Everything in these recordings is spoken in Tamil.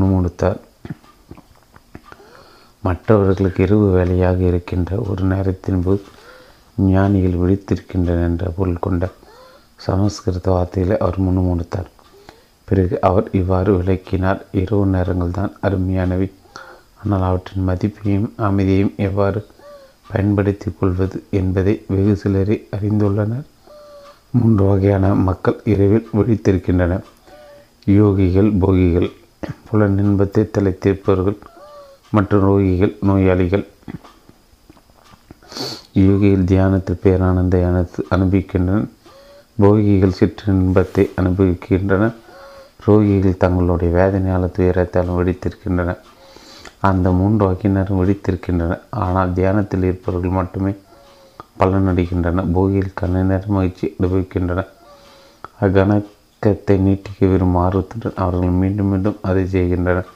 முணுமுணுத்தார் மற்றவர்களுக்கு இரவு வேலையாக இருக்கின்ற ஒரு நேரத்தின் போது ஞானிகள் விழித்திருக்கின்றன என்ற பொருள் கொண்ட சமஸ்கிருத வார்த்தைகளை அவர் முன்னுமுடுத்தார் பிறகு அவர் இவ்வாறு விளக்கினார் இரவு நேரங்கள் தான் அருமையானவை. ஆனால் அவற்றின் மதிப்பையும் அமைதியையும் எவ்வாறு பயன்படுத்தி கொள்வது என்பதை வெகு சிலரே அறிந்துள்ளனர். மூன்று வகையான மக்கள் இரவில் விழித்திருக்கின்றனர். யோகிகள் போகிகள் புலன் இன்பத்தை தலைத்திருப்பவர்கள் மற்றும் ரோகிகள் நோயாளிகள். யோகியில் தியானத்தில் பேரானந்தை அனு அனுபவிக்கின்றனர். போகிகள் சிற்றின்பத்தை அனுபவிக்கின்றனர். ரோகிகள் தங்களுடைய வேதனையால் துயரத்தாலும் வெடித்திருக்கின்றன அந்த மூன்று வகையினரும் வெடித்திருக்கின்றன ஆனால் தியானத்தில் இருப்பவர்கள் மட்டுமே பலனடைகின்றன போகியில் கண்ண நேரம் மகிழ்ச்சி அனுபவிக்கின்றனர். சக்கரத்தை நீட்டிக்க விரும்பும் ஆர்வத்துடன் அவர்கள் மீண்டும் மீண்டும் அதை செய்கின்றனர்.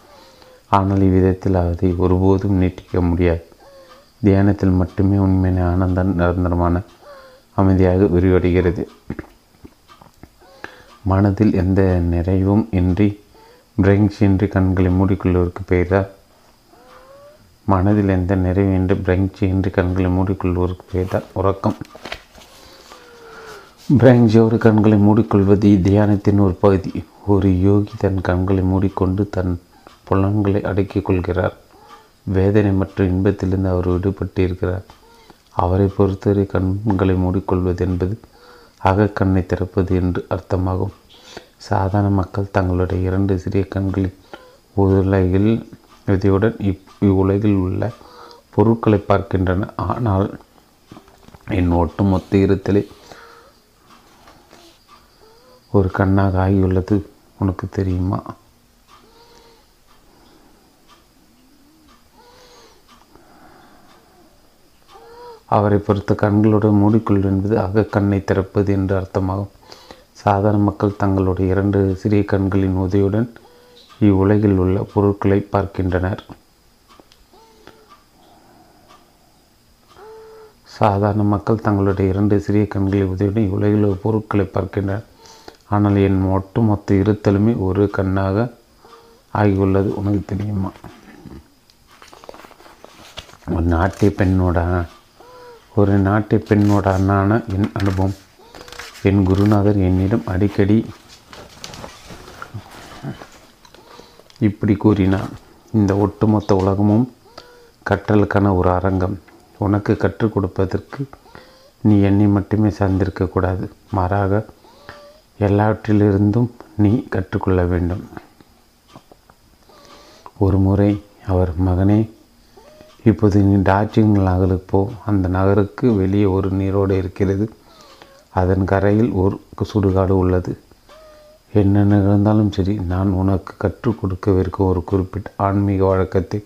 ஆனால் இவ்விதத்தில் அதை ஒருபோதும் நீட்டிக்க முடியாது. தியானத்தில் மட்டுமே உண்மையான ஆனந்தம் நிரந்தரமான அமைதியாக விரிவடைகிறது. மனதில் எந்த நிறைவும் இன்றி பிரெங்க்ஸ் இன்றி கண்களை மூடிக்கொள்வதற்கு பெயர்தான் மனதில் எந்த நிறைவு என்று பிரெங்க்ஸ் இன்றி கண்களை மூடிக்கொள்வதற்கு பெயர்தான் உறக்கம். பிரெங்க்ஸோடு கண்களை மூடிக்கொள்வது தியானத்தின் ஒரு பகுதி. ஒரு யோகி தன் கண்களை மூடிக்கொண்டு தன் புலன்களை அடக்கிக் கொள்கிறார். வேதனை மற்றும் இன்பத்திலிருந்து அவர் விடுபட்டு இருக்கிறார் அவரை பொறுத்தவரை கண்களை மூடிக்கொள்வது என்பது அகக்கண்ணை திறப்பது என்று அர்த்தமாகும். சாதாரண மக்கள் தங்களுடைய இரண்டு சிறிய கண்களின் உலகில் இதையுடன் இப் இவ்வுலகில் உள்ள பொருட்களை பார்க்கின்றன ஆனால் என் ஒட்டுமொத்த இருத்தலை ஒரு கண்ணாக ஆகியுள்ளது உனக்கு தெரியுமா? அவரை பொறுத்த கண்களுடன் மூடிக்கொள் என்பது அகக்கண்ணை திறப்பது என்று அர்த்தமாகும். சாதாரண மக்கள் தங்களுடைய இரண்டு சிறிய கண்களின் உதவியுடன் இவ்வுலகில் உள்ள பொருட்களை பார்க்கின்றனர். சாதாரண மக்கள் தங்களுடைய இரண்டு சிறிய கண்களின் உதவியுடன் இவ்வுலகில் உள்ள பொருட்களை பார்க்கின்றனர். ஆனால் என் ஒட்டுமொத்த இருத்தலுமே ஒரு கண்ணாக ஆகியுள்ளது. உனக்கு தெரியுமா? ஒரு நாட்டிய பெண்ணோட ஒரு நாட்டிய பெண்ணோட அண்ணான என் அனுபவம். என் குருநாதர் என்னிடம் அடிக்கடி இப்படி கூறினார். இந்த ஒட்டுமொத்த உலகமும் கற்றலுக்கான ஒரு அரங்கம். உனக்கு கற்றுக் கொடுப்பதற்கு நீ என்னை மட்டுமே சார்ந்திருக்கக்கூடாது மாறாக எல்லாவற்றிலிருந்தும் நீ கற்றுக்கொள்ள வேண்டும். ஒரு முறை அவர் மகனே இப்போது நீ டார்ஜிங் நகருக்கு போ அந்த நகருக்கு வெளியே ஒரு நீரோடு இருக்கிறது. அதன் கரையில் ஒரு சுடுகாடு உள்ளது. என்ன நிகழ்ந்தாலும் சரி நான் உனக்கு கற்றுக் கொடுக்கவிருக்கும் ஒரு குறிப்பிட்ட ஆன்மீக வழக்கத்தை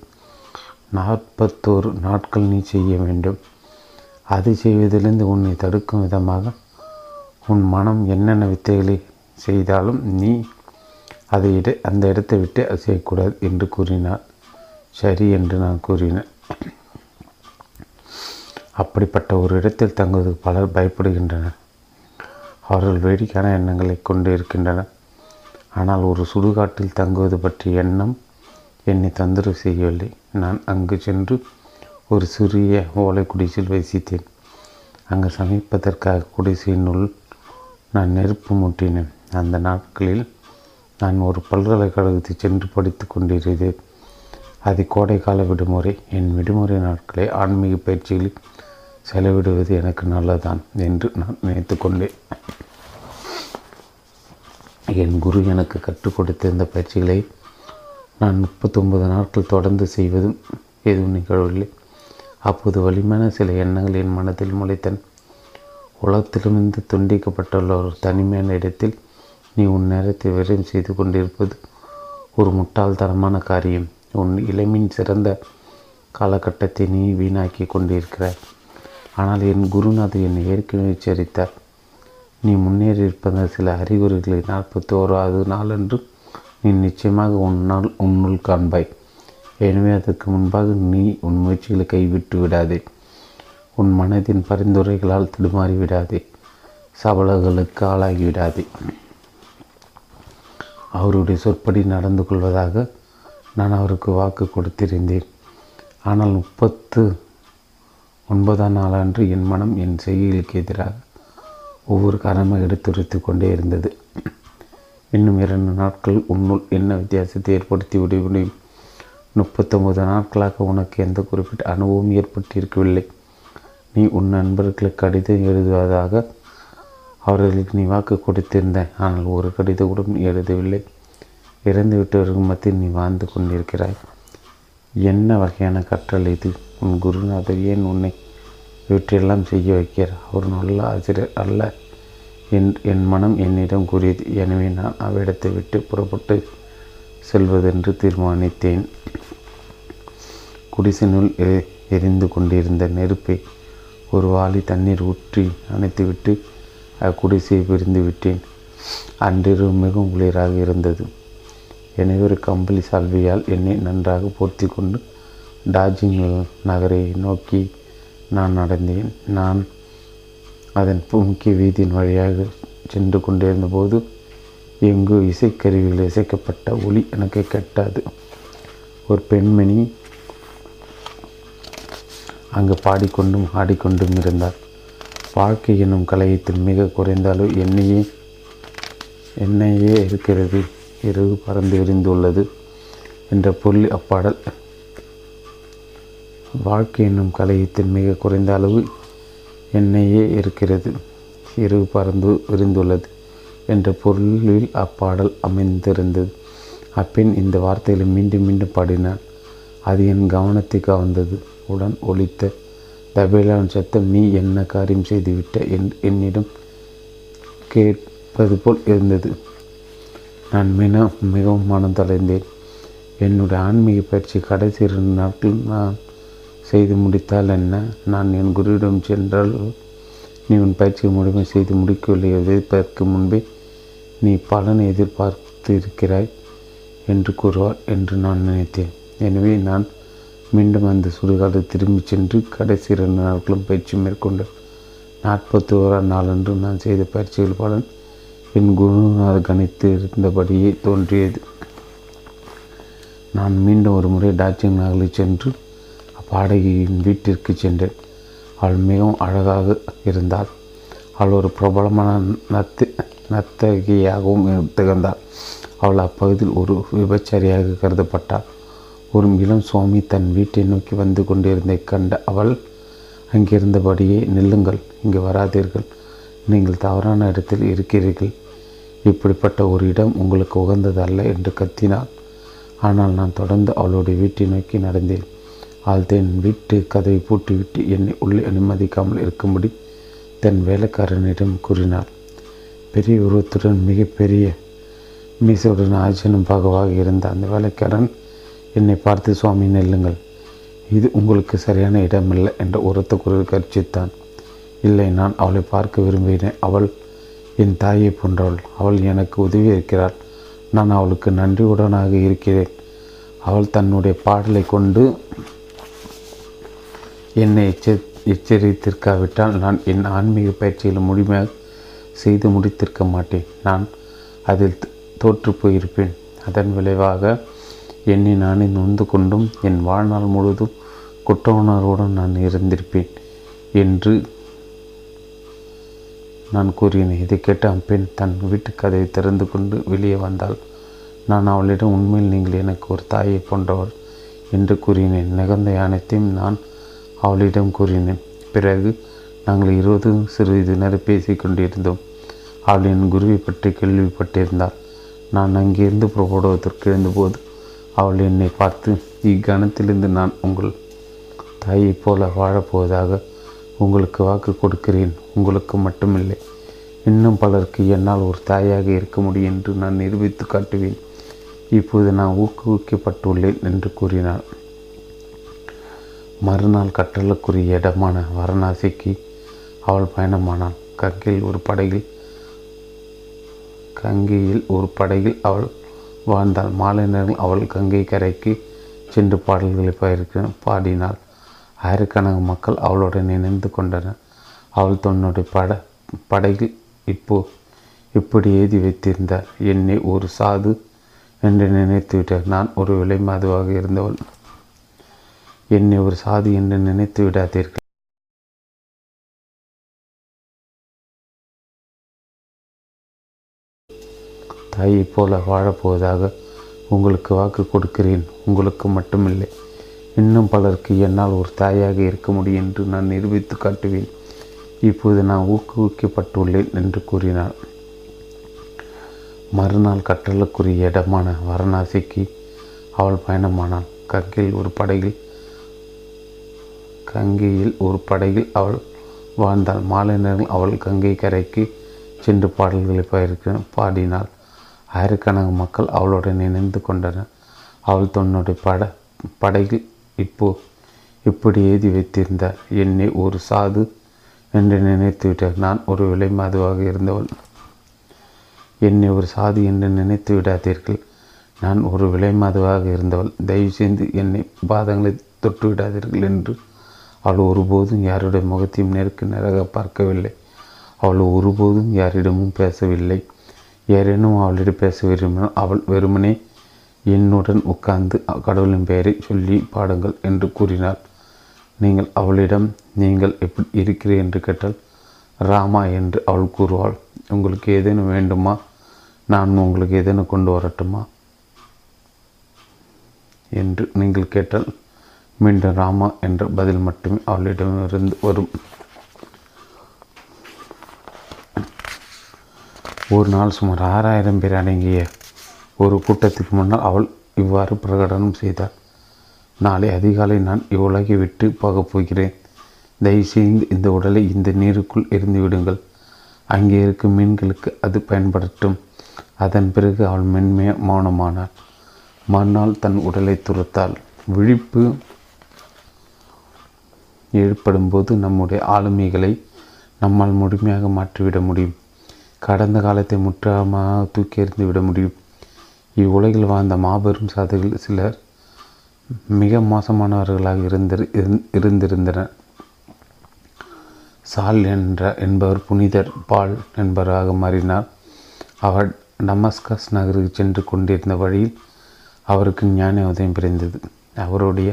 நாற்பத்தோரு நாட்கள் நீ செய்ய வேண்டும். அதை செய்வதிலிருந்து உன்னை தடுக்கும் விதமாக உன் மனம் என்னென்ன வித்தைகளை செய்தாலும் நீ அதை இட அந்த இடத்தை விட்டு அசையக்கூடாது செய்யக்கூடாது என்று கூறினார் சரி என்று நான் கூறினேன். அப்படிப்பட்ட ஒரு இடத்தில் தங்குவதற்கு பலர் பயப்படுகின்றனர். அவர்கள் வேடிக்கையான எண்ணங்களை கொண்டு இருக்கின்றனர். ஆனால் ஒரு சுடுகாட்டில் தங்குவது பற்றிய எண்ணம் என்னை தொந்தரவு செய்யவில்லை. நான் அங்கு சென்று ஒரு சிறிய ஓலை குடிசில் வசித்தேன். அங்கு சமைப்பதற்காக குடிசையினுள் நான் நெருப்பு முட்டினேன். அந்த நாட்களில் நான் ஒரு பல்கலைக்கழகத்தை சென்று படித்து கொண்டிருந்தேன். அது கோடைக்கால விடுமுறை. என் விடுமுறை நாட்களை ஆன்மீக பயிற்சிகளில் செலவிடுவது எனக்கு நல்லதான் என்று நான் நினைத்து கொண்டேன். என் குரு எனக்கு கற்றுக் கொடுத்திருந்த இந்த பயிற்சிகளை நான் முப்பத்தொன்பது நாட்கள் தொடர்ந்து செய்வதும் எதுவும் நிகழவில்லை. அப்போது வலிமையான சில எண்ணங்கள் என் மனத்தில் முளைத்தன். உலகத்திலிருந்து துண்டிக்கப்பட்டுள்ள ஒரு தனிமையான இடத்தில் நீ உன் நேரத்தை விரயம் செய்து கொண்டிருப்பது ஒரு முட்டாள்தனமான காரியம். உன் இளமின் சிறந்த காலகட்டத்தை நீ வீணாக்கி கொண்டிருக்கிறாய். ஆனால் என் குருநாதர் என்னை ஏற்கனவே எச்சரித்தார். நீ முன்னேறி இருப்பதன் சில அறிகுறிகளை நாற்பத்தி ஓராவது நாளன்று நீ நிச்சயமாக உன்னால் உன்னுள் காண்பாய். எனவே அதற்கு முன்பாக நீ உன் முயற்சிகளை கைவிட்டு விடாதே. உன் மனதின் பரிந்துரைகளால் தடுமாறி விடாதே. சபலங்களுக்கு ஆளாகி விடாதே. அவருடைய சொற்படி நடந்து கொள்வதாக நான் அவருக்கு வாக்கு கொடுத்திருந்தேன். ஆனால் முப்பத்து ஒன்பதாம் நாளன்று என் மனம் என் செய்கைகளுக்கு எதிராக ஒவ்வொரு காரணமாக எடுத்துரைத்து கொண்டே இருந்தது. இன்னும் இரண்டு நாட்கள் உன்னுள் என்ன வித்தியாசத்தை ஏற்படுத்தி விட முடியும் முப்பத்தொம்பது நாட்களாக உனக்கு எந்த குறிப்பிட்ட அனுபவம் ஏற்பட்டிருக்கவில்லை. நீ உன் நண்பர்களுக்கு கடிதம் எழுதுவதாக அவர்களுக்கு நீ வாக்கு கொடுத்திருந்த ஆனால் ஒரு கடிதம் கூட எழுதவில்லை. இறந்து விட்டவர்கள் மத்தியில் நீ வாழ்ந்து கொண்டிருக்கிறாய். என்ன வகையான கற்றல் இது? உன் குருநாதர் ஏன் உன்னை இவற்றையெல்லாம் செய்ய வைக்கிறார்? அவர் நல்ல ஆசிரியர் அல்ல என் என் மனம் என்னிடம் கூறியது. எனவே நான் அவ்விடத்தை விட்டு புறப்பட்டு செல்வதென்று தீர்மானித்தேன். குடிசைனுள் எரிந்து கொண்டிருந்த நெருப்பை ஒரு வாளி தண்ணீர் ஊற்றி அணைத்துவிட்டு அக்குடிசையை பிரிந்து விட்டேன். அன்றிரவு மிகவும் குளிராக இருந்தது. எனவே ஒரு கம்பளி சால்வையால் என்னை நன்றாக போர்த்தி கொண்டு டார்ஜிங் நகரை நோக்கி நான் நடந்தேன். நான் அதன் முக்கிய வீதியின் வழியாக சென்று கொண்டிருந்தபோது எங்கு இசைக்கருவிகள் இசைக்கப்பட்ட ஒளி எனக்கு கெட்டாது. ஒரு பெண்மணி அங்கு பாடிக்கொண்டும் ஆடிக்கொண்டும் இருந்தார். வாழ்க்கை என்னும் கலையத்தில் மிக குறைந்த அளவு என்னையே என்னையே இருக்கிறது. இரவு பறந்து விரிந்துள்ளது என்ற பொருள் அப்பாடல். வாழ்க்கை என்னும் கலையத்தில் மிக குறைந்த அளவு என்னையே இருக்கிறது. இரவு பறந்து விரிந்துள்ளது என்ற பொருளில் அப்பாடல் அமைந்திருந்தது. அப்பெண் இந்த வார்த்தைகளை மீண்டும் மீண்டும் பாடினான். அது என் கவனத்தை கவர்ந்தது. உடன் ஒழித்த தபிலான் சத்தம் நீ என்ன காரியம் செய்துவிட்ட? என் என்னிடம் கேட்பது போல் இருந்தது. நான் மிக மிகவும் மனம் தலைந்தேன் என்னுடைய ஆன்மீக பயிற்சி கடைசி இரண்டு நாட்கள் நான் செய்து முடித்தால் என்ன? நான் என் குருவிடம் சென்றால் நீ உன் பயிற்சியை முழுமை செய்து முடிக்கவில்லை. எதிர்ப்பதற்கு முன்பே நீ பலனை எதிர்பார்த்து இருக்கிறாய் என்று கூறுவார் என்று நான் நினைத்தேன். எனவே நான் மீண்டும் அந்த சுடுகாடு திரும்பிச் சென்று கடைசி இரண்டு நாட்களும் பயிற்சி மேற்கொண்டார் நாற்பத்தி ஓராம் நாளன்று நான் செய்த பயிற்சிகள் பலன் என் குருநாதர் கணித்து இருந்தபடியே தோன்றியது. நான் மீண்டும் ஒரு முறை டாச்சிங் நகரில் சென்று அப்பாடகியின் வீட்டிற்கு சென்றேன். அவள் மிகவும் அழகாக இருந்தாள். அவள் ஒரு பிரபலமான நத்து நர்த்தகியாகவும் திகழ்ந்தாள். அவள் அப்பகுதியில் ஒரு விபச்சாரியாக கருதப்பட்டாள். ஒரு இளம் சுவாமி தன் வீட்டை நோக்கி வந்து கொண்டிருந்தை கண்ட அவள் அங்கிருந்தபடியே நில்லுங்கள் இங்கு வராதீர்கள். நீங்கள் தவறான இடத்தில் இருக்கிறீர்கள். இப்படிப்பட்ட ஒரு இடம் உங்களுக்கு உகந்தது அல்ல என்று கத்தினாள். ஆனால் நான் தொடர்ந்து அவளுடைய வீட்டை நோக்கி நடந்தேன். அவள் தன் வீட்டு கதவை பூட்டிவிட்டு என்னை உள்ளே அனுமதிக்காமல் இருக்கும்படி தன் வேலைக்காரனிடம் கூறினாள். பெரிய உருவத்துடன் மிகப்பெரிய மீசையுடன் ஆஜனும் பாகவாக இருந்த அந்த வேலைக்காரன் என்னை பார்த்து சுவாமி நெல்லுங்கள். இது உங்களுக்கு சரியான இடமில்லை என்ற உரத்த குரல் கர்ச்சித்தான் இல்லை நான் அவளை பார்க்க விரும்பினேன். அவள் என் தாயை போன்றவள். அவள் எனக்கு உதவி இருக்கிறாள். நான் அவளுக்கு நன்றியுடனாக இருக்கிறேன். அவள் தன்னுடைய பாடலை கொண்டு என்னை எச்ச எச்சரித்திருக்காவிட்டால் நான் என் ஆன்மீக பயிற்சியில் முழுமையாக செய்து முடித்திருக்க மாட்டேன். நான் அதில் தோற்று போயிருப்பேன். அதன் விளைவாக என்னை நானே நொந்து கொண்டும் என் வாழ்நாள் முழுவதும் குற்ற உணர்வுடன் நான் இருந்திருப்பேன் என்று நான் கூறினேன். இதை கேட்ட அப்பெண் தன் வீட்டு கதவை திறந்து கொண்டு வெளியே வந்தாள். நான் அவளிடம் உண்மையில் நீங்கள் எனக்கு ஒரு தாயை போன்றவர் என்று கூறினேன். நிகழ்ந்த அனைத்தையும் நான் அவளிடம் கூறினேன். பிறகு நாங்கள் இருபது சிறிது நேரம் பேசி கொண்டிருந்தோம். அவள் என் குருவை பற்றி கேள்விப்பட்டிருந்தாள். நான் அங்கிருந்து புறப்படுவதற்கு எழுந்தபோது அவள் என்னை பார்த்து இக்கணத்திலிருந்து நான் உங்கள் தாயைப் போல வாழப்போவதாக உங்களுக்கு வாக்கு கொடுக்கிறேன். உங்களுக்கு மட்டுமில்லை இன்னும் பலருக்கு என்னால் ஒரு தாயாக இருக்க முடியும் என்று நான் நிரூபித்து காட்டுவேன். இப்போது நான் ஊக்குவிக்கப்பட்டுள்ளேன் என்று கூறினாள். மறுநாள் கற்றலுக்குரிய இடமான வாரணாசிக்கு அவள் பயணமானாள். கங்கையில் ஒரு படகில் கங்கையில் ஒரு படகில் அவள் வாழ்ந்தாள் மாலை நேரம் அவள் கங்கை கரைக்கு சென்று பாடல்களை பயிர்க்க பாடினாள். ஆயிரக்கணக்கான மக்கள் அவளுடன் இணைந்து கொண்டனர். அவள் தன்னுடைய பட படகில் இப்போ இப்படி எழுதி வைத்திருந்தார் என்னை ஒரு சாது என்று நினைத்துவிட்டார் நான் ஒரு விலை மாதுவாக இருந்தவள். என்னை ஒரு சாதி என்று நினைத்து விடாதீர்கள். தாயைப் போல வாழப்போவதாக உங்களுக்கு வாக்கு கொடுக்கிறேன். உங்களுக்கு மட்டுமில்லை. இன்னும் பலருக்கு என்னால் ஒரு தாயாக இருக்க முடியும் என்று நான் நிரூபித்து காட்டுவேன். இப்போது நான் ஊக்குவிக்கப்பட்டுள்ளேன் என்று கூறினார் மறுநாள் கற்றலுக்குரிய இடமான வாரணாசிக்கு அவள் பயணமானாள். கங்கையில் ஒரு படகில் கங்கையில் ஒரு படகில் அவள் வாழ்ந்தாள். மாலை நேரம் அவள் கங்கை கரைக்கு சென்று பாடல்களை பயிர்க்க பாடினாள். ஆயிரக்கணக்கான மக்கள் அவளுடன் இணைந்து கொண்டனர். அவள் தன்னுடைய பட படையில் இப்போ இப்படி எழுதி வைத்திருந்தார் என்னை ஒரு சாது என்று நினைத்துவிட்டார் நான் ஒரு விலை மாதுவாக இருந்தவள். என்னை ஒரு சாது என்று நினைத்து விடாதீர்கள். நான் ஒரு விலை மாதுவாக இருந்தவள். தயவு செய்து என்னை பாதங்களை தொட்டு விடாதீர்கள் என்று அவள் ஒருபோதும் யாருடைய முகத்தையும் நேருக்கு நேராக பார்க்கவில்லை. அவள் ஒருபோதும் யாரிடமும் பேசவில்லை. யாரேனும் அவளிடம் பேச விரும்பினால் அவள் வெறுமனே என்னுடன் உட்கார்ந்து கடவுளின் பெயரை சொல்லி பாடுங்கள் என்று கூறினாள். நீங்கள் அவளிடம் நீங்கள் எப்படி இருக்கிறீர்? என்று கேட்டால் ராமா என்று அவள் கூறுவாள். உங்களுக்கு ஏதேனும் வேண்டுமா? நான் உங்களுக்கு ஏதேனும் கொண்டு வரட்டுமா? என்று நீங்கள் கேட்டால் மீண்டும் ராமா என்ற பதில் மட்டுமே அவளிடமிருந்து வரும். ஒரு நாள் சுமார் ஆறாயிரம் பேர் அடங்கிய ஒரு கூட்டத்துக்கு முன்னால் அவள் இவ்வாறு பிரகடனம் செய்தார் நாளை அதிகாலை நான் இவ்வுலகை விட்டு போகப் போகிறேன். தயவுசெய்து இந்த உடலை இந்த நீருக்குள் எரிந்து விடுங்கள். அங்கே இருக்கும் மீன்களுக்கு அது பயன்படட்டும். அதன் பிறகு அவள் மென்மைய மௌனமானாள். மறுநாள் தன் உடலை துரத்தாள். விழிப்பு ஏற்படும்போது நம்முடைய ஆளுமைகளை நம்மால் முழுமையாக மாற்றிவிட முடியும். கடந்த காலத்தை முற்றமாக தூக்கி எறிந்து விட முடியும். இவ்வுலகில் வாழ்ந்த மாபெரும் சாதிகள் சிலர் மிக மோசமானவர்களாக இருந்திரு இருந்திருந்தனர். சால் என்ற என்பவர் புனிதர் பால் என்பவராக மாறினார். அவர் டமஸ்கஸ் நகருக்கு சென்று கொண்டிருந்த வழியில் அவருக்கு ஞான உதயம் பிறந்தது. அவருடைய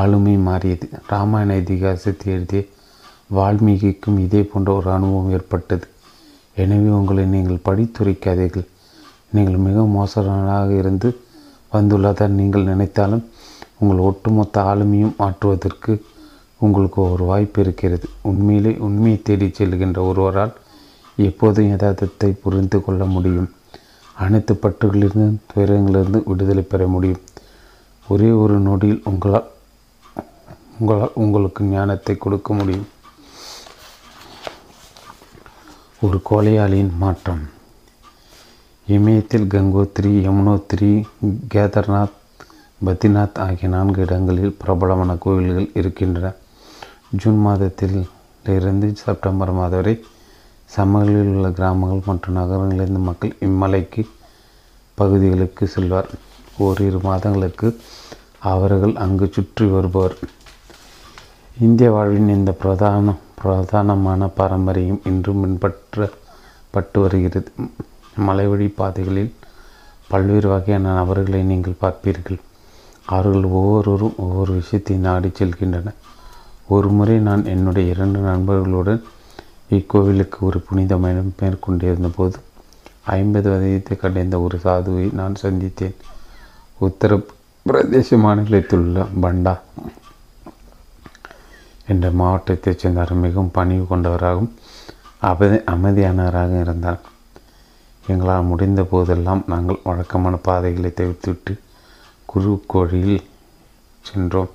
ஆளுமை மாறியது. ராமாயண இதிகாசத்தை எழுதிய வால்மீகிக்கும் இதே போன்ற ஒரு அனுபவம் ஏற்பட்டது. எனவே உங்களை நீங்கள் படித்துரைக்காதீர்கள். நீங்கள் மிக மோசமானதாக இருந்து வந்துள்ளதாக நீங்கள் நினைத்தாலும் உங்கள் ஒட்டுமொத்த ஆளுமையும் மாற்றுவதற்கு உங்களுக்கு ஒரு வாய்ப்பு இருக்கிறது. உண்மையிலே உண்மையை தேடிச் செல்கின்ற ஒருவரால் எப்போதும் யதார்த்தத்தை புரிந்து கொள்ள முடியும். அனைத்து பற்றுகளிலிருந்து துயரங்களிலிருந்து விடுதலை பெற முடியும். ஒரே ஒரு நொடியில் உங்களால் உங்களால் உங்களுக்கு ஞானத்தை கொடுக்க முடியும். ஒரு கொலையாளியின் மாற்றம். இமயத்தில் கங்கோத்ரி யமுனோத்ரி கேதர்நாத் பத்ரிநாத் ஆகிய நான்கு இடங்களில் பிரபலமான கோவில்கள் இருக்கின்றன. ஜூன் மாதத்தில் இருந்து செப்டம்பர் மாதம் வரை சமவெளியில் உள்ள கிராமங்கள் மற்றும் நகரங்களிலிருந்து மக்கள் இம்மலைக்கு பகுதிகளுக்கு செல்வார். ஓரிரு மாதங்களுக்கு அவர்கள் அங்கு சுற்றி வருபவர். இந்திய வாழ்வின் இந்த பிரதான பிரதானமான பாரம்பரியம் இன்றும் பின்பற்றப்பட்டு வருகிறது. மலைவழி பாதைகளில் பல்வேறு வகையான நபர்களை நீங்கள் பார்ப்பீர்கள். அவர்கள் ஒவ்வொருவரும் ஒவ்வொரு விஷயத்தை நாடி செல்கின்றனர் ஒரு முறை நான் என்னுடைய இரண்டு நண்பர்களுடன் இக்கோவிலுக்கு ஒரு புனித மயம் மேற்கொண்டிருந்த போது ஐம்பது வயதை கடைந்த ஒரு சாதுவை நான் சந்தித்தேன். உத்தரப்பிரதேச மாநிலத்தில் உள்ள பண்டா என்ற மாவட்டத்தைச் சேர்ந்தவர் மிகவும் பணிவு கொண்டவராகவும் அபதி அமைதியானவராக இருந்தார். எங்களால் முடிந்த போதெல்லாம் நாங்கள் வழக்கமான பாதைகளை தவிர்த்துவிட்டு குரு கோழியில் சென்றோம்.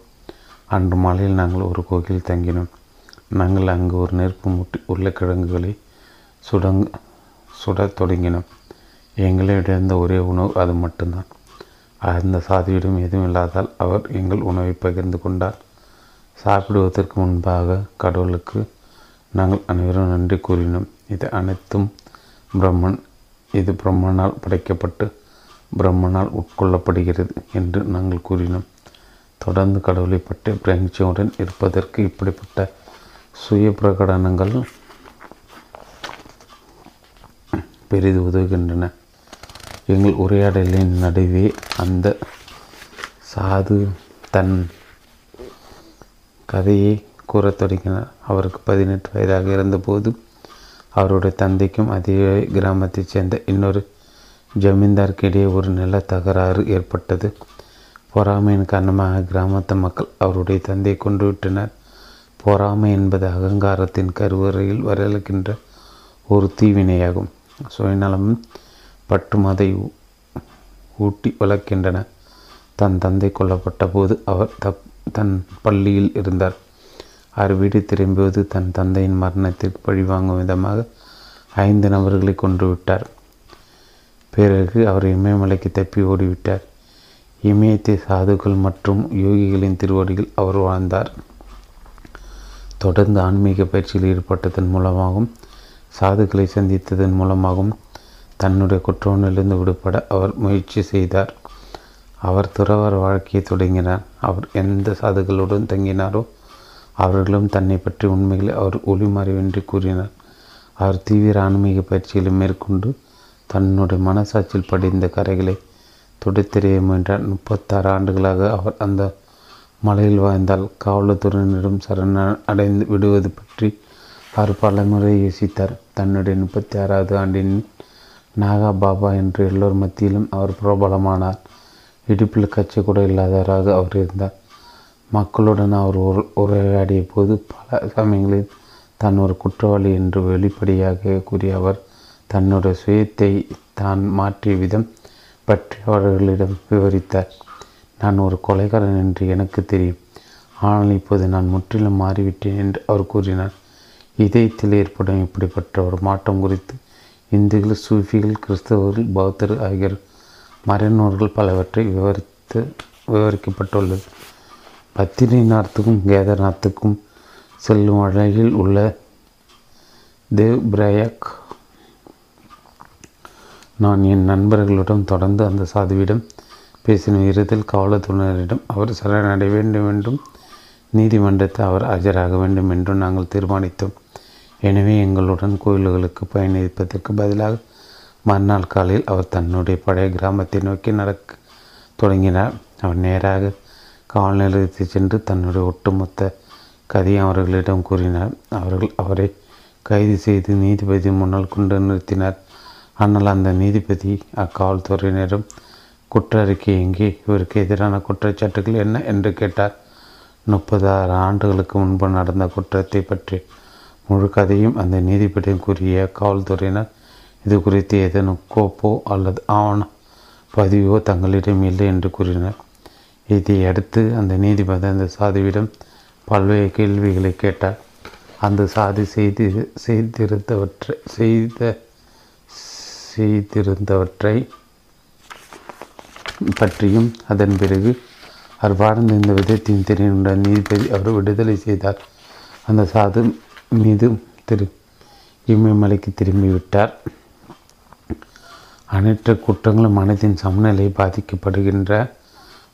அன்று மாலையில் நாங்கள் ஒரு கோயிலில் தங்கினோம். நாங்கள் அங்கு ஒரு நெருப்பு மூட்டி உருளைக்கிழங்குகளை சுடங் சுடத் தொடங்கினோம். எங்களிடம் ஒரே உணவு அது மட்டும்தான். அந்த சாதியிடம் எதுவும் இல்லாதால் அவர் எங்கள் உணவை பகிர்ந்து கொண்டார். சாப்பிடுவதற்கு முன்பாக கடவுளுக்கு நாங்கள் அனைவரும் நன்றி கூறினோம். இது அனைத்தும் பிரம்மன் இது பிரம்மனால் படைக்கப்பட்டு பிரம்மனால் உட்கொள்ளப்படுகிறது என்று நாங்கள் கூறினோம். தொடர்ந்து கடவுளை பற்றி பிரகிச்சியுடன் இருப்பதற்கு இப்படிப்பட்ட சுய பிரகடனங்கள் பெரிது உதவுகின்றன. எங்கள் உரையாடலின் நடுவே அந்த சாது தன் கதையை கூறத் தொடங்கினார் அவருக்கு பதினெட்டு வயதாக இருந்தபோது அவருடைய தந்தைக்கும் அதே கிராமத்தைச் சேர்ந்த இன்னொரு ஜமீன்தாருக்கு இடையே ஒரு நில தகராறு ஏற்பட்டது. பொறாமையின் காரணமாக கிராமத்து மக்கள் அவருடைய தந்தையை கொண்டு விட்டனர். பொறாமை என்பது அகங்காரத்தின் கருவறையில் வரலுக்கின்ற ஒரு தீவினையாகும். சுயநலமும் பற்றுமதை ஊட்டி வளர்க்கின்றன. தன் தந்தை கொல்லப்பட்ட போது அவர் தப் தன் பள்ளியில் இருந்தார். அவர் வீடு திரும்பியது தன் தந்தையின் மரணத்திற்கு பழிவாங்கும் விதமாக ஐந்து நபர்களை கொன்று விட்டார். பிறகு அவர் இமயமலைக்கு தப்பி ஓடிவிட்டார். இமயத்தை சாதுக்கள் மற்றும் யோகிகளின் திருவடியில் அவர் வாழ்ந்தார். தொடர்ந்து ஆன்மீக பயிற்சியில் ஈடுபட்டதன் மூலமாகவும் சாதுக்களை சந்தித்ததன் மூலமாகவும் தன்னுடைய குற்றவனிலிருந்து விடுபட அவர் முயற்சி செய்தார். அவர் துறவர் வாழ்க்கையை தொடங்கினார். அவர் எந்த சாதுகளுடன் தங்கினாரோ அவர்களும் தன்னை பற்றி உண்மைகளை அவர் ஒளிமறைவின்றி கூறினார். அவர் தீவிர ஆன்மீக பயிற்சிகளை மேற்கொண்டு தன்னுடைய மனசாட்சியில் படிந்த கரைகளை துடைத்தெறிய முயன்றார். முப்பத்தாறு ஆண்டுகளாக அவர் அந்த மலையில் வாய்ந்தால் காவல்துறையினரிடம் சரண அடைந்து விடுவது பற்றி அவர் பலமுறை யோசித்தார். தன்னுடைய முப்பத்தி ஆறாவது ஆண்டின் நாகா பாபா என்று எல்லோர் மத்தியிலும் அவர் பிரபலமானார். இடுப்பில் கட்சி கூட இல்லாதவராக அவர் இருந்தார். மக்களுடன் அவர் உரையாடிய போது பல சமயங்களில் தான் ஒரு குற்றவாளி என்று வெளிப்படையாக கூறிய அவர் தன்னுடைய சுயத்தை தான் மாற்றிய விதம் பற்றி அவர்களிடம் விவரித்தார். நான் ஒரு கொலைகாரன் என்று எனக்கு தெரியும். ஆனால் இப்போது நான் முற்றிலும் மாறிவிட்டேன் என்று அவர் கூறினார். இதயத்தில் ஏற்படும் இப்படிப்பட்ட ஒரு மாற்றம் குறித்து இந்துக்கள் சூஃபிகள் கிறிஸ்தவர்கள் பௌத்தர் ஆகியோர் மறைநூல்கள் பலவற்றை விவரித்து விவரிக்கப்பட்டுள்ளது. பத்திரிநாத்துக்கும் கேதார்நாத்துக்கும் செல்லும் வழியில் உள்ள தேவ் பிரயாக் நான் என் நண்பர்களுடன் தொடர்ந்து அந்த சாதுவிடம் பேசின இறுதியில் காவல்துறையினரிடம் அவர் சரணடைய வேண்டும் என்றும் நீதிமன்றத்தை அவர் ஆஜராக வேண்டும் என்றும் நாங்கள் தீர்மானித்தோம். எனவே எங்களுடன் கோயில்களுக்கு பயணிப்பதற்கு பதிலாக மறுநாள் காலையில் அவர் தன்னுடைய பழைய கிராமத்தை நோக்கி நடக்க தொடங்கினார். அவர் நேராக காவல் நிலையத்தை சென்று தன்னுடைய ஒட்டுமொத்த கதையை அவர்களிடம் கூறினார். அவர்கள் அவரை கைது செய்து நீதிபதி முன்னால் கொண்டு நிறுத்தினார். ஆனால் அந்த நீதிபதி அக்காவல்துறையினரும் குற்ற அறிக்கை எங்கே? இவருக்கு எதிரான குற்றச்சாட்டுகள் என்ன? என்று கேட்டார். முப்பதாறு ஆண்டுகளுக்கு முன்பு நடந்த குற்றத்தை பற்றி முழு கதையும் அந்த நீதிபதியும் கூறிய காவல்துறையினர் இது குறித்து ஏதேனும் கோப்போ அல்லது ஆவண பதிவோ தங்களிடம் இல்லை என்று கூறினர். இதை அடுத்து அந்த நீதிபதி அந்த சாதுவிடம் பல்வேறு கேள்விகளை கேட்டார். அந்த சாதி செய்தி செய்திருந்தவற்றை செய்த செய்திருந்தவற்றை பற்றியும் அதன் பிறகு அவர் வாழ்ந்த இந்த விதத்தையும் தெரிந்த நீதிபதி அவர் விடுதலை செய்தார். அந்த சாது மீது திரு. இமயமலைக்கு திரும்பிவிட்டார். அனைத்து குற்றங்களும் மனதின் சமநிலை பாதிக்கப்படுகின்ற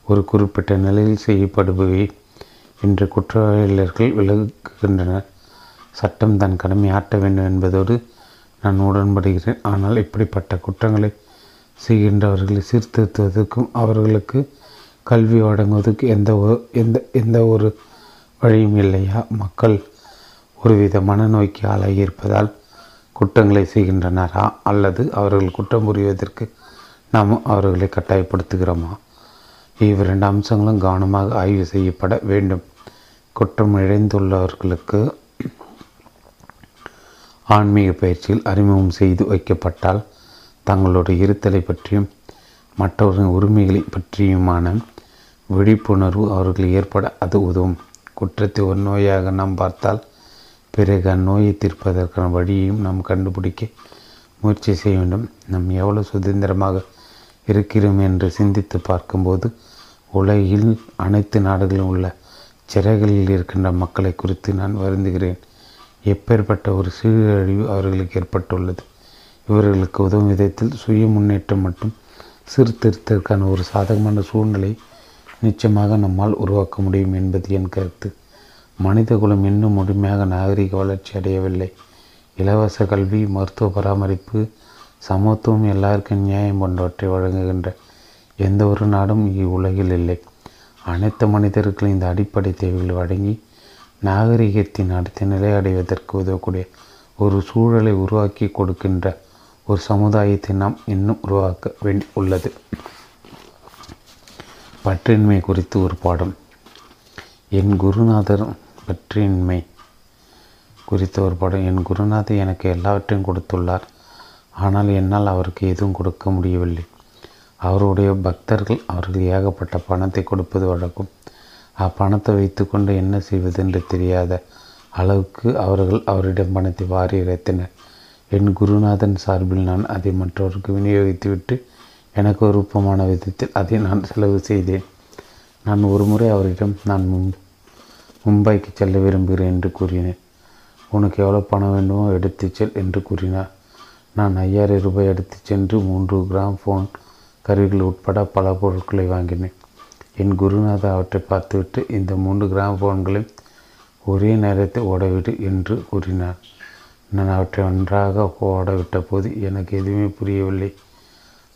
ஒரு குறிப்பிட்ட நிலையில் செய்யப்படுபவை என்று குற்றவாளிகள் விலகுகின்றனர் சட்டம் தன் கடமை ஆட்ட வேண்டும் என்பதோடு நான் உடன்படுகிறேன். ஆனால் இப்படிப்பட்ட குற்றங்களை செய்கின்றவர்களை சீர்திருத்துவதற்கும் அவர்களுக்கு கல்வி வழங்குவதற்கு எந்த எந்த எந்த ஒரு வழியும் இல்லையா? மக்கள் ஒருவித மனநோய்க்கு ஆளாகி இருப்பதால் குற்றங்களை செய்கின்றனரா? அல்லது அவர்கள் குற்றம் புரிவதற்கு நாம் அவர்களை கட்டாயப்படுத்துகிறோமா? இவ்விரண்டு அம்சங்களும் கவனமாக ஆய்வு செய்யப்பட வேண்டும். குற்றம் இழைந்துள்ளவர்களுக்கு ஆன்மீக பயிற்சியில் அறிமுகம் செய்து வைக்கப்பட்டால் தங்களுடைய இருத்தலை பற்றியும் மற்றவர்களின் உரிமைகளை பற்றியுமான விழிப்புணர்வு அவர்கள் ஏற்பட அது உதவும். குற்றத்தை ஒரு நோயாக நாம் பார்த்தால் பிறகு அந்நோயை தீர்ப்பதற்கான வழியையும் நாம் கண்டுபிடிக்க முயற்சி செய்ய வேண்டும். நாம் எவ்வளவு சுதந்திரமாக இருக்கிறோம் என்று சிந்தித்து பார்க்கும்போது உலகில் அனைத்து நாடுகளிலும் உள்ள சிறைகளில் இருக்கின்ற மக்களை குறித்து நான் வருந்துகிறேன். எப்பேற்பட்ட ஒரு சீரழிவு அவர்களுக்கு ஏற்பட்டுள்ளது. இவர்களுக்கு உதவும் விதத்தில் சுய முன்னேற்றம் மற்றும் சீர்திருத்தத்திற்கான ஒரு சாதகமான சூழ்நிலை நிச்சயமாக நம்மால் உருவாக்க முடியும் என்பது என் கருத்து. மனித குலம் இன்னும் முழுமையாக நாகரிக வளர்ச்சி அடையவில்லை. இலவச கல்வி மருத்துவ பராமரிப்பு சமத்துவம் எல்லாருக்கும் நியாயம் போன்றவற்றை வழங்குகின்ற எந்த ஒரு நாடும் இவ்வுலகில் இல்லை. அனைத்து மனிதர்களும் இந்த அடிப்படை தேவைகள் வழங்கி நாகரிகத்தின் அடுத்த நிலை அடைவதற்கு உதவக்கூடிய ஒரு சூழலை உருவாக்கி கொடுக்கின்ற ஒரு சமுதாயத்தை நாம் இன்னும் உருவாக்க வேண்டி உள்ளது. பற்றின்மை குறித்து ஒரு பாடம். என் குருநாதரும் பற்றின்மை குறித்த ஒரு படம் என் குருநாதர் எனக்கு எல்லாவற்றையும் கொடுத்துள்ளார். ஆனால் என்னால் அவருக்கு எதுவும் கொடுக்க முடியவில்லை. அவருடைய பக்தர்கள் அவர்கள் ஏகப்பட்ட பணத்தை கொடுப்பது வழக்கம். அப்பணத்தை வைத்துக்கொண்டு என்ன செய்வது என்று தெரியாத அளவுக்கு அவர்கள் அவரிடம் பணத்தை வாரி இறைத்தனர். என் குருநாதன் சார்பில் நான் அதை மற்றவருக்கு விநியோகித்துவிட்டு எனக்கு விருப்பமான விதத்தில் அதை நான் செலவு செய்தேன். நான் ஒரு முறை அவரிடம் நான் மும்பைக்கு செல்ல விரும்புகிறேன் என்று கூறினேன். உனக்கு எவ்வளோ பணம் வேண்டுமோ எடுத்துச் செல் என்று கூறினார். நான் ஐயாயிரம் ரூபாய் எடுத்துச் சென்று மூன்று கிராம் ஃபோன் கருவிகள் உட்பட பல பொருட்களை வாங்கினேன். என் குருநாதர் அவற்றை பார்த்துவிட்டு இந்த மூன்று கிராம் ஃபோன்களை ஒரே நேரத்தில் ஓடவிடு என்று கூறினார். நான் அவற்றை ஒன்றாக ஓடவிட்ட போது எனக்கு எதுவுமே புரியவில்லை.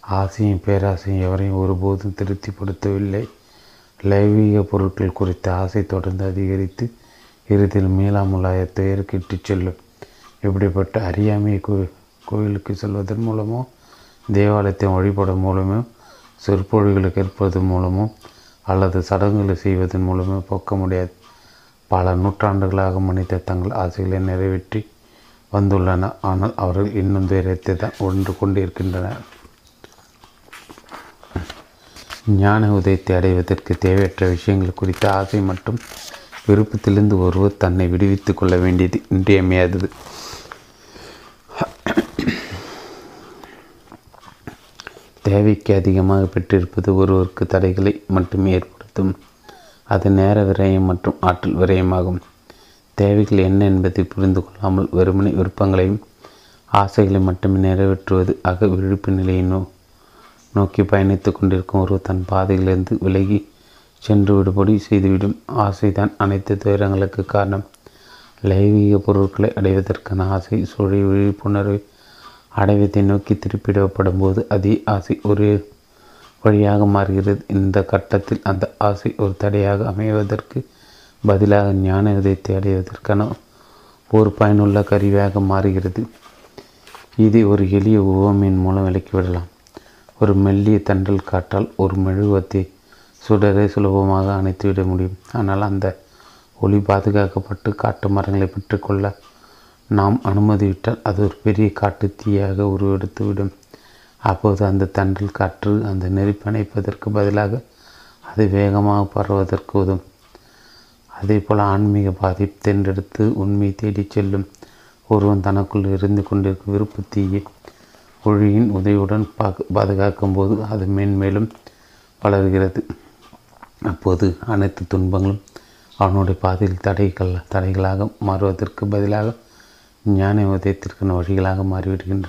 ஆசையும் பேராசையும் எவரையும் ஒருபோதும் திருப்திப்படுத்தவில்லை. லைவீக பொருட்கள் குறித்த ஆசை தொடர்ந்து அதிகரித்து இறுதியில் மீளாமுலாயத்தை துயருக்கு செல்லும். இப்படிப்பட்ட அறியாமையை கோ கோயிலுக்கு செல்வதன் மூலமோ தேவாலயத்தை வழிபடும் மூலமோ சொற்பொழிகளை கேட்பதன் மூலமோ அல்லது சடங்குகளை செய்வதன் மூலமோ போக்க முடியாது. பல நூற்றாண்டுகளாக மனித தங்கள் ஆசைகளை நிறைவேற்றி வந்துள்ளன. ஆனால் அவர்கள் இன்னும் துயரத்தை தான் ஒன்று கொண்டிருக்கின்றனர். ஞான உதயத்தை அடைவதற்கு தேவையற்ற விஷயங்கள் குறித்த ஆசை மற்றும் விருப்பத்திலிருந்து ஒருவர் தன்னை விடுவித்துக் கொள்ள வேண்டியது இன்றியமையாதது. தேவைக்கு அதிகமாக பெற்றிருப்பது ஒருவருக்கு தடைகளை மட்டும் ஏற்படுத்தும். அது நேர விரயம் மற்றும் ஆற்றல் விரயமாகும். தேவைகள் என்ன என்பதை புரிந்து கொள்ளாமல் வெறுமனை விருப்பங்களையும் ஆசைகளை மட்டுமே நிறைவேற்றுவது அக விழிப்பு நிலையினோ நோக்கி பயணித்து கொண்டிருக்கும் ஒருவர் தன் பாதையிலிருந்து விலகி சென்று விடுபடி செய்துவிடும் ஆசைதான் அனைத்து துயரங்களுக்கு காரணம். லைவீக பொருட்களை அடைவதற்கான ஆசை சுழி விழிப்புணர்வை அடைவதை நோக்கி திருப்பிடப்படும் போது அதே ஆசை ஒரு வழியாக மாறுகிறது. இந்த கட்டத்தில் அந்த ஆசை ஒரு தடையாக அமைவதற்கு பதிலாக ஞான உதயத்தை அடைவதற்கான ஒரு பயனுள்ள கருவியாக மாறுகிறது. இதை ஒரு எளிய உவமையின் மூலம் விளக்கிவிடலாம் ஒரு மெல்லிய தண்டல் காற்றால் ஒரு மெழுகுவத்தை சுடரை சுலபமாக அணைத்துவிட முடியும். ஆனால் அந்த ஒளி பாதுகாக்கப்பட்டு காட்டு மரங்களை பெற்றுக்கொள்ள நாம் அனுமதிவிட்டால் அது ஒரு பெரிய காட்டு தீயாக உருவெடுத்துவிடும் அப்போது அந்த தண்டல் காற்று அந்த நெருப்பு அணைப்பதற்கு பதிலாக அது வேகமாக பரவதற்கு உதவும். அதே போல் ஆன்மீக பாதை தேர்ந்தெடுத்து உண்மையை தேடிச் செல்லும் ஒருவன் தனக்குள் இருந்து கொண்டிருக்கும் விருப்ப குழியின் உதவியுடன் பாதுகாக்கும் போது அது மேன்மேலும் வளர்கிறது அப்போது அனைத்து துன்பங்களும் அவனுடைய பாதையில் தடைகள் தடைகளாக மாறுவதற்கு பதிலாக ஞான உதயத்திற்கான வழிகளாக மாறிவிடுகின்றன.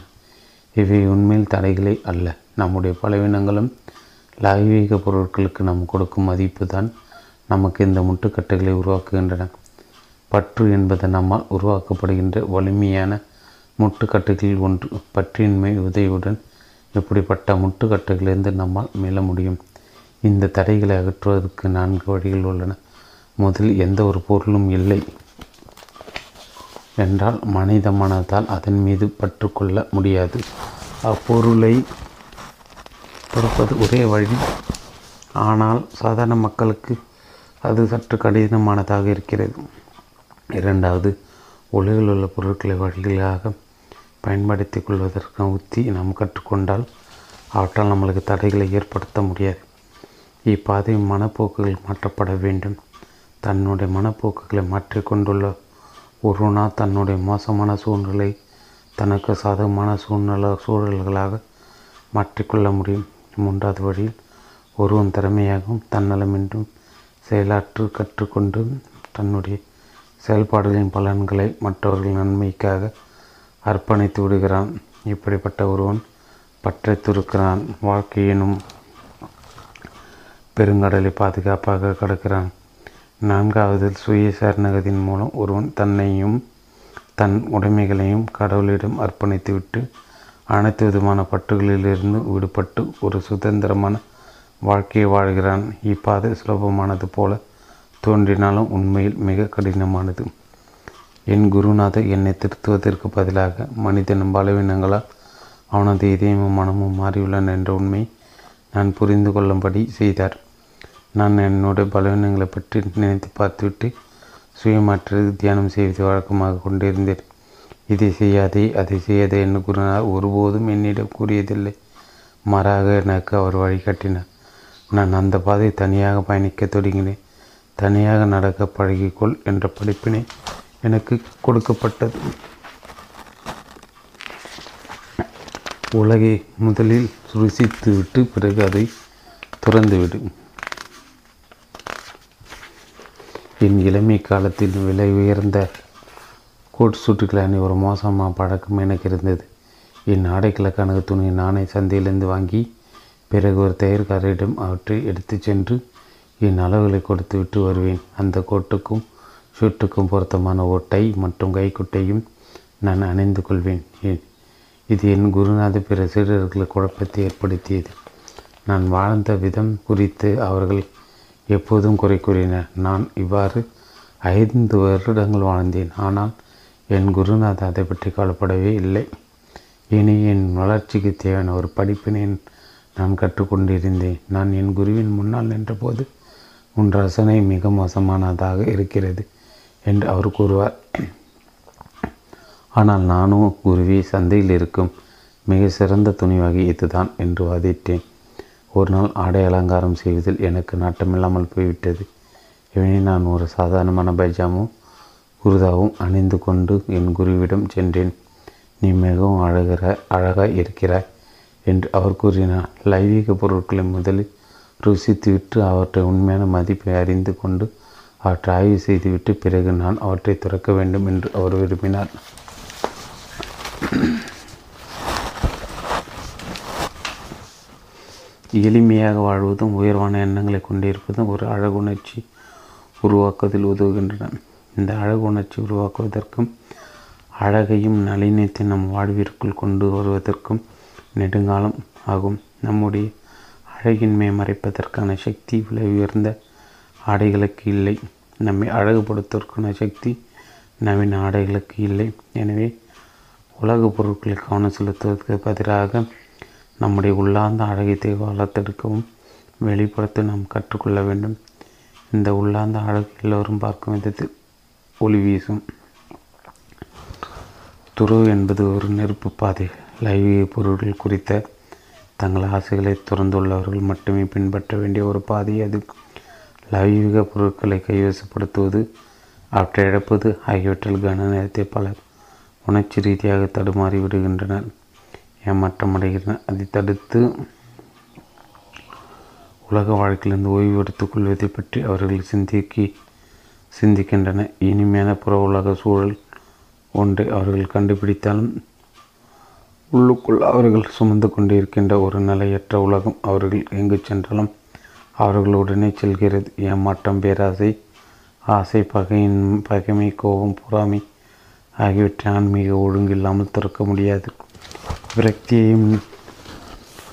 இவை உண்மையில் தடைகளே அல்ல. நம்முடைய பலவீனங்களும் லாய்வீக பொருட்களுக்கு நாம் கொடுக்கும் மதிப்பு தான் நமக்கு இந்த முட்டுக்கட்டைகளை உருவாக்குகின்றன. பற்று என்பது நம்மால் உருவாக்கப்படுகின்ற வலிமையான முட்டுக்கட்டுகளில் ஒன்று. பற்றின்மை உதவியுடன் இப்படிப்பட்ட முட்டுக்கட்டுகளிலிருந்து நம்மால் மீள முடியும்? இந்த தடைகளை அகற்றுவதற்கு நான்கு வழிகள் உள்ளன. முதலில் எந்த ஒரு பொருளும் இல்லை என்றால் மனித மனதால் அதன் மீது பற்றுக்கொள்ள முடியாது. அப்பொருளை கொடுப்பது ஒரே வழி. ஆனால் சாதாரண மக்களுக்கு அது சற்று கடினமானதாக இருக்கிறது. இரண்டாவது உலகில் உள்ள பொருட்களை வழிகளாக பயன்படுத்தி கொள்வதற்கான உத்தி நாம் கற்றுக்கொண்டால் அவற்றால் நம்மளுக்கு தடைகளை ஏற்படுத்த முடியாது. இப்பாதை மனப்போக்குகள் மாற்றப்பட வேண்டும். தன்னுடைய மனப்போக்குகளை மாற்றிக்கொண்டுள்ள ஒருவனா தன்னுடைய மோசமான சூழ்நிலை தனக்கு சாதகமான சூழ்நிலை சூழல்களாக மாற்றிக்கொள்ள முடியும். மூன்றாவது வழியில் ஒருவன் திறமையாகவும் தன்னலமின்றும் செயலாற்று கற்றுக்கொண்டு தன்னுடைய செயல்பாடுகளின் பலன்களை மற்றவர்கள் நன்மைக்காக அர்ப்பணித்து விடுகிறான். இப்படிப்பட்ட ஒருவன் பற்றை துருக்கிறான் வாழ்க்கையினும் பெருங்கடலை பாதுகாப்பாக கடக்கிறான். நான்காவதில் சுய சரணகத்தின் மூலம் ஒருவன் தன்னையும் தன் உடைமைகளையும் கடவுளிடம் அர்ப்பணித்துவிட்டு அனைத்து விதமான பட்டுகளிலிருந்து விடுபட்டு ஒரு சுதந்திரமான வாழ்க்கையை வாழ்கிறான். இப்பாதை சுலபமானது போல தோன்றினாலும் உண்மையில் மிக கடினமானது. என் குருநாதர் என்னை திருத்துவதற்கு பதிலாக மனிதனும் பலவீனங்களால் அவனது இதயமும் மனமும் மாறியுள்ளன என்ற உண்மை நான் புரிந்து கொள்ளும்படி செய்தார். நான் என்னுடைய பலவீனங்களை பற்றி நினைத்து பார்த்துவிட்டு சுயமாற்று தியானம் செய்வது வழக்கமாக கொண்டிருந்தேன். இதை செய்யாதே அதை செய்யாதே என்று குருநாதர் ஒருபோதும் என்னிடம் கூறியதில்லை. மாறாக எனக்கு அவர் வழிகாட்டினார் நான் அந்த பாதை தனியாக பயணிக்க தொடங்கினேன். தனியாக நடக்க பழகிக்கொள் என்ற படிப்பினை எனக்கு கொடுக்கப்பட்டது. உலகை முதலில் ருசித்துவிட்டு பிறகு அதை துறந்துவிடும் என் இளமை காலத்தில் விலை உயர்ந்த கோட் சூட்டுகளை அணி ஒரு மோசமாக பழக்கம் எனக்கு இருந்தது. என் ஆடைக்கிழக்கான துணியை நானே சந்தையிலிருந்து வாங்கி பிறகு ஒரு தயார்காரரிடம் அவற்றை எடுத்து சென்று என் அளவுகளை கொடுத்து விட்டு வருவேன். அந்த கோட்டுக்கும் ஷூட்டுக்கும் பொருத்தமான ஒரு டை மற்றும் கைக்குட்டையும் நான் அணிந்து கொள்வேன். ஏன்? இது என் குருநாத பிற சீடர்களுக்கு குழப்பத்தை ஏற்படுத்தியது. நான் வாழ்ந்த விதம் குறித்து அவர்கள் எப்போதும் குறை கூறினர். நான் இவ்வாறு ஐந்து வருடங்கள் வாழ்ந்தேன். ஆனால் என் குருநாத் அதை பற்றி கவலைப்படவே இல்லை. இனி என் வளர்ச்சிக்கு தேவையான ஒரு படிப்பினை நான் கற்றுக்கொண்டிருந்தேன். நான் என் குருவின் முன்னால் நின்றபோது உன் ரசனை மிக மோசமானதாக இருக்கிறது. என்று அவர் கூறுவார். ஆனால் நானும் குருவி சந்தையில் இருக்கும் மிக சிறந்த துணி வகை இதுதான் என்று வாதிட்டேன். ஒரு நாள் ஆடை அலங்காரம் செய்வதில் எனக்கு நாட்டமில்லாமல் போய்விட்டது. இவனை நான் ஒரு சாதாரணமான பைஜாமும் குருதாவும் அணிந்து கொண்டு என் குருவிடம் சென்றேன். நீ மிகவும் அழகிற அழகாய் இருக்கிறாய் என்று அவர் கூறினார். லைவீக பொருட்களை முதலில் ருசித்துவிட்டு அவற்றை உண்மையான மதிப்பை அறிந்து கொண்டு அவற்றை ஆய்வு செய்துவிட்டு பிறகு நான் அவற்றை துறக்க வேண்டும் என்று அவர் விரும்பினார். எளிமையாக வாழ்வதும் உயர்வான எண்ணங்களை கொண்டிருப்பதும் ஒரு அழகுணர்ச்சி உருவாக்குவதில் உதவுகின்றன. இந்த அழகுணர்ச்சி உருவாக்குவதற்கும் அழகையும் நளினத்தை நம் வாழ்விற்குள் கொண்டு வருவதற்கும் நெடுங்காலம் ஆகும். நம்முடைய அழகின்மை மறைப்பதற்கான சக்தி விலை உயர்ந்த ஆடைகளுக்கு இல்லை. நம்மை அழகுபடுத்துவதற்கான சக்தி நவீன ஆடைகளுக்கு இல்லை. எனவே உலக பொருட்களை கவனம் செலுத்துவதற்கு பதிலாக நம்முடைய உள்ளார்ந்த அழகத்தை வளர்த்தெடுக்கவும் வெளிப்படுத்த நாம் கற்றுக்கொள்ள வேண்டும். இந்த உள்ளார்ந்த அழகு எல்லோரும் பார்க்கும் விதத்தில் ஒளி வீசும். துறவு என்பது ஒரு நெருப்பு பாதை. லைவீக பொருட்கள் குறித்த தங்கள் ஆசைகளை துறந்துள்ளவர்கள் மட்டுமே பின்பற்ற வேண்டிய ஒரு பாதை அது. லைவீக பொருட்களை கைவசப்படுத்துவது அவற்றை இழப்பது ஆகியவற்றில் கன நேரத்தை பலர் உணர்ச்சி ரீதியாக தடுமாறி விடுகின்றனர். ஏமாற்றமடைகின்றனர். அதை தடுத்து உலக வாழ்க்கையிலிருந்து ஓய்வு எடுத்துக் கொள்வதை பற்றி அவர்கள் சிந்திக்கி சிந்திக்கின்றன இனிமையான புற உலக சூழல் ஒன்றை அவர்கள் கண்டுபிடித்தாலும் உள்ளுக்குள் அவர்கள் சுமந்து கொண்டிருக்கின்ற ஒரு நிலையற்ற உலகம் அவர்கள் எங்கு சென்றாலும் அவர்களுடனே செல்கிறது. ஏமாற்றம் பேராசை ஆசை பகையின் பகைமை கோபம் பொறாமை ஆகியவற்றை ஆன்மீக ஒழுங்கில்லாமல் திறக்க முடியாது. விரக்தியையும்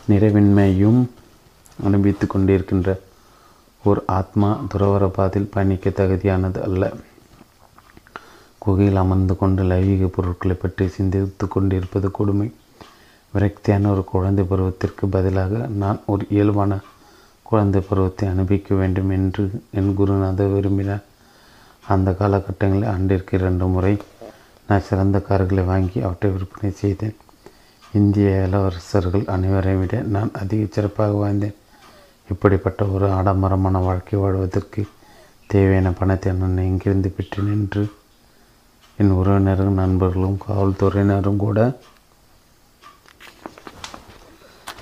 நிறைவின்மையும் அனுபவித்து கொண்டிருக்கின்ற ஒரு ஆத்மா துறவர பாதையில் பயணிக்க தகுதியானது அல்ல. குகையில் அமர்ந்து கொண்டு லைவீக பொருட்களை பற்றி சிந்தித்து கொண்டிருப்பது கொடுமை. விரக்தியான ஒரு குழந்தை பருவத்திற்கு பதிலாக நான் ஒரு இயல்பான குழந்தை பருவத்தை அனுபவிக்க வேண்டும் என்று என் குருநாதர் விரும்பினார். அந்த காலகட்டங்களில் ஆண்டிற்கு இரண்டு முறை நான் சிறந்த கார்களை வாங்கி அவற்றை விற்பனை செய்தேன். இந்திய இளவரசர்கள் அனைவரை விட நான் அதிக சிறப்பாக வாழ்ந்தேன். இப்படிப்பட்ட ஒரு ஆடம்பரமான வாழ்க்கை வாழ்வதற்கு தேவையான பணத்தை நான் எங்கிருந்து பெற்றேன் என்று என் உறவினரும் நண்பர்களும் காவல்துறையினரும் கூட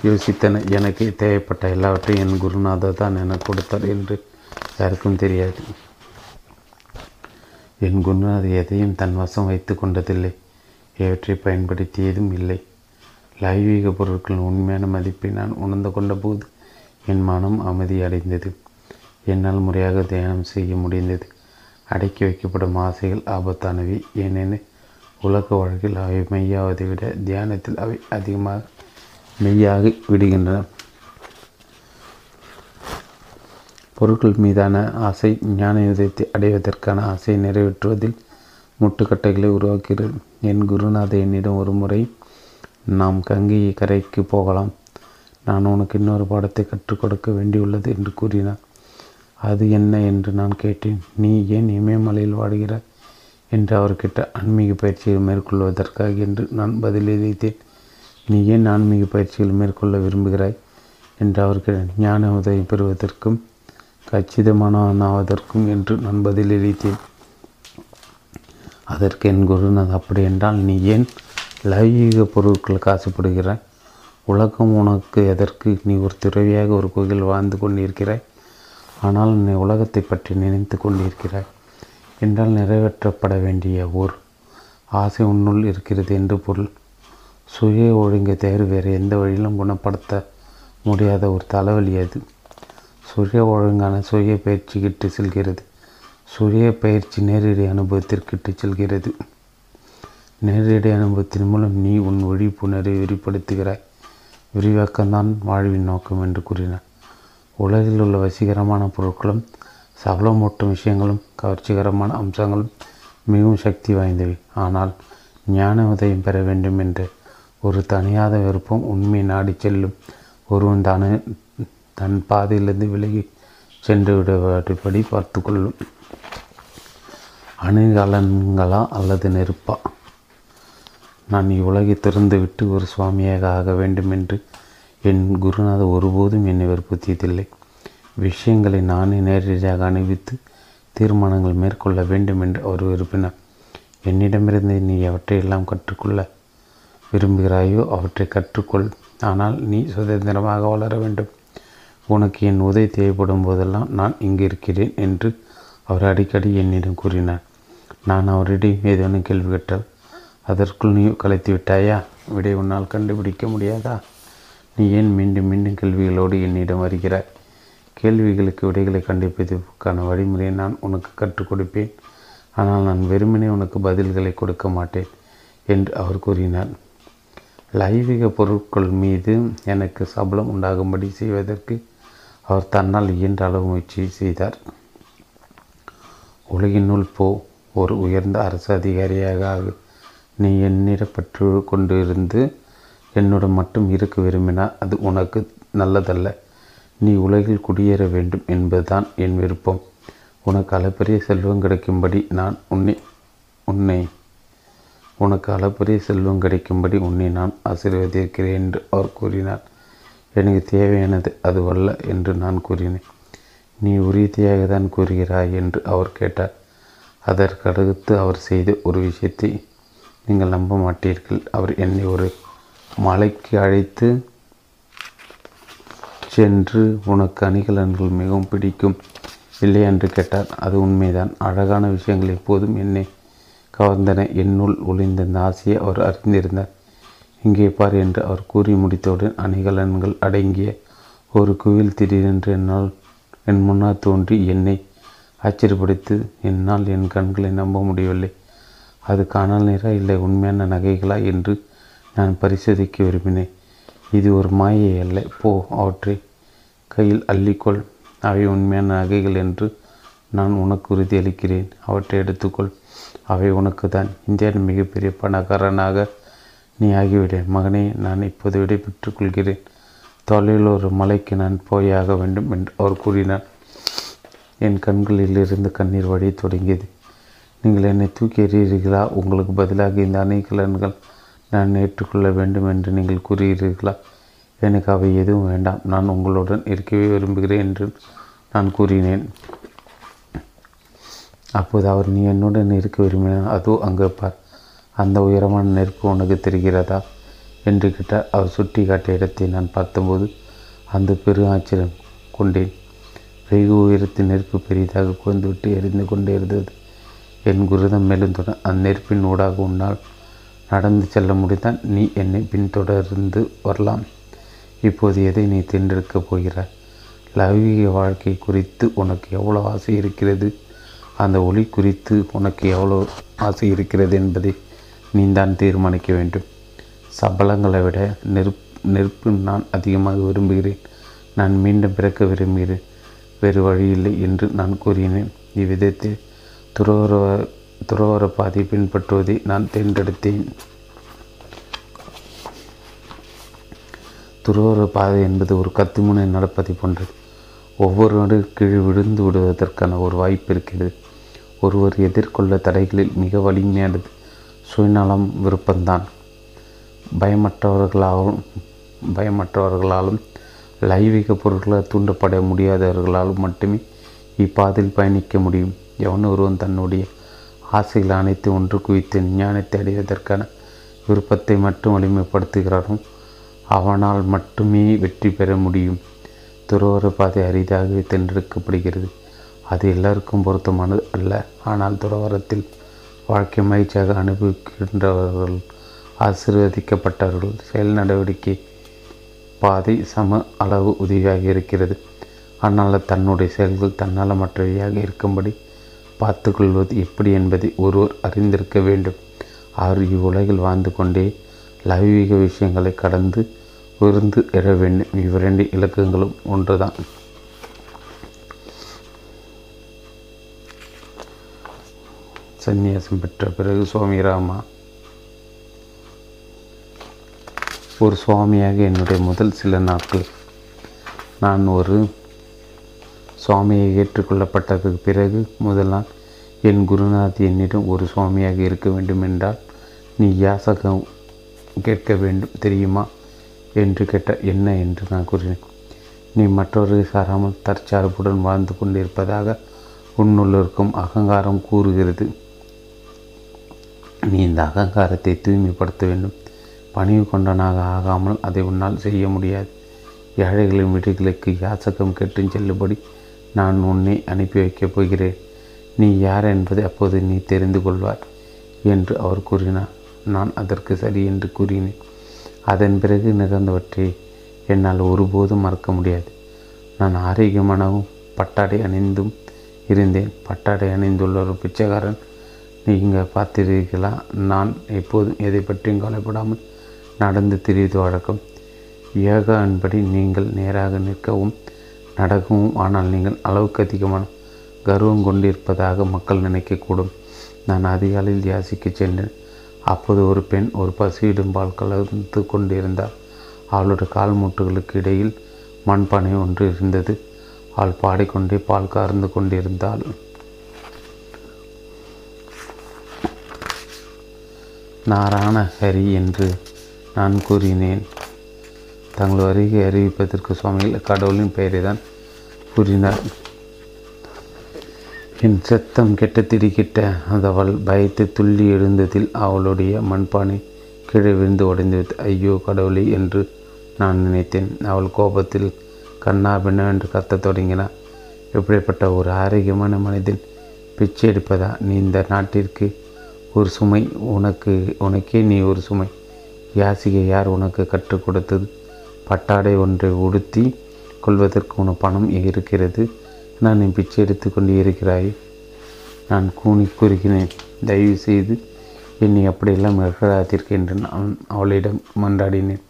யோசித்தன எனக்கு தேவைப்பட்ட எல்லாவற்றையும் என் குருநாதர் தான் எனக்கு கொடுத்தார் என்று யாருக்கும் தெரியாது. என் குருநாதர் எதையும் தன் வசம் வைத்து கொண்டதில்லை. இவற்றை பயன்படுத்தியதும் இல்லை. லைவீக பொருட்களின் உண்மையான மதிப்பை நான் உணர்ந்து கொண்ட போது என் மனம் அமைதி அடைந்தது. என்னால் முறையாக தியானம் செய்ய முடிந்தது. அடக்கி வைக்கப்படும் ஆசைகள் ஆபத்தானவை. ஏனெனில் உலக வழக்கில் அவை மெய்யாவதை விட தியானத்தில் அவை அதிகமாக மெய்யாகி விடுகின்றன. பொருட்கள் மீதான ஆசை ஞானயுதத்தை அடைவதற்கான ஆசையை நிறைவேற்றுவதில் முட்டுக்கட்டைகளை உருவாக்குகிறது. என் குருநாத என்னிடம் ஒரு முறை நாம் கங்கை கரைக்கு போகலாம். நான் உனக்கு இன்னொரு பாடத்தை கற்றுக் கொடுக்க வேண்டியுள்ளது என்று கூறினார். அது என்ன? என்று நான் கேட்டேன். நீ ஏன் இமயமலையில் வாடுகிறாய்? என்று அவர்கிட்ட ஆன்மீக பயிற்சியை மேற்கொள்வதற்காக என்று நான் பதிலளித்தேன் நீ ஏன் ஆன்மீக பயிற்சிகள் மேற்கொள்ள விரும்புகிறாய்? என்று அவர்கள் ஞான உதவி பெறுவதற்கும் கச்சிதமானவனாவதற்கும் என்று நான் பதிலளித்தேன் அதற்கு என் குருநாத் அப்படி என்றால் நீ ஏன் லைவீக பொருட்களுக்கு ஆசைப்படுகிறாய் உலகம் உனக்கு எதற்கு? நீ ஒரு துறவியாக ஒரு கோயில் வாழ்ந்து கொண்டிருக்கிறாய். ஆனால் நீ உலகத்தை பற்றி நினைத்து கொண்டிருக்கிறாய். என்றால் நிறைவேற்றப்பட வேண்டிய ஓர் ஆசை உன்னுள் இருக்கிறது என்று பொருள். சுய ஒழுங்கை தவிர வேறு எந்த வழியிலும் குணப்படுத்த முடியாத ஒரு தலைவலி அது. சுய ஒழுங்கான சுய பயிற்சிக்கிட்டு செல்கிறது. சுய பயிற்சி நேரடி அனுபவத்திற்கிட்டு செல்கிறது. நேரடி அனுபவத்தின் மூலம் நீ உன் விழிப்புணர்வை வெளிப்படுத்துகிறாய் விரிவாக்கம்தான் வாழ்வின் நோக்கம் என்று கூறினார். உலகில் உள்ள வசீகரமான பொருட்களும் சபலமூட்டும் விஷயங்களும் கவர்ச்சிகரமான அம்சங்களும் மிகவும் சக்தி வாய்ந்தவை. ஆனால் ஞான உதயம் பெற வேண்டும் என்று ஒரு தனியாத விருப்பம் உண்மை நாடி செல்லும். ஒருவன் தானே தன் பாதையிலிருந்து விலகி சென்று விடுபடி பார்த்து கொள்ளும். அணுகலன்களா அல்லது நெருப்பா? நான் இவ்வுலகை திறந்துவிட்டு ஒரு சுவாமியாக ஆக வேண்டும் என்று என் குருநாதர் ஒருபோதும் என்னை வற்புறுத்தியதில்லை விஷயங்களை நானே நேரடியாக அணிவித்து தீர்மானங்கள் மேற்கொள்ள வேண்டும் என்று அவர் விரும்பினார். என்னிடமிருந்து நீ எவற்றையெல்லாம் கற்றுக்கொள்ள விரும்புகிறாயோ அவற்றை கற்றுக்கொள். ஆனால் நீ சுதந்திரமாக வளர வேண்டும். உனக்கு என் உதவி தேவைப்படும் போதெல்லாம் நான் இங்கு இருக்கிறேன் என்று அவர் அடிக்கடி என்னிடம் கூறினார். நான் அவரிடம் ஏதேனும் கேள்வி கேட்டால் அதற்குள் நீ கலைத்து விட்டாயா? விடை உன்னால் கண்டுபிடிக்க முடியாதா? நீ ஏன் மீண்டும் மீண்டும் கேள்விகளோடு என்னிடம் வருகிறாய்? கேள்விகளுக்கு விடைகளை கண்டுபிடிப்பதற்கான வழிமுறையை நான் உனக்கு கற்றுக் கொடுப்பேன். ஆனால் நான் வெறுமனே உனக்கு பதில்களை கொடுக்க மாட்டேன் என்று அவர் கூறினார். லைவிக பொருட்கள் மீது எனக்கு சபலம் உண்டாகும்படி செய்வதற்கு அவர் தன்னால் இயன்ற அளவு முயற்சி செய்தார். உலகினுள் போ ஒரு உயர்ந்த அரசு அதிகாரியாக ஆகு. நீ என்னிடப்பற்று கொண்டிருந்து என்னுடன் மட்டும் இருக்க விரும்பினால் அது உனக்கு நல்லதல்ல. நீ உலகில் குடியேற வேண்டும் என்பதுதான் என் விருப்பம். உனக்கு அளப்பரிய செல்வம் கிடைக்கும்படி நான் உன்னை உன்னை உனக்கு அளப்பரிய செல்வம் கிடைக்கும்படி உன்னை நான் ஆசீர்வதிக்கிறேன் என்று அவர் கூறினார். எனக்கு தேவையானது அதுவல்ல என்று நான் கூறினேன். நீ உறுதியாக தான் கூறுகிறாய் என்று அவர் கேட்டார். அதற்கடுத்து அவர் செய்த ஒரு விஷயத்தை நீங்கள் நம்ப மாட்டீர்கள். அவர் என்னை ஒரு மலைக்கு அழைத்து சென்று உனக்கு அணிகலன்கள் மிகவும் பிடிக்கும் இல்லை என்று கேட்டார். அது உண்மைதான். அழகான விஷயங்கள் எப்போதும் என்னை கவர்ந்தன. என்னுள் ஒளிந்த இந்த ஆசையை அவர் அறிந்திருந்தார். இங்கே பார் என்று அவர் கூறி முடித்தவுடன் அணிகலன்கள் அடங்கிய ஒரு குவில் திடீரென்று என்னால் என் முன்னால் தோன்றி என்னை ஆச்சரியப்படுத்தி என்னால் என் கண்களை நம்ப முடியவில்லை. அது காணல் நிறா இல்லை உண்மையான நகைகளா? என்று நான் பரிசோதிக்க விரும்பினேன். இது ஒரு மாயை அல்ல. போ அவற்றை கையில் அள்ளிக்கொள். அவை உண்மையான நகைகள் என்று நான் உனக்கு உறுதியளிக்கிறேன். அவற்றை எடுத்துக்கொள். அவை உனக்கு தான் இந்தியாவின் மிகப்பெரிய பணக்காரனாக நீ ஆகிவிடு. மகனே நான் இப்போது விடை பெற்றுக்கொள்கிறேன் தொலைவில் ஒரு மலைக்கு நான் போயாக வேண்டும் என்று அவர் கூறினார். என் கண்களில் இருந்து கண்ணீர் வழி தொடங்கியது. நீங்கள் என்னை தூக்கி எறிகிறீர்களா? உங்களுக்கு பதிலாக இந்த அணைக்கலன்கள் நான் ஏற்றுக்கொள்ள வேண்டும் என்று நீங்கள் கூறுகிறீர்களா? எனக்கு அவை எதுவும் வேண்டாம். நான் உங்களுடன் இருக்கவே விரும்புகிறேன் என்று நான் கூறினேன். அப்போது அவர் நீ என்னுடன் இருக்க விரும்பினால் அதோ அங்கே பார். அந்த உயரமான நெருப்பு உனக்கு தெரிகிறதா? என்று கேட்டார். அவர் சுட்டி காட்டிய இடத்தை நான் பார்த்தபோது அந்த பெரு ஆச்சரியம் கொண்டேன். வெகு உயரத்தின் நெருப்பு பெரிதாக குறைந்துவிட்டு எரிந்து கொண்டே இருந்தது. என் குருதம் மேலும் தொடர் அந்த நெருப்பின் ஊடாக உன்னால் நடந்து செல்ல முடிந்தால் நீ என்னை பின்தொடர்ந்து வரலாம். இப்போது எதை நீ தேர்ந்தெடுக்கப் போகிறாய்? லௌகிக வாழ்க்கை குறித்து உனக்கு எவ்வளோ ஆசை இருக்கிறது? அந்த ஒளி குறித்து உனக்கு எவ்வளோ ஆசை இருக்கிறது என்பதை நீதான் தீர்மானிக்க வேண்டும். சபலங்களை விட நெருப் நெருப்பு நான் அதிகமாக விரும்புகிறேன். நான் மீண்டும் பிறக்க விரும்புகிறேன். வேறு வழியில்லை என்று நான் கூறினேன். இவ்விதத்தில் துறவர துறவர பாதை பின்பற்றுவதை நான் தேர்ந்தெடுத்தேன். துறவர பாதை என்பது ஒரு கத்துமுனை நடப்பதை போன்றது. ஒவ்வொரு கீழ் விழுந்து விடுவதற்கான ஒரு வாய்ப்பு இருக்கிறது. ஒருவர் எதிர்கொள்ள தடைகளில் மிக வலிமையானது சுயநலம் விருப்பம்தான். பயமற்றவர்களாலும் பயமற்றவர்களாலும் லைவிக பொருட்களால் தூண்டப்பட முடியாதவர்களாலும் மட்டுமே இப்பாதையில் பயணிக்க முடியும். எவன் ஒருவன் தன்னுடைய ஆசைகள் அனைத்து ஒன்று குவித்து ஞானத்தை அடைவதற்கான விருப்பத்தை மட்டும் வலிமைப்படுத்துகிறானோ அவனால் மட்டுமே வெற்றி பெற முடியும். துறவர பாதை அரிதாகவே தென்றெடுக்கப்படுகிறது. அது எல்லாருக்கும் பொருத்தமானது அல்ல. ஆனால் துறவரத்தில் வாழ்க்கை மகிழ்ச்சியாக அனுபவிக்கின்றவர்கள் ஆசீர்வதிக்கப்பட்டவர்கள் செயல் நடவடிக்கை பாதை சம அளவு உதவியாக இருக்கிறது. ஆனால் தன்னுடைய செயல்கள் தன்னலமற்றவையாக இருக்கும்படி பார்த்துக்கொள்வது எப்படி என்பதை ஒருவர் அறிந்திருக்க வேண்டும். அவர் இவ்வுலகில் வாழ்ந்து கொண்டே லைவீக விஷயங்களை கடந்து உயர்ந்து எழ வேண்டும். இவ்விரண்டு இலக்கங்களும் ஒன்றுதான். சந்நியாசம் பெற்ற பிறகு சுவாமி ராமா ஒரு சுவாமியாக என்னுடைய முதல் சில நாட்கள் நான் ஒரு சுவாமியை ஏற்றுக்கொள்ளப்பட்டதுக்கு பிறகு முதல் நாள் என் குருநாத் என்னிடம் ஒரு சுவாமியாக இருக்க வேண்டும் என்றால் நீ யாசகம் கேட்க வேண்டும் தெரியுமா? என்று கேட்ட என்ன? என்று நான் கூறினேன். நீ மற்றவர்களை சாராமல் தற்சார்புடன் வாழ்ந்து கொண்டிருப்பதாக உன்னுள்ளிருக்கும் அகங்காரம் கூறுகிறது. நீ இந்த அகங்காரத்தை தூய்மைப்படுத்த வேண்டும். பணிவு கொண்டனாக ஆகாமல் அதை உன்னால் செய்ய முடியாது. ஏழைகளின் வீடுகளுக்கு யாசகம் கேட்டு செல்லுபடி நான் உன்னை அனுப்பி வைக்கப் போகிறேன். நீ யார் என்பதை அப்போது நீ தெரிந்து கொள்வார் என்று அவர் கூறினார். நான் அதற்கு சரி என்று கூறினேன். அதன் பிறகு நிகழ்ந்தவற்றை என்னால் ஒருபோதும் மறக்க முடியாது. நான் ஆரோக்கியமானவும் பட்டாடை அணிந்தும் இருந்தேன். பட்டாடை அணிந்துள்ள ஒரு பிச்சைக்காரன் நீங்கள் பார்த்திருக்கீங்களா நான் எப்போதும் எதை பற்றியும் கவலைப்படாமல் நடந்து திரிவது வழக்கம். யோகா அன்படி நீங்கள் நேராக நிற்கவும் நடக்கவும் ஆனால் நீங்கள் அளவுக்கு அதிகமான கர்வம் கொண்டிருப்பதாக மக்கள் நினைக்கக்கூடும். நான் அதிகாலையில் யாசிக்க சென்றேன். அப்போது ஒரு பெண் ஒரு பசியிடும் பால் கலந்து கொண்டிருந்தார் அவளுடைய கால் மூட்டுகளுக்கு இடையில் மண்பானை ஒன்று இருந்தது. அவள் பாடிக்கொண்டே பால் கறந்து கொண்டிருந்தாள். நாராயண ஹரி என்று நான் கூறினேன். தங்கள் வருகை அறிவிப்பதற்கு சுவாமிகள் கடவுளின் பெயரை தான் கூறினார். என் சத்தம் கெட்ட திடுக்கிட்ட அவள் பயத்து துள்ளி எழுந்ததில் அவளுடைய மண்பானை கீழே விழுந்து உடைந்துவிட்டு ஐயோ கடவுளே என்று நான் நினைத்தேன். அவள் கோபத்தில் கண்ணா பின்னவென்று கத்தத் தொடங்கினார் இப்படிப்பட்ட ஒரு ஆரோக்கியமான மனிதன் பிச்சை எடுப்பதா? நீ இந்த நாட்டிற்கு ஒரு சுமை உனக்கு உனக்கே நீ ஒரு சுமை. யாசிகை யார் உனக்கு கற்றுக் கொடுத்தது? பட்டாடை ஒன்றை உடுத்தி கொள்வதற்கு உனக்கு பணம் இருக்கிறது. நான் என் பிச்சை எடுத்து கொண்டு இருக்கிறாய். நான் கூணி கூறுகிறேன் தயவு செய்து என்னை அப்படியெல்லாம் இழக்காதீர்கள் என்று நான் அவளிடம் மன்றாடினேன்.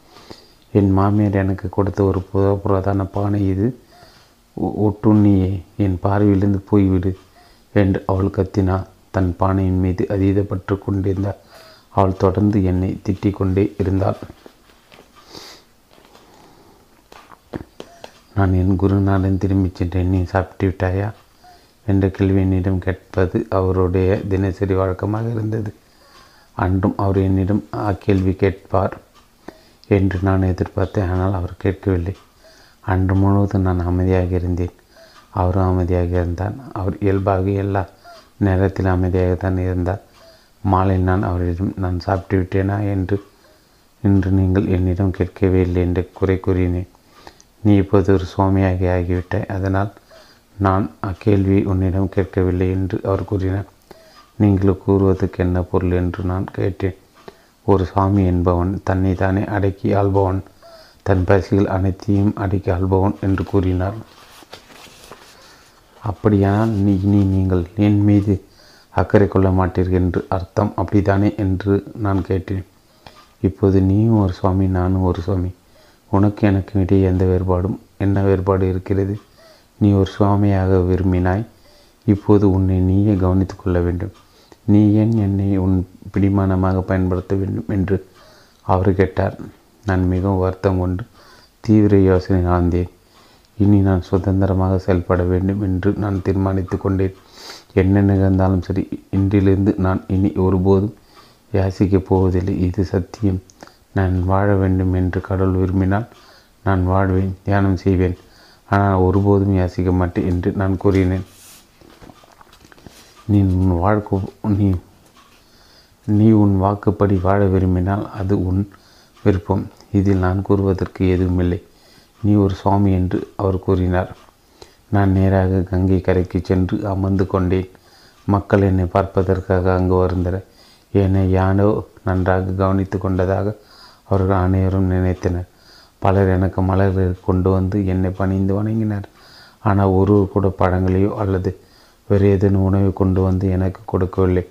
என் மாமியார் எனக்கு கொடுத்த ஒரு புத பானை இது. ஒட்டுண்ணியே என் பார்வையிலிருந்து போய்விடு என்று அவள் கத்தினாள். தன் பானையின் மீது அதீதப்பட்டு கொண்டிருந்தாள் அவள் தொடர்ந்து என்னை திட்டிக் கொண்டே இருந்தாள். நான் என் குருநாடன் திரும்பிச் சென்றேன். நீ சாப்பிட்டு விட்டாயா? என்ற கேள்வி என்னிடம் கேட்பது அவருடைய தினசரி வழக்கமாக இருந்தது. அன்றும் அவர் என்னிடம் அக்கேள்வி கேட்பார் என்று நான் எதிர்பார்த்தேன். ஆனால் அவர் கேட்கவில்லை. அன்று முழுவதும் நான் அமைதியாக இருந்தேன். அவரும் அமைதியாக இருந்தார். அவர் இயல்பாக எல்லா நேரத்தில் அமைதியாக தான் இருந்தார். மாலை நான் அவரிடம் நான் சாப்பிட்டு விட்டேனா என்று இன்று நீங்கள் என்னிடம் கேட்கவே இல்லை என்று குறை கூறினேன். நீ இப்போது ஒரு சுவாமியாகி ஆகிவிட்டாய். அதனால் நான் அக்கேள்வியை உன்னிடம் கேட்கவில்லை என்று அவர் கூறினார். நீங்கள் கூறுவதற்கு என்ன பொருள்? என்று நான் கேட்டேன். ஒரு சுவாமி என்பவன் தன்னை தானே அடக்கி ஆள்பவன். தன் பசிகள் அனைத்தையும் அடக்கி ஆள்பவன் என்று கூறினார். அப்படியானால் நீ நீ நீங்கள் என் மீது அக்கறை கொள்ள மாட்டீர்கள் என்று அர்த்தம். அப்படித்தானே என்று நான் கேட்டேன். இப்போது நீயும் ஒரு சுவாமி நானும் ஒரு சுவாமி. உனக்கு எனக்கு இடையே எந்த வேறுபாடும் என்ன வேறுபாடு இருக்கிறது? நீ ஒரு சுவாமியாக விரும்பினாய். இப்போது உன்னை நீயே கவனித்து கொள்ள வேண்டும். நீ ஏன் என்னை உன் பிடிமானமாக பயன்படுத்த வேண்டும் என்று அவர் கேட்டார். நான் மிகவும் வருத்தம் கொண்டு தீவிர யோசனை ஆழ்ந்தேன். இனி நான் சுதந்திரமாக செயல்பட வேண்டும் என்று நான் தீர்மானித்து கொண்டேன். என்ன நிகழ்ந்தாலும் சரி இன்றிலிருந்து நான் இனி ஒருபோதும் யாசிக்கப் போவதில்லை. இது சத்தியம். நான் வாழ வேண்டும் என்று கடவுள் விரும்பினால் நான் வாழ்வேன் தியானம் செய்வேன். ஆனால் ஒருபோதும் யாசிக்க மாட்டேன் என்று நான் கூறினேன். நீ உன் வாழ்க்கை நீ நீ உன் வாக்குப்படி வாழ விரும்பினால் அது உன் விருப்பம். இதில் நான் கூறுவதற்கு எதுவுமில்லை. நீ ஒரு சுவாமி என்று அவர் கூறினார். நான் நேராக கங்கை கரைக்கு சென்று அமர்ந்து கொண்டேன். மக்கள் என்னை பார்ப்பதற்காக அங்கு வருந்தனர் என்னை யானோ நன்றாக கவனித்து கொண்டதாக அவர்கள் அனைவரும் நினைத்தனர். பலர் எனக்கு மலர்கள் கொண்டு வந்து என்னை பணிந்து வணங்கினர். ஆனால் ஒருவர் கூட பழங்களையோ அல்லது வேறு ஏதேனும் உணவை கொண்டு வந்து எனக்கு கொடுக்கவில்லை.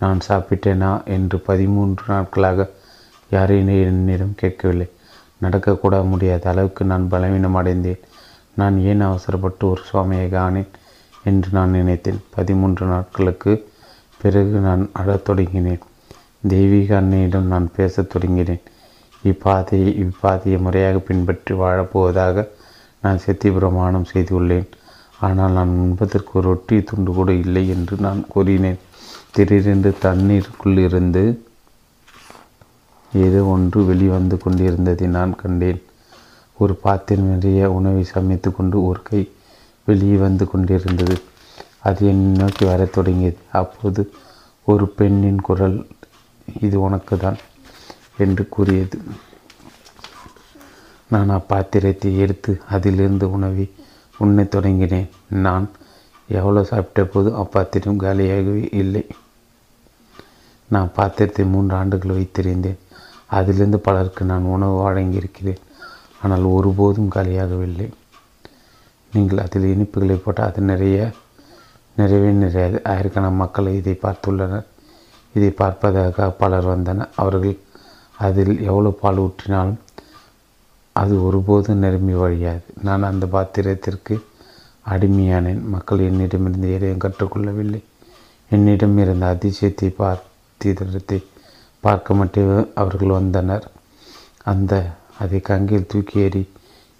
நான் சாப்பிட்டேனா என்று பதிமூன்று நாட்களாக யாரையும் என்னிடம் கேட்கவில்லை. நடக்கக்கூட முடியாத அளவுக்கு நான் பலவீனம் அடைந்தேன் நான் ஏன் அவசரப்பட்டு ஒரு சுவாமியை காணேன் என்று நான் நினைத்தேன். பதிமூன்று நாட்களுக்கு பிறகு நான் அழத் தொடங்கினேன். தெய்வீக அன்னையிடம் நான் பேசத் தொடங்கினேன். இப்பாதையை இப்பாதையை முறையாக பின்பற்றி வாழப்போவதாக நான் செத்தி பிரமாணம் செய்துள்ளேன். ஆனால் நான் உண்பதற்கு ஒரு ரொட்டி துண்டு கூட இல்லை என்று நான் கூறினேன். திடீரென்று தண்ணீருக்குள்ளிருந்து ஏதோ ஒன்று வெளிவந்து கொண்டிருந்ததை நான் கண்டேன். ஒரு பாத்திரம் நிறைய உணவை சமைத்து கொண்டு ஒரு கை வெளியே வந்து கொண்டிருந்தது. அது என்னை நோக்கி வரத் தொடங்கியது. அப்போது ஒரு பெண்ணின் குரல் இது உனக்கு தான் என்று கூறியது. நான் அப்பாத்திரத்தை எடுத்து அதிலிருந்து உணவை உண்ணத் தொடங்கினேன். நான் எவ்வளோ சாப்பிட்ட போது அப்பாத்திரம் காலியாகவே இல்லை. நான் பாத்திரத்தை மூன்று ஆண்டுகள் வைத்திருந்தேன். அதிலிருந்து பலருக்கு நான் உணவு வழங்கியிருக்கிறேன். ஆனால் ஒருபோதும் காலியாகவில்லை. நீங்கள் அதில் இனிப்புகளை போட்டால் அது நிறைய நிறைவே நிறையாது. ஆயிரக்கணக்கான மக்கள் இதை பார்த்துள்ளனர். இதை பார்ப்பதாக பலர் வந்தனர். அவர்கள் அதில் எவ்வளோ பால் ஊற்றினாலும் அது ஒருபோதும் நிரம்பி வழியாது. நான் அந்த பாத்திரத்திற்கு அடிமையானேன். மக்கள் என்னிடமிருந்து எதையும் கற்றுக்கொள்ளவில்லை. என்னிடம் இருந்த அதிசயத்தை பார்த்திரத்தை பார்க்க மட்டும் அவர்கள் வந்தனர். அந்த அதை கங்கையில் தூக்கி எறி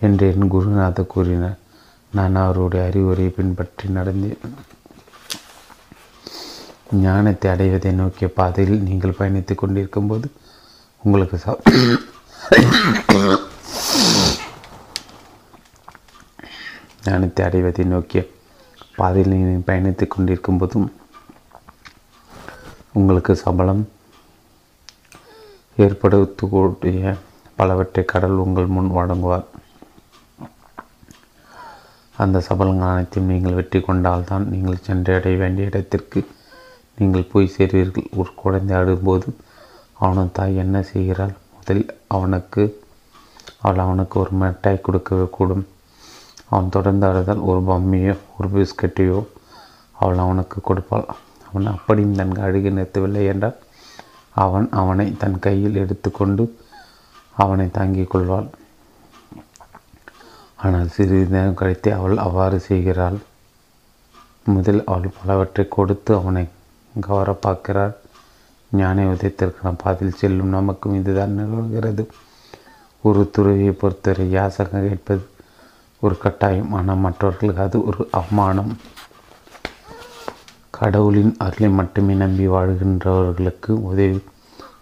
என்று என் குருநாதர் கூறினார். நான் அவருடைய அறிவுரையை பின்பற்றி நடந்தேன் ஞானத்தை அடைவதை நோக்கிய பாதையில் நீங்கள் பயணித்துக் கொண்டிருக்கும்போது உங்களுக்கு ச ஞானத்தை அடைவதை நோக்கிய பாதையில் நீங்கள் பயணித்துக் கொண்டிருக்கும் போதும் உங்களுக்கு சபலம் ஏற்படுத்தக்கூடிய பலவற்றை கடல் உங்கள் முன் வழங்குவார். அந்த சபலங்கள் அனைத்தையும் நீங்கள் வெற்றி கொண்டால்தான் நீங்கள் சென்றடைய வேண்டிய இடத்திற்கு நீங்கள் போய் சேர்வீர்கள். ஒரு குழந்தை ஆடும்போது அவனது தாய் என்ன செய்கிறாள்? முதலில் அவனுக்கு அவள் அவனுக்கு ஒரு மிட்டாய் கொடுக்கவே கூடும். அவன் தொடர்ந்து அழுதால் ஒரு பம்மியோ ஒரு பிஸ்கட்டையோ அவள் அவனுக்கு கொடுப்பாள். அவன் அப்படியும் தன் அழுகை நிறுத்தவில்லை என்றால் அவன் அவனை தன் கையில் எடுத்துக்கொண்டு அவனை தாங்கிக் கொள்வாள். ஆனால் சிறிது நேரம் கழித்து அவள் அவ்வாறு செய்கிறாள். முதல் அவள் பலவற்றை கொடுத்து அவனை கவர ஞானை ஞான உதயத்திற்கான பாதையில் செல்லும் நமக்கும் இதுதான் நிகழ்கிறது. ஒரு துறவியை பொறுத்தவரை யாசகம் கேட்பது ஒரு கட்டாயம். ஆனால் மற்றவர்களுக்கு அது ஒரு அவமானம். கடவுளின் அருளை மட்டுமே நம்பி வாழ்கின்றவர்களுக்கு உதவி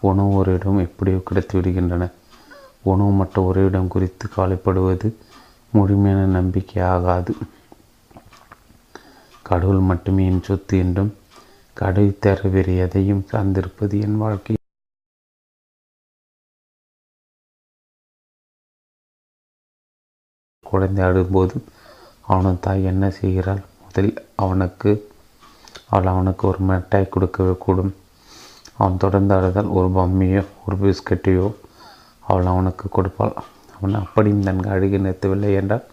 உணவு ஒரு இடம் எப்படியோ கிடைத்து விடுகின்றன. உணவு மற்ற ஒரு இடம் குறித்து கவலைப்படுவது முழுமையான நம்பிக்கை ஆகாது கடவுள் மட்டுமே என் சொத்து என்றும் கடவுள் தர வேறு எதையும் சார்ந்திருப்பது என் வாழ்க்கை. குழந்தை ஆடும்போது அவனது தாய் என்ன செய்கிறாள்? முதலில் அவனுக்கு அவள் அவனுக்கு ஒரு மிட்டாய் கொடுக்கவே கூடும். அவன் தொடர்ந்து அழுதால் ஒரு பொம்மையோ ஒரு பிஸ்கட்டையோ அவள் அவனுக்கு கொடுப்பாள். அவன் அப்படியும் தன் அழுகை நிறுத்தவில்லை என்றால்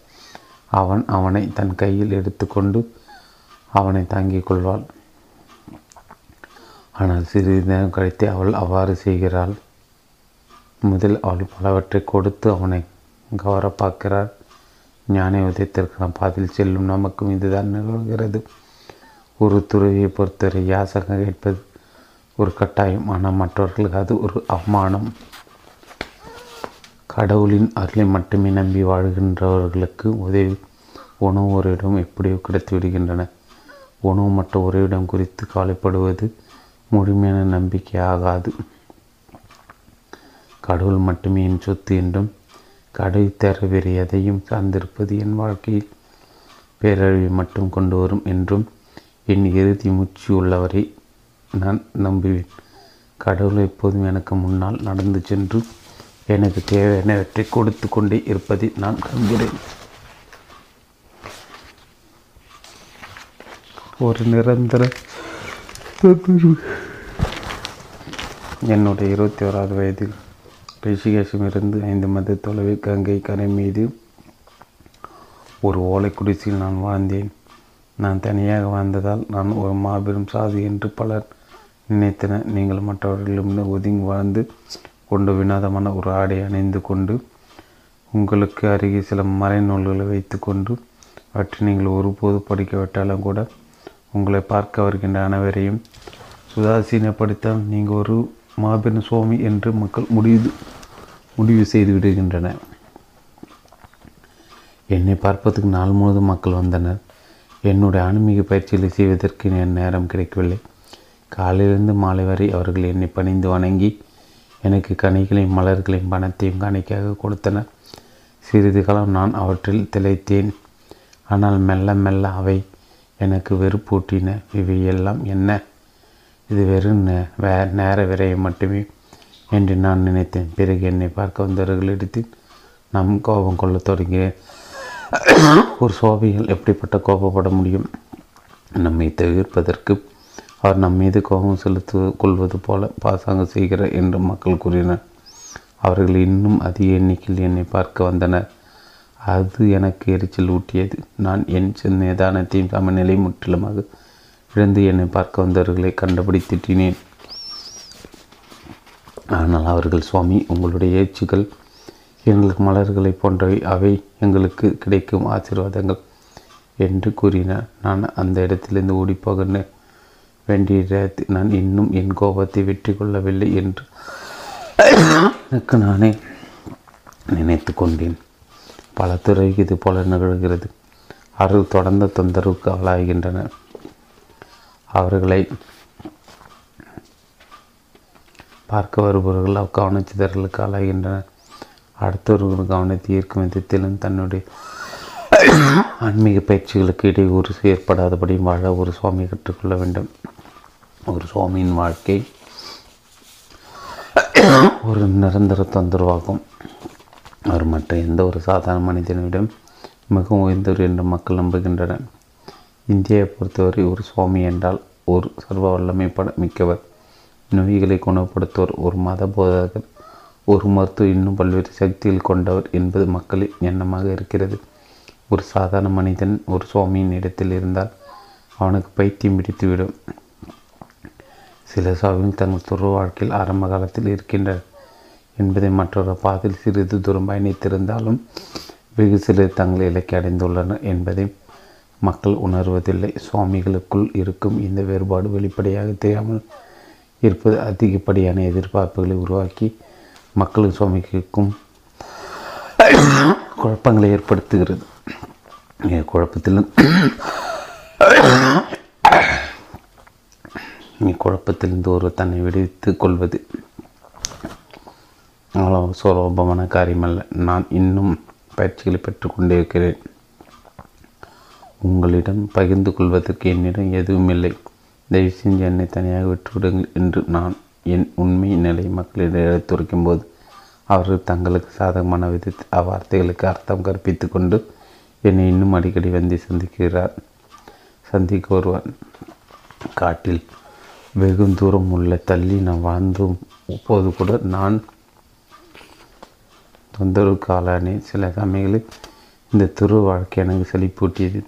அவன் அவனை தன் கையில் எடுத்துக்கொண்டு அவனை தாங்கிக் கொள்வாள். ஆனால் சிறிது நேரம் கழித்து அவள் அவ்வாறு செய்கிறாள். முதல் அவள் பலவற்றை கொடுத்து அவனை கவர பார்க்கிறார் ஞான உதயத்திற்கான பாதையில் செல்லும் நமக்கும் இதுதான் நிகழ்கிறது. ஒரு துறவியை பொறுத்தவரை யாசகம் கேட்பது ஒரு கட்டாயம். ஆனால் மற்றவர்களுக்கு அது ஒரு அவமானம். கடவுளின் அருளை மட்டுமே நம்பி வாழ்கின்றவர்களுக்கு உதவி உணவு ஒரு இடம் எப்படியோ கிடைத்து விடுகின்றன. உணவு மற்ற ஒரு இடம் குறித்து கவலைப்படுவது முழுமையான நம்பிக்கை ஆகாது கடவுள் மட்டுமே என் சொத்து என்றும் கடவுள் தர வேறு எதையும் சார்ந்திருப்பது என் வாழ்க்கையில் பேரழிவை மட்டும் கொண்டு வரும் என்றும் என் இறுதி மூச்சு உள்ளவரை நான் நம்புவேன். கடவுள் எப்போதும் எனக்கு முன்னால் நடந்து சென்று எனக்கு தேவையானவற்றை கொடுத்து கொண்டே இருப்பதை நான் காண்கிறேன் ஒரு நிரந்தர என்னுடைய இருபத்தி ஓராவது வயதில் ரிஷிகேஷமிருந்து ஐந்து மத தொலைவில் கங்கை கரை மீது ஒரு ஓலை குடிசையில் நான் வாழ்ந்தேன். நான் தனியாக வாழ்ந்ததால் நான் ஒரு மாபெரும் சாதி என்று பலர் நினைத்தனர். நீங்கள் மற்றவர்களிடம் ஒதுங்கி வாழ்ந்து கொண்டு வினோதமான ஒரு ஆடை அணிந்து கொண்டு உங்களுக்கு அருகே சில மறைநூல்களை வைத்து கொண்டு அவற்றை நீங்கள் ஒருபோது படிக்கவிட்டாலும் கூட உங்களை பார்க்க வருகின்ற அனைவரையும் சுதாசீனப்படுத்தால் நீங்கள் ஒரு மாபெரும் சுவாமி என்று மக்கள் முடிவு முடிவு செய்து விடுகின்றனர். என்னை பார்ப்பதற்கு நாள் முழுவதும் மக்கள் வந்தனர். என்னுடைய ஆன்மீக பயிற்சிகளை செய்வதற்கு என் நேரம் கிடைக்கவில்லை. காலையிலிருந்து மாலை வரை அவர்கள் என்னை பணிந்து வணங்கி எனக்கு கனிகளையும் மலர்களையும் பணத்தையும் காணிக்கையாக கொடுத்தனர். சிறிது காலம் நான் அவற்றில் திளைத்தேன். ஆனால் மெல்ல மெல்ல அவை எனக்கு வெறுப்பூட்டின. இவையெல்லாம் என்ன? இது வெறும் வே நேர விரயம் மட்டுமே என்று நான் நினைத்தேன். பிறகு என்னை பார்க்க வந்தவர்களிடத்தில் நம் கோபம் கொள்ளத் தொடங்கினேன் ஒரு சோபிகள் எப்படிப்பட்ட கோபப்பட முடியும்? நம்மை தவிர்ப்பதற்கு அவர் நம் மீது கோபம் செலுத்து கொள்வது போல பாசாங்க செய்கிறார் என்று மக்கள் கூறினர். அவர்கள் இன்னும் அதிக எண்ணிக்கையில் என்னை பார்க்க வந்தனர். அது எனக்கு எரிச்சல் ஊட்டியது. நான் என் நிதானத்தையும் சமநிலை முற்றிலுமாக இழந்து என்னை பார்க்க வந்தவர்களை கண்டுபிடி திட்டினேன். ஆனால் அவர்கள் சுவாமி உங்களுடைய ஏச்சுகள் எங்களுக்கு மலர்களை போன்றவை அவை எங்களுக்கு கிடைக்கும் ஆசீர்வாதங்கள் என்று கூறினார் நான் அந்த இடத்திலிருந்து ஓடிப்போக வேண்டிய நான் இன்னும் என் கோபத்தை வெற்றி கொள்ளவில்லை என்று எனக்கு நானே நினைத்து கொண்டேன். பல துறைக்கு இது போல நிகழ்கிறது. அவர்கள் தொடர்ந்த தொந்தரவுக்கு ஆளாகின்றனர் அவர்களை பார்க்க வருபவர்கள் கவனச்சிதறலுக்கு ஆளாகின்றனர். அடுத்தவர்கள் கவனத்தை ஈர்க்கும் விதத்திலும் தன்னுடைய ஆன்மீக பயிற்சிகளுக்கு இடையூறு ஏற்படாதபடி வாழ ஒரு சுவாமியை கற்றுக்கொள்ள வேண்டும். ஒரு சுவாமியின் வாழ்க்கை ஒரு நிரந்தர தொந்தரவாகும். அவர் மற்ற எந்த ஒரு சாதாரண மனிதனிடம் மிகவும் உயர்ந்தவர் என்று மக்கள் நம்புகின்றனர். இந்தியாவை பொறுத்தவரை ஒரு சுவாமி என்றால் ஒரு சர்வ வல்லமை பட மிக்கவர். நோய்களை குணப்படுத்துவர் ஒரு மத போதகர். ஒரு மருத்துவர் இன்னும் பல்வேறு சக்திகள் கொண்டவர் என்பது மக்களின் எண்ணமாக இருக்கிறது. ஒரு சாதாரண மனிதன் ஒரு சுவாமியின் இடத்தில் இருந்தால் அவனுக்கு பைத்தியம் பிடித்துவிடும். சில சுவாமிகள் தங்கள் துறவு வாழ்க்கையில் ஆரம்ப காலத்தில் இருக்கின்றனர் என்பதை மற்றொரு பாதையில் சிறிது தூரம் பயணித்திருந்தாலும் வெகு சிலர் தங்கள் இலக்கை அடைந்துள்ளனர் என்பதை மக்கள் உணர்வதில்லை. சுவாமிகளுக்குள் இருக்கும் இந்த வேறுபாடு வெளிப்படையாக தெரியாமல் இருப்பது அதிகப்படியான எதிர்பார்ப்புகளை உருவாக்கி மக்களுக்கு சுவாமிக்கும் குழப்பங்களை ஏற்படுத்துகிறது. குழப்பத்திலும் குழப்பத்திலிருந்து ஒரு தன்னை விடுவித்துக் கொள்வது அவ்வளோ சுலபமான காரியமல்ல. நான் இன்னும் பயிற்சிகளை பெற்றுக்கொண்டே இருக்கிறேன் உங்களிடம் பகிர்ந்து கொள்வதற்கு என்னிடம் எதுவும் இல்லை தயவு செஞ்சு என்னை தனியாக விட்டுவிடுங்கள் என்று நான் என் உண்மை நிலை மக்களிடம் எடுத்துரைக்கும் போது அவர்கள் தங்களுக்கு சாதகமான விதத்தில் அவ்வார்த்தைகளுக்கு அர்த்தம் கற்பித்து கொண்டு என்னை இன்னும் அடிக்கடி வந்து சந்திக்கிறார். சந்திக்க ஒருவன் காட்டில் வெகு தூரம் உள்ள தள்ளி நான் வாழ்ந்தும் இப்போது கூட நான் தொந்தரவுக்கு ஆளானேன் சில சமயங்களில் இந்த துரு வாழ்க்கை எனக்கு செழிப்பூட்டியது.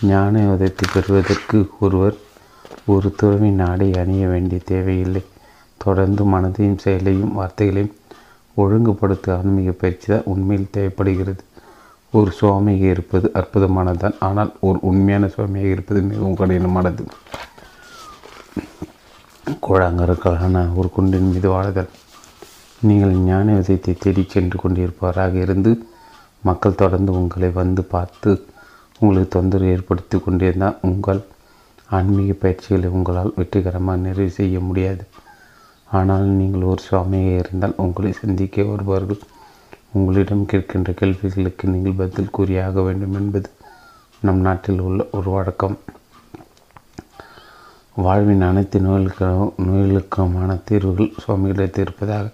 ஞான உதத்தை பெறுவதற்கு ஒருவர் ஒரு துறவி நாடை அணிய வேண்டிய தேவையில்லை. தொடர்ந்து மனதையும் செயலையும் வார்த்தைகளையும் ஒழுங்குபடுத்த ஆன்மீக பயிற்சி தான் உண்மையில் தேவைப்படுகிறது. ஒரு சுவாமியாக இருப்பது அற்புதமானதுதான். ஆனால் ஒரு உண்மையான சுவாமியாக இருப்பது மிகவும் கடினமானது. கோழாங்கருக்கான ஒரு குண்டின் மீது வாழுதல். நீங்கள் ஞான விதத்தை தேடிச் சென்று கொண்டிருப்பவராக இருந்து மக்கள் தொடர்ந்து உங்களை வந்து பார்த்து உங்களுக்கு தொந்தரவு ஏற்படுத்தி கொண்டிருந்தால் உங்கள் ஆன்மீக பயிற்சிகளை உங்களால் வெற்றிகரமாக நிறைவு செய்ய முடியாது. ஆனால் நீங்கள் ஒரு சுவாமியாக இருந்தால் உங்களை சந்திக்க வருபவர்கள் உங்களிடம் கேட்கின்ற கேள்விகளுக்கு நீங்கள் பதில் கூறியாக வேண்டும் என்பது நம் நாட்டில் உள்ள ஒரு வழக்கம். வாழ்வின் அனைத்து நோய்களுக்கும் நோய்களுக்குமான தீர்வுகள் சுவாமிகளிடத்தில் இருப்பதாக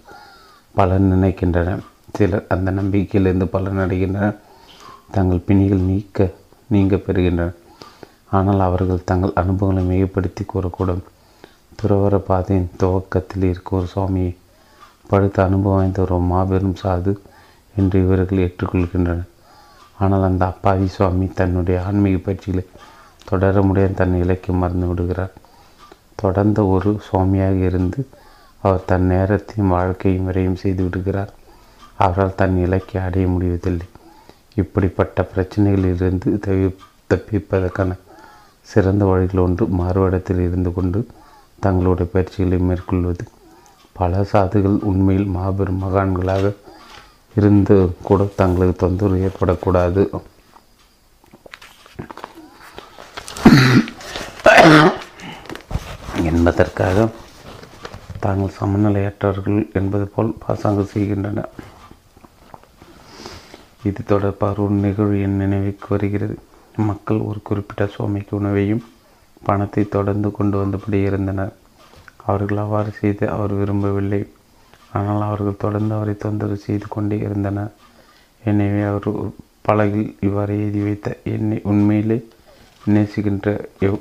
பலர் நினைக்கின்றனர். சிலர் அந்த நம்பிக்கையிலிருந்து பலன் அடைகின்றனர் தங்கள் பிணிகள் நீக்க நீங்க பெறுகின்றனர். ஆனால் அவர்கள் தங்கள் அனுபவங்களை மிகப்படுத்தி கூறக்கூடும். துறவர பாதையின் துவக்கத்தில் இருக்கும் ஒரு சுவாமியை படுத்த அனுபவம் வாய்ந்த ஒரு மாபெரும் சாது என்று இவர்கள் ஏற்றுக்கொள்கின்றனர். ஆனால் அந்த அப்பாவி சுவாமி தன்னுடைய ஆன்மீக பயிற்சிகளை தொடர முடியாத தன் இலக்கை மறந்து விடுகிறார். தொடர்ந்த ஒரு சுவாமியாக இருந்து அவர் தன் நேரத்தையும் வாழ்க்கையும் விரையும் செய்து விடுகிறார். அவரால் தன் இலக்கை அடைய முடிவதில்லை. இப்படிப்பட்ட பிரச்சனைகளிலிருந்து தவி தப்பிப்பதற்கான சிறந்த வழிகள் ஒன்று மாறுவடத்தில் இருந்து கொண்டு தங்களுடைய பயிற்சிகளை மேற்கொள்வது. பல சாதுகள் உண்மையில் மாபெரும் மகான்களாக இருந்து கூட தங்களுக்கு தொந்தரவு ஏற்படக்கூடாது. என்பதற்காக தாங்கள் சமநிலையற்றவர்கள் என்பது போல் பாசாங்கு செய்கின்றன. இது தொடர்பாக ஒரு நிகழ்வு என் நினைவுக்கு வருகிறது. மக்கள் ஒரு குறிப்பிட்ட சுவாமிக்கு உணவையும் பணத்தை தொடர்ந்து கொண்டு வந்தபடி இருந்தனர். அவர்கள் அவ்வாறு செய்து அவர் விரும்பவில்லை. ஆனால் அவர்கள் தொடர்ந்து அவரை தொந்தரவு செய்து கொண்டே இருந்தனர். எனவே அவர் பலகில் இவ்வாறு எழுதி வைத்த என்னை உண்மையிலே நேசிக்கின்ற எவ்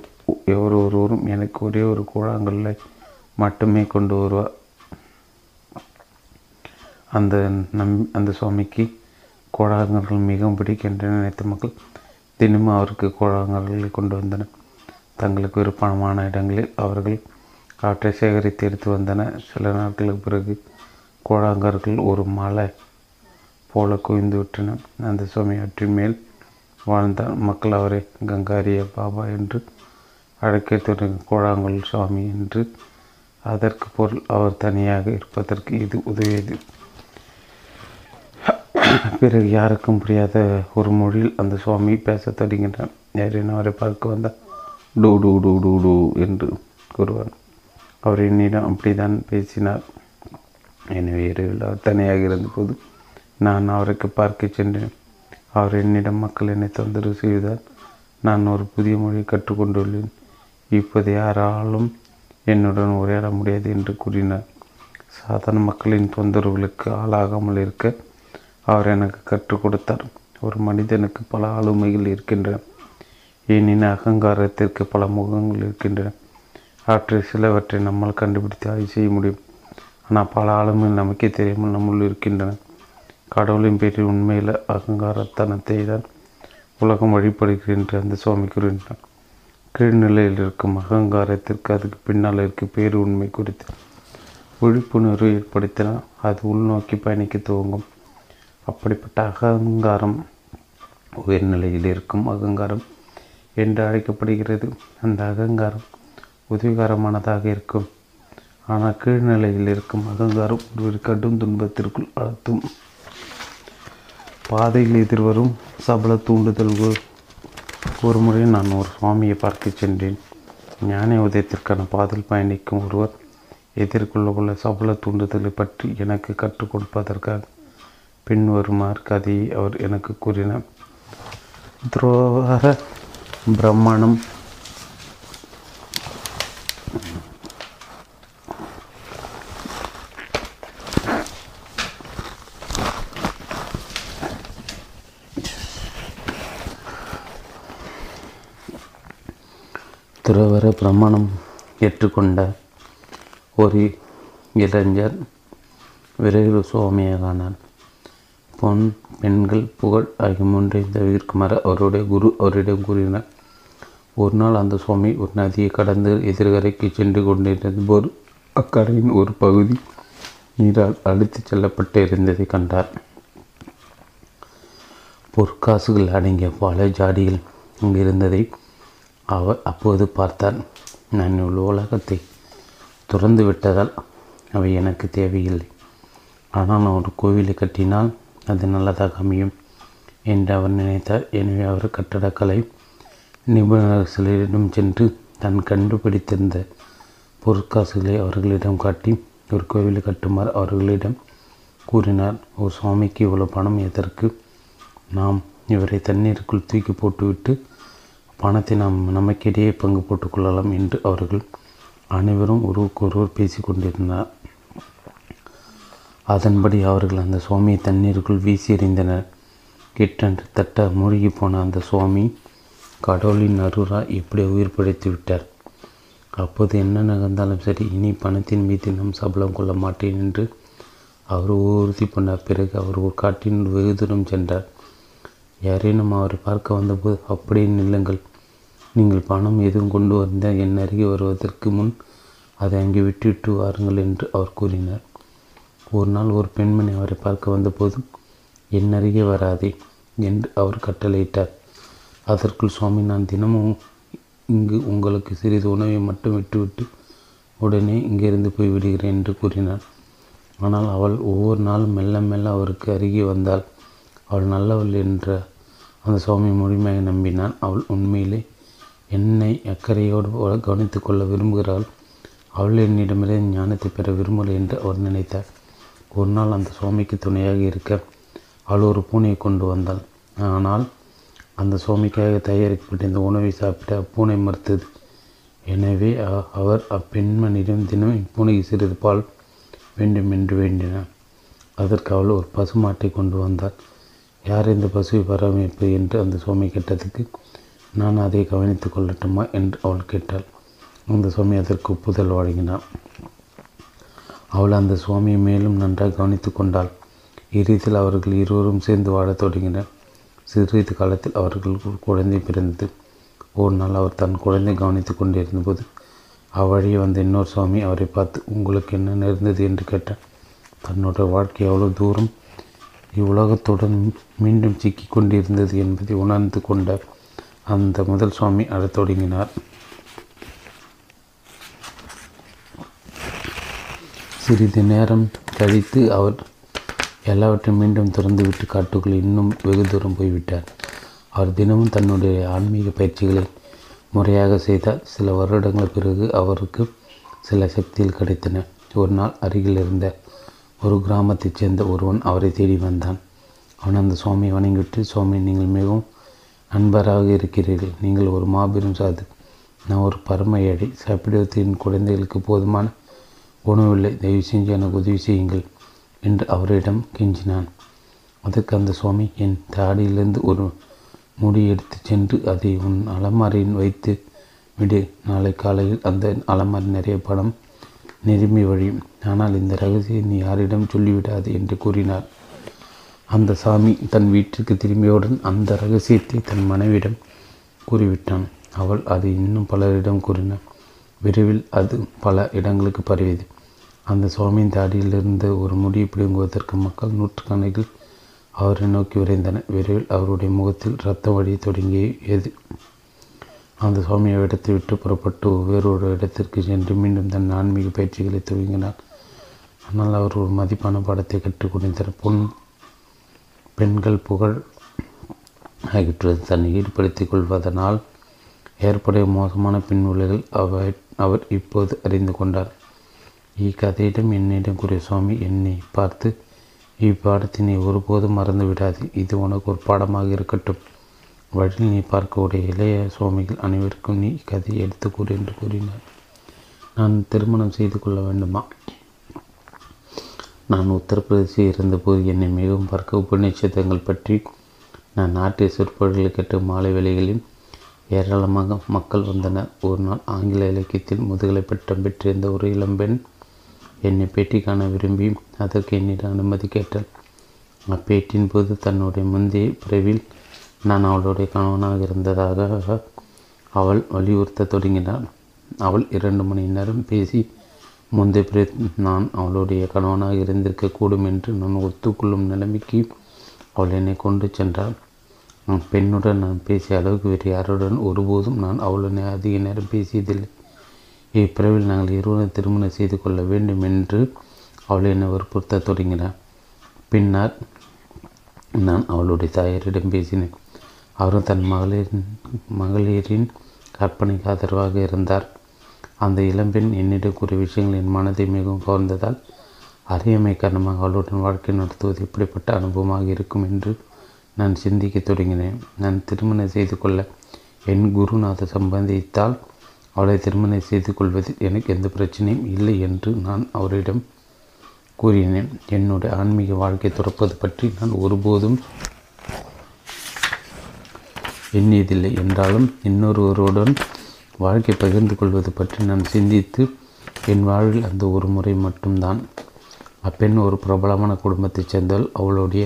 எவர் ஒருவரும் எனக்கு ஒரே ஒரு கூழாங்கல்லை மட்டுமே கொண்டு வருவார். அந்த நம் அந்த சுவாமிக்கு கோழாங்கல்கள் மிகவும் பிடிக்கின்றன நினைத்த மக்கள் தினமும் அவருக்கு கோழாங்கல்களை கொண்டு வந்தனர். தங்களுக்கு விருப்பமான இடங்களில் அவர்கள் காற்றை சேகரித்து எடுத்து வந்தனர் சில நாட்களுக்கு பிறகு கோழாங்கர்கள் ஒரு மலை போல குவிந்துவிட்டன அந்த சுவாமி மேல் வாழ்ந்தார். மக்கள் அவரை கங்காரிய பாபா என்று அழைக்க தொடங்க கோழாங்கல் சுவாமி என்று அதற்கு பொருள் அவர் தனியாக இருப்பதற்கு இது உதவியது. பிறகு யாருக்கும் புரியாத ஒரு மொழியில் அந்த சுவாமி பேசத் தொடங்கினார். யாரேனும் அவரை பார்க்க வந்தால் டூ டூ டூ டூ டூ என்று கூறுவார். அவர் என்னிடம் அப்படித்தான் பேசினார். எனவே இரவில் அவர் தனியாக இருந்தபோது நான் அவருக்கு பார்க்க சென்றேன். அவர் என்னிடம் மக்கள் என்னை தொந்தரவு செய்தார். நான் ஒரு புதிய மொழியை கற்றுக்கொண்டுள்ளேன் இப்போது யாராலும் என்னுடன் உரையாட முடியாது என்று கூறினார். சாதாரண மக்களின் தொந்தரவுகளுக்கு ஆளாகாமல் இருக்க அவர் எனக்கு கற்றுக் கொடுத்தார். ஒரு மனிதனுக்கு பல ஆளுமைகள் இருக்கின்றன. ஏனின் அகங்காரத்திற்கு பல முகங்கள் இருக்கின்றன. அவற்றை சிலவற்றை நம்மால் கண்டுபிடித்து ஆய்வு செய்ய முடியும். ஆனால் பல ஆளுமைகள் நமக்கே தெரியாமல் நம்முள் இருக்கின்றன. கடவுளின் பேரில் உண்மையில் அகங்காரத்தனத்தை தான் உலகம் வழிபடுகின்ற அந்த சுவாமி கூறினார் கீழ்நிலையில் இருக்கும் அகங்காரத்திற்கு அதுக்கு பின்னால் இருக்க பேர் உண்மை குறித்து விழிப்புணர்வு ஏற்படுத்தினால் அது உள்நோக்கி பயணிக்க துவங்கும். அப்படிப்பட்ட அகங்காரம் உயர்நிலையில் இருக்கும் அகங்காரம் என்று அழைக்கப்படுகிறது. அந்த அகங்காரம் உதவிகரமானதாக இருக்கும். ஆனால் கீழ்நிலையில் இருக்கும் அகங்காரம் ஒருவர் கடும் துன்பத்திற்குள் அழுத்தும். பாதையில் எதிர்வரும் சபல தூண்டுதல்கள். ஒரு முறை நான் ஒரு சுவாமியை பார்க்க சென்றேன். ஞான உதயத்திற்கான பாதையில் பயணிக்கும் ஒருவர் எதிர்கொள்ள சபல தூண்டுதலை பற்றி எனக்கு கற்றுக் கொடுப்பதற்காக பின்வருமாறு கதையை அவர் எனக்கு கூறினார். துரோகர பிரம்மணம். துறவர பிரமாணம் ஏற்றுக்கொண்ட ஒரு இளைஞர் விரைவில் சுவாமியாக ஆனார் பொன் பெண்கள் புகழ் ஆகிய மூன்றை தவிர்க்குமாறு அவருடைய குரு அவரிடம் கூறினார். ஒரு நாள் அந்த சுவாமி ஒரு நதியை கடந்து எதிர்கரைக்கு சென்று கொண்டிருந்த போது அக்கரையின் ஒரு பகுதி நீரால் அழுத்திச் செல்லப்பட்டு இருந்ததை கண்டார். பொற்காசுகள் அடங்கிய பல ஜாடிகள் அங்கிருந்ததை அவர் அப்போது பார்த்தார். நான் உலகத்தை துறந்து விட்டதால் அவை எனக்கு தேவையில்லை. ஆனால் நான் ஒரு கோவிலை கட்டினால் அது நல்லதாக அமையும் என்று அவர் நினைத்தார். எனவே அவர் கட்டடக்கலை நிபுணர்களிடம் சென்று தான் கண்டுபிடித்திருந்த பொருட்காசுகளை அவர்களிடம் காட்டி ஒரு கோவிலை கட்டுமாறு அவர்களிடம் கூறினார். ஓ சுவாமிக்கு இவ்வளோ பணம் எதற்கு? நாம் இவரை தண்ணீருக்குள் தூக்கி போட்டுவிட்டு பணத்தை நாம் நமக்கிடையே பங்கு போட்டுக்கொள்ளலாம் என்று அவர்கள் அனைவரும் ஒருவருக்கொருவர் பேசி கொண்டிருந்தார். அதன்படி அவர்கள் அந்த சுவாமியை தண்ணீருக்குள் வீசி எறிந்தனர். கிட்டன்று தட்ட மூழ்கி போன அந்த சுவாமி கடவுளின் அருரா இப்படி உயிர் படைத்து விட்டார். அப்போது என்ன நகர்ந்தாலும் சரி இனி பணத்தின் மீது நாம் சபலம் கொள்ள மாட்டேன் என்று அவர் உறுதி பண்ண பிறகு அவர் ஒரு காட்டின் வெகு தூரம் சென்றார். யாரேனும் அவரை பார்க்க வந்தபோது அப்படியே நில்லுங்கள். நீங்கள் பணம் எதுவும் கொண்டு வந்த என் அருகே வருவதற்கு முன் அதை அங்கே விட்டுவிட்டு வாருங்கள் என்று அவர் கூறினார். ஒரு நாள் ஒரு பெண்மணி அவரை பார்க்க வந்தபோது என் அருகே வராதே என்று அவர் கட்டளையிட்டார். அதற்குள் சுவாமி நான் தினமும் இங்கு உங்களுக்கு சிறிது உணவை மட்டும் விட்டுவிட்டு உடனே இங்கிருந்து போய் விடுகிறேன் என்று கூறினார். ஆனால் அவள் ஒவ்வொரு நாளும் மெல்ல மெல்ல அவருக்கு அருகே வந்தாள். அவள் நல்லவள் என்ற அந்த சுவாமி முழுமையாக நம்பினான். அவள் உண்மையிலே என்னை அக்கறையோடு கவனித்து கொள்ள விரும்புகிறாள். அவள் என்னிடமிருந்து ஞானத்தை பெற விரும்பலை என்று அவர் நினைத்தார். ஒரு நாள் அந்த சுவாமிக்கு துணையாக இருக்க அவள் ஒரு பூனையை கொண்டு வந்தாள். ஆனால் அந்த சுவாமிக்காக தயாரிக்கப்பட்ட இந்த உணவை சாப்பிட்டு அப்பூனை மறுத்தது. எனவே அவர் அப்பெண்மணியிடம் தினம் இப்பூனைக்கு சிறிது பால் வேண்டும் என்று வேண்டினார். அதற்கு அவள் ஒரு பசுமாட்டை கொண்டு வந்தாள். யார் இந்த பசுவை பராமரிப்பு என்று அந்த சுவாமி கேட்டதுக்கு நான் அதை கவனித்துக் கொள்ளட்டுமா? என்று அவள் கேட்டாள். அந்த சுவாமி அதற்கு ஒப்புதல் வழங்கினார் அவள் அந்த சுவாமியை மேலும் நன்றாக கவனித்து கொண்டாள். இறுதியில் அவர்கள் இருவரும் சேர்ந்து வாழத் தொடங்கினர். சிறிது காலத்தில் அவர்களுக்கு ஒரு குழந்தை பிறந்தது. ஒரு நாள் அவர் தன் குழந்தை கவனித்து கொண்டிருந்தபோது அவ்வழியே வந்த இன்னொரு சுவாமி அவரை பார்த்து உங்களுக்கு என்ன நேர்ந்தது? என்று கேட்டார் தன்னோட வாழ்க்கை எவ்வளோ தூரம் இவ்வுலகத்துடன் மீண்டும் சிக்கி கொண்டிருந்தது என்பதை உணர்ந்து கொண்ட அந்த முதல் சுவாமி அழத் தொடங்கினார். சிறிது நேரம் கழித்து அவர் எல்லாவற்றையும் மீண்டும் திறந்துவிட்டு காட்டுக்குள் இன்னும் வெகு தூரம் போய்விட்டார். அவர் தினமும் தன்னுடைய ஆன்மீக பயிற்சிகளை முறையாக செய்தால் சில வருடங்கள் பிறகு அவருக்கு சில சக்திகள் கிடைத்தன. ஒரு நாள் அருகில் இருந்த ஒரு கிராமத்தைச் சேர்ந்த ஒருவன் அவரை தேடி வந்தான். அவன் அந்த சுவாமியை வணங்கிவிட்டு சுவாமி நீங்கள் மிகவும் நண்பராக இருக்கிறீர்கள். நீங்கள் ஒரு மாபெரும் சாது நான் ஒரு பரம ஏழை. சாப்பிடுவதற்கு என் குழந்தைகளுக்கு போதுமான உணவில்லை தயவு செஞ்சு எனக்கு உதவி செய்யுங்கள். என்று அவரிடம் கெஞ்சினான். அதற்கு அந்த சுவாமி என் தாடியிலிருந்து ஒரு முடி எடுத்து சென்று அதை உன் அலமாரியில் வைத்து விடு. நாளை காலையில் அந்த அலமாரி நிறைய பணம் நிரம்பி வழியும். ஆனால் இந்த ரகசியம் நீ யாரிடம் சொல்லிவிடாது என்று கூறினார். அந்த சாமி தன் வீட்டிற்கு திரும்பியவுடன் அந்த ரகசியத்தை தன் மனைவியிடம் கூறிவிட்டான். அவள் அதை இன்னும் பலரிடம் கூறினான் விரைவில் அது பல இடங்களுக்கு பரவியது. அந்த சுவாமியின் தாடியிலிருந்து ஒரு முடியை பிடுங்குவதற்கு மக்கள் நூற்றுக்கணக்கில் அவரை நோக்கி விரைந்தனர். விரைவில் அவருடைய முகத்தில் இரத்த வழி தொடங்கியது அந்த சுவாமியை இடத்தை விட்டு புறப்பட்டு வேறொரு இடத்திற்கு சென்று மீண்டும் தன் ஆன்மீக பயிற்சிகளை துவங்கினார். ஆனால் அவர் ஒரு மதிப்பான படத்தை கற்றுக் பொன் பெண்கள் புகழ் ஆகியவற்றை தன்னை ஈடுபடுத்திக் கொள்வதனால் ஏற்படைய மோசமான பின்விளைகள் அவை அவர் இப்போது அறிந்து கொண்டார். இக்கதையிடம் என்னிடம் கூறிய சுவாமி என்னை பார்த்து இப்பாடத்தினை ஒருபோதும் மறந்து விடாது இது உனக்கு ஒரு பாடமாக இருக்கட்டும் வழியில் நீ பார்க்கக்கூடிய இளைய சுவாமிகள் அனைவருக்கும் நீ கதையை எடுத்துக்கூறு என்று கூறினார் நான் திருமணம் செய்து கொள்ள வேண்டுமா நான் உத்தரப்பிரதேசில் இருந்தபோது என்னை மிகவும் பார்க்க உபநிஷதங்கள் பற்றி நான் நாட்டிய சொற்பொழிகளை கேட்டு மாலை வேலைகளில் ஏராளமாக மக்கள் வந்தனர் ஒரு நாள் ஆங்கில இலக்கியத்தில் முதுகலை பட்டம் பெற்றிருந்த ஒரு இளம்பெண் என்னை பேட்டி காண விரும்பி அதற்கு என்னிடம் அனுமதி கேட்டாள். அப்பேட்டின் போது தன்னுடைய முந்தைய பிறவில் நான் அவளுடைய கணவனாக இருந்ததாக அவள் வலியுறுத்த தொடங்கினாள். அவள் இரண்டு மணி நேரம் பேசி முந்தைய பிற நான் அவளுடைய கணவனாக இருந்திருக்கக்கூடும் என்று நான் ஒத்துக்கொள்ளும் நிலைமைக்கு அவள் என்னை கொண்டு சென்றாள். பெண்ணுடன் நான் பேசிய அளவுக்கு வேறு யாருடன் ஒருபோதும் நான் அவளுடன் அதிக நேரம் பேசியதில்லை. இப்பிறவில் நாங்கள் இருவரும் திருமணம் செய்து கொள்ள வேண்டும் என்று அவள் என்னை வற்புறுத்த தொடங்கினார். பின்னர் நான் அவளுடைய தாயாரிடம் பேசினேன். அவரும் தன் மகளிரின் மகளிரின் கற்பனைக்கு ஆதரவாக இருந்தார். அந்த இளம்பெண் என்னிடம் கூறிய விஷயங்கள் என் மனதை மிகவும் கவர்ந்ததால் அறியாமை காரணமாக அவளுடன் வாழ்க்கை நடத்துவது இப்படிப்பட்ட அனுபவமாக இருக்கும் என்று நான் சிந்திக்க தொடங்கினேன். நான் திருமணம் செய்து கொள்ள என் குருநாத சம்பந்தித்தால் அவளை திருமணம் செய்து கொள்வதில் எனக்கு எந்த பிரச்சனையும் இல்லை என்று நான் அவரிடம் கூறினேன். என்னுடைய ஆன்மீக வாழ்க்கை துறப்பது பற்றி நான் ஒருபோதும் எண்ணியதில்லை. என்றாலும் இன்னொருவருடன் வாழ்க்கை பகிர்ந்து கொள்வது பற்றி நான் சிந்தித்து என் வாழ்வில் அந்த ஒரு முறை மட்டும்தான். அப்பெண் ஒரு பிரபலமான குடும்பத்தைச் சேர்ந்தால் அவளுடைய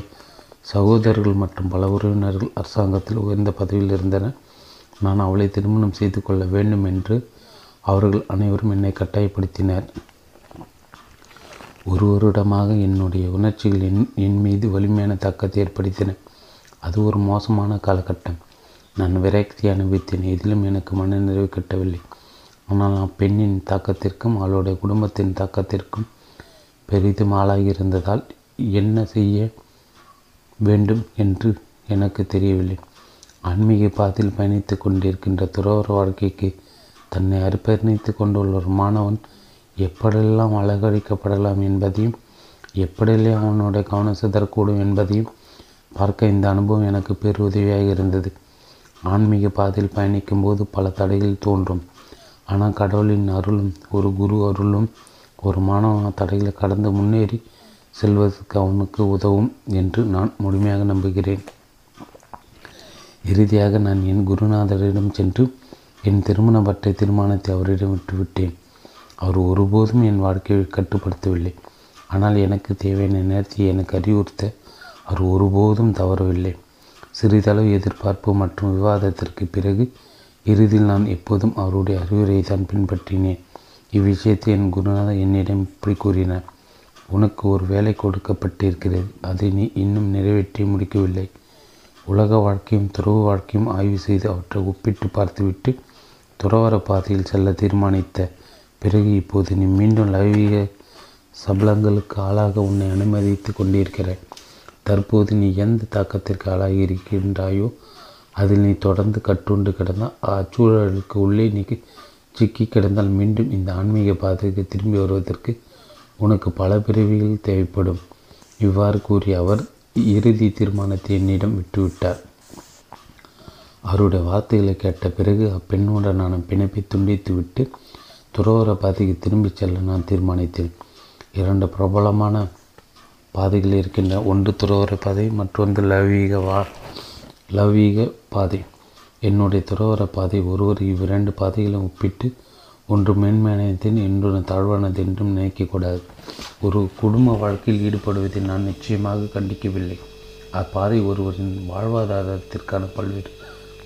சகோதரர்கள் மற்றும் பல உறவினர்கள் அரசாங்கத்தில் உயர்ந்த பதவியில் இருந்தனர். நான் அவளை திருமணம் செய்து கொள்ள வேண்டும் என்று அவர்கள் அனைவரும் என்னை கட்டாயப்படுத்தினர். ஒரு வருடமாக என்னுடைய உணர்ச்சிகள் என் என் மீது வலிமையான தாக்கத்தை ஏற்படுத்தின. அது ஒரு மோசமான காலகட்டம். நான் விரக்தி அனுபவித்தேன். எதிலும் எனக்கு மனநிறைவு கிட்டவில்லை. ஆனால் நான் பெண்ணின் தாக்கத்திற்கும் அவளுடைய குடும்பத்தின் தாக்கத்திற்கும் பெரிதும் ஆளாகியிருந்ததால் என்ன செய்ய வேண்டும் என்று எனக்கு தெரியவில்லை. ஆன்மீக பாதையில் பயணித்து கொண்டிருக்கின்ற துறவர வாழ்க்கைக்கு தன்னை அர்ப்பணித்து கொண்டுள்ள ஒரு மாணவன் எப்படியெல்லாம் அலங்கரிக்கப்படலாம் என்பதையும் எப்படியெல்லாம் அவனுடைய கவனம் சிதறக்கூடும் என்பதையும் பார்க்க இந்த அனுபவம் எனக்கு பேருதவியாக இருந்தது. ஆன்மீக பாதையில் பயணிக்கும் போது பல தடைகள் தோன்றும். ஆனால் கடவுளின் அருளும் ஒரு குரு அருளும் ஒரு மாணவன் தடைகளை கடந்து முன்னேறி செல்வதற்கு அவனுக்கு உதவும் என்று நான் முழுமையாக நம்புகிறேன். இறுதியாக நான் என் குருநாதரிடம் சென்று என் திருமண பற்றை தீர்மானத்தை அவரிடம் விட்டுவிட்டேன். அவர் ஒருபோதும் என் வாழ்க்கையை கட்டுப்படுத்தவில்லை. ஆனால் எனக்கு தேவையான நேரத்தை எனக்கு அறிவுறுத்த அவர் ஒருபோதும் தவறவில்லை. சிறிதளவு எதிர்பார்ப்பு மற்றும் விவாதத்திற்கு பிறகு இறுதியில் நான் எப்போதும் அவருடைய அறிவுரையை தான் பின்பற்றினேன். இவ்விஷயத்தை என் குருநாதர் என்னிடம் இப்படி கூறினார். உனக்கு ஒரு வேலை கொடுக்கப்பட்டிருக்கிறது. அதை நீ இன்னும் நிறைவேற்றி முடிக்கவில்லை. உலக வாழ்க்கையும் துறவு வாழ்க்கையும் ஆய்வு செய்து அவற்றை ஒப்பிட்டு பார்த்துவிட்டு துறவர பாதையில் செல்ல தீர்மானித்த பிறகு இப்போது நீ மீண்டும் லைவீக சபலங்களுக்கு ஆளாக உன்னை அனுமதித்து கொண்டிருக்கிறாய். தற்போது நீ எந்த தாக்கத்திற்கு ஆளாகி இருக்கின்றாயோ அதில் நீ தொடர்ந்து கட்டுண்டு கிடந்தால் அச்சூழலுக்கு உள்ளே நீ சிக்கி கிடந்தால் மீண்டும் இந்த ஆன்மீக பாதைக்கு திரும்பி வருவதற்கு உனக்கு பல பிறவிகள் தேவைப்படும். இவ்வாறு கூறிய அவர் இறுதி தீர்மானத்தை என்னிடம் விட்டுவிட்டார். அவருடைய வார்த்தைகளை கேட்ட பிறகு அப்பெண்ணுடன் நான் பிணைப்பை துண்டித்துவிட்டு துறவர பாதைக்கு திரும்பிச் செல்ல நான் தீர்மானித்தேன். இரண்டு பிரபலமான பாதைகள் இருக்கின்றன ஒன்று துறவர பாதை மற்றொன்று லௌவீக வா லௌவீக பாதை. என்னுடைய துறவர பாதை ஒருவர் இவ்விரண்டு பாதைகளும் ஒப்பிட்டு ஒன்று மேன்மையானதின் இன்றொன்று தாழ்வானது என்றும் நினைக்கக்கூடாது. ஒரு குடும்ப வாழ்க்கையில் ஈடுபடுவதை நான் நிச்சயமாக கண்டிக்கவில்லை. அப்பாதை ஒருவரின் வாழ்வாதாரத்திற்கான பல்வேறு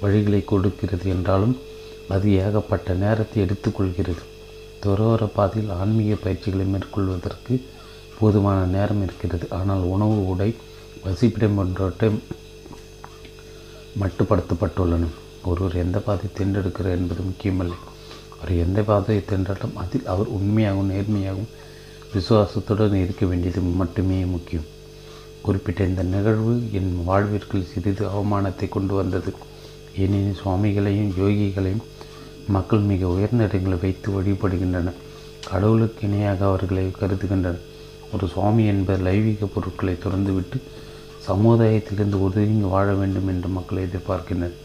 வழிகளை கொடுக்கிறது என்றாலும் அது ஏகப்பட்ட நேரத்தை எடுத்துக்கொள்கிறது. துறவர பாதையில் ஆன்மீக பயிற்சிகளை மேற்கொள்வதற்கு போதுமான நேரம் இருக்கிறது. ஆனால் உணவு உடை வசிப்பிடம் போன்றவற்றை மட்டுப்படுத்தப்பட்டுள்ளன. ஒருவர் எந்த பாதை தேர்ந்தெடுக்கிறார் என்பது முக்கியமல்ல. அவர் எந்த பாதையை தென்றாலும் அதில் அவர் உண்மையாகவும் நேர்மையாகவும் விசுவாசத்துடன் இருக்க வேண்டியது மட்டுமே முக்கியம். குறிப்பிட்ட இந்த நிகழ்வு என் வாழ்விற்குள் சிறிது அவமானத்தை கொண்டு வந்தது. ஏனெனில் சுவாமிகளையும் யோகிகளையும் மக்கள் மிக உயர்ந்த இடங்களை வைத்து வழிபடுகின்றனர். கடவுளுக்கு இணையாக அவர்களை கருதுகின்றனர். ஒரு சுவாமி என்பது லைவீக பொருட்களை துறந்துவிட்டு சமுதாயத்திலிருந்து ஒதுங்கி வாழ வேண்டும் என்று மக்கள் எதிர்பார்க்கின்றனர்.